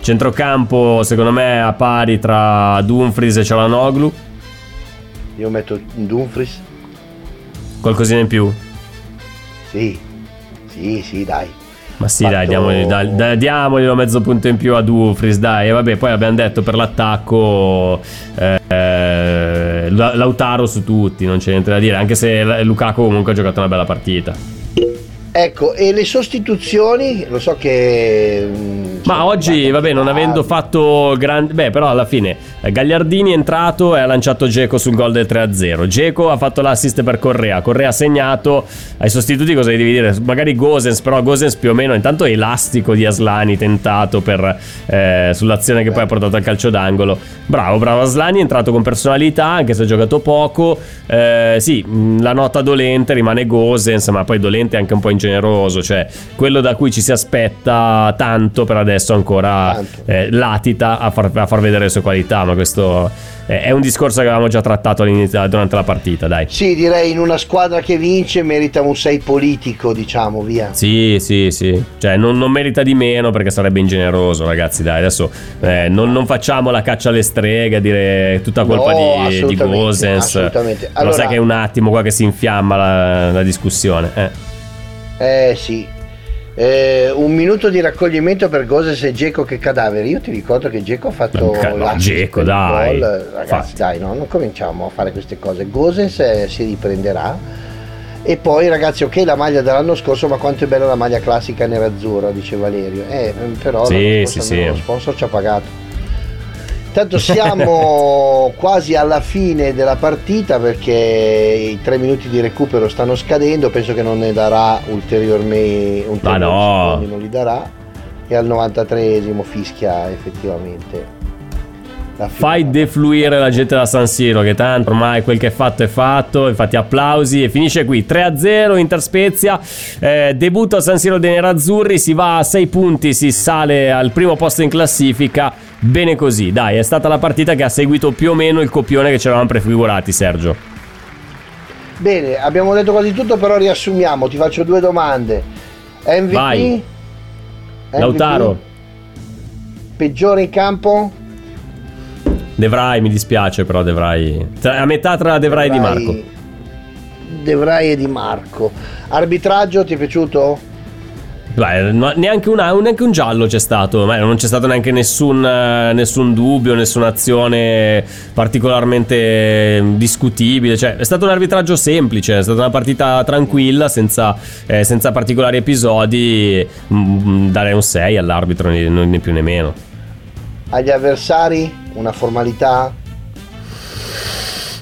Centrocampo secondo me a pari tra Dumfries e Cialanoglu, Io metto Dumfries. qualcosina in più? Sì, sì, sì, dai. Ma sì, Fatto- dai, diamogli, dai, dai, diamoglielo mezzo punto in più a Dumfries, dai. E vabbè, poi abbiamo detto per l'attacco eh, eh, La- Lautaro su tutti, non c'è niente da dire. Anche se Lukaku comunque ha giocato una bella partita. Ecco, e le sostituzioni, lo so che mh, Ma oggi, vabbè, non avendo fatto grande. Beh, però alla fine eh, Gagliardini è entrato e ha lanciato Geco sul gol del 3-0. Geco ha fatto l'assist per Correa. Correa ha segnato. Ai sostituti cosa devi dire? Magari Gosens, però Gosens più o meno intanto è elastico di Aslani tentato per, eh, sull'azione che poi ha portato al calcio d'angolo. Bravo, bravo Aslani, è entrato con personalità, anche se ha giocato poco. Eh, sì, mh, la nota dolente rimane Gosens, ma poi dolente anche un po' ingeneroso. Cioè, quello da cui ci si aspetta tanto per adesso ancora eh, latita a far, a far vedere le sue qualità. Ma questo eh, è un discorso che avevamo già trattato all'inizio, durante la partita, dai. Sì, direi in una squadra che vince merita un 6 politico, diciamo, via. Sì, sì, sì. Cioè, non, non merita di meno perché sarebbe ingeneroso, ragazzi. Dai, adesso eh, non, non facciamo la caccia alle streghe, dire tutta colpa No, di, di Gosens. assolutamente. Lo Allora- sai che è un attimo qua che si infiamma la, la discussione. Eh. Eh sì. Eh, un minuto di raccoglimento per Goses e Geco che cadaveri. Io ti ricordo che Geco ha fatto Ma ca- no, l'assist Dzeko, per il dai. gol. Ragazzi, dai, no, non cominciamo a fare queste cose. Goses eh, si riprenderà. E poi, ragazzi, ok, la maglia dell'anno scorso, ma quanto è bella la maglia classica nerazzurra, dice Valerio. Eh, però Sì, sì, sì. lo sponsor ci ha pagato. Intanto siamo [LAUGHS] quasi alla fine della partita perché i tre minuti di recupero stanno scadendo, penso che non ne darà ulteriormente, ulteriori no. secondi, non li darà e al 93esimo fischia effettivamente. Fai defluire la gente da San Siro, che tanto ormai quel che è fatto è fatto. Infatti, applausi e finisce qui 3-0 Inter Spezia. Eh, debutto a San Siro dei Nerazzurri. Si va a 6 punti, si sale al primo posto in classifica. Bene così, dai, è stata la partita che ha seguito più o meno il copione che ci eravamo prefigurati, Sergio. Bene, abbiamo detto quasi tutto, però riassumiamo, ti faccio due domande. MVP? Vai. MVP? Lautaro, Peggiore in campo? Devrai, mi dispiace, però Devrai. Tra- a metà tra Devrai e Di Marco. Devrai e Di Marco. Arbitraggio, ti è piaciuto? Beh, neanche, una- neanche un giallo c'è stato, ma non c'è stato neanche nessun, eh, nessun dubbio, nessuna azione particolarmente discutibile. Cioè, è stato un arbitraggio semplice, è stata una partita tranquilla, senza, eh, senza particolari episodi. Mm, dare un 6 all'arbitro, né più né meno. Agli avversari? Una formalità?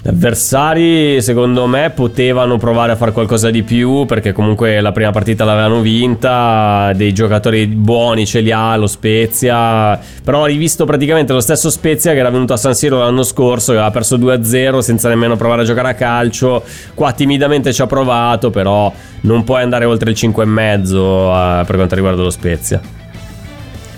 Gli avversari, secondo me, potevano provare a fare qualcosa di più perché comunque la prima partita l'avevano vinta, dei giocatori buoni ce li ha lo Spezia, però ho rivisto praticamente lo stesso Spezia che era venuto a San Siro l'anno scorso, che aveva perso 2-0 senza nemmeno provare a giocare a calcio, qua timidamente ci ha provato, però non puoi andare oltre il 5,5 eh, per quanto riguarda lo Spezia.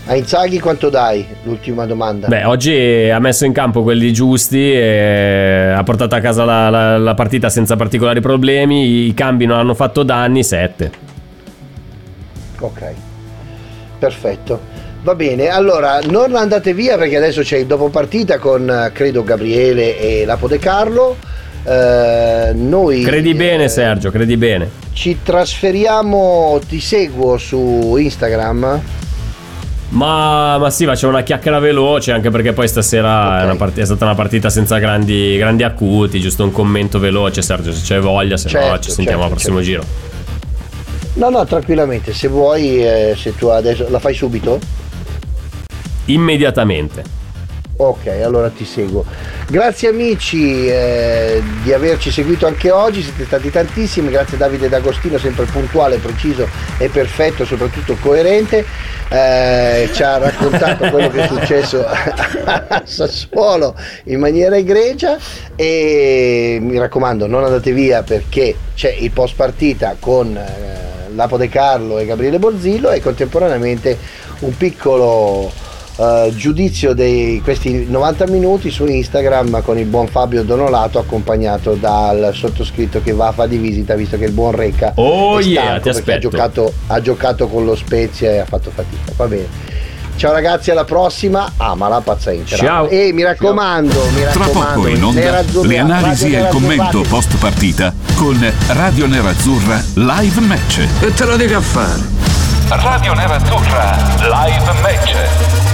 A Inzaghi quanto dai? L'ultima domanda. Beh, oggi ha messo in campo quelli giusti e ha portato a casa la, la- la partita senza particolari problemi. I cambi non hanno fatto danni, 7. Ok, perfetto. Va bene, allora non andate via perché adesso c'è il dopo partita con eh, credo Gabriele e Lapo De Carlo. Eh, noi Credi bene, Sergio, credi bene. ci trasferiamo, ti seguo su Instagram. Ma, ma sì, facciamo una chiacchiera veloce anche perché poi stasera è, una part- è stata una partita senza grandi, grandi acuti, giusto un commento veloce, Sergio, se c'è voglia, se no Certo, ci sentiamo certo, al prossimo certo. giro. No, no, tranquillamente, se vuoi, eh, se tu adesso la fai subito. Immediatamente. Ok, allora ti seguo. Grazie amici eh, di averci seguito anche oggi, siete stati tantissimi, grazie Davide D'Agostino, sempre puntuale, preciso e perfetto, soprattutto coerente. Eh, ci ha raccontato [LAUGHS] quello che è successo a Sassuolo in maniera egregia e mi raccomando non andate via perché c'è il post partita con eh, Lapo De Carlo e Gabriele Borzillo e contemporaneamente un piccolo eh, giudizio di questi 90 minuti su Instagram con il buon Fabio Donolato accompagnato dal sottoscritto che va a fare di visita visto che il buon Recca Oh è yeah, ti perché ha aspetto. giocato, ha giocato con lo Spezia e ha fatto fatica va bene ciao ragazzi alla prossima amala pazza Inter Ciao. e mi raccomando mi Tra raccomando poco in onda le analisi e il commento post partita con Radio Nerazzurra Live Match. E te lo dico a fare. Radio Nerazzurra Live Match.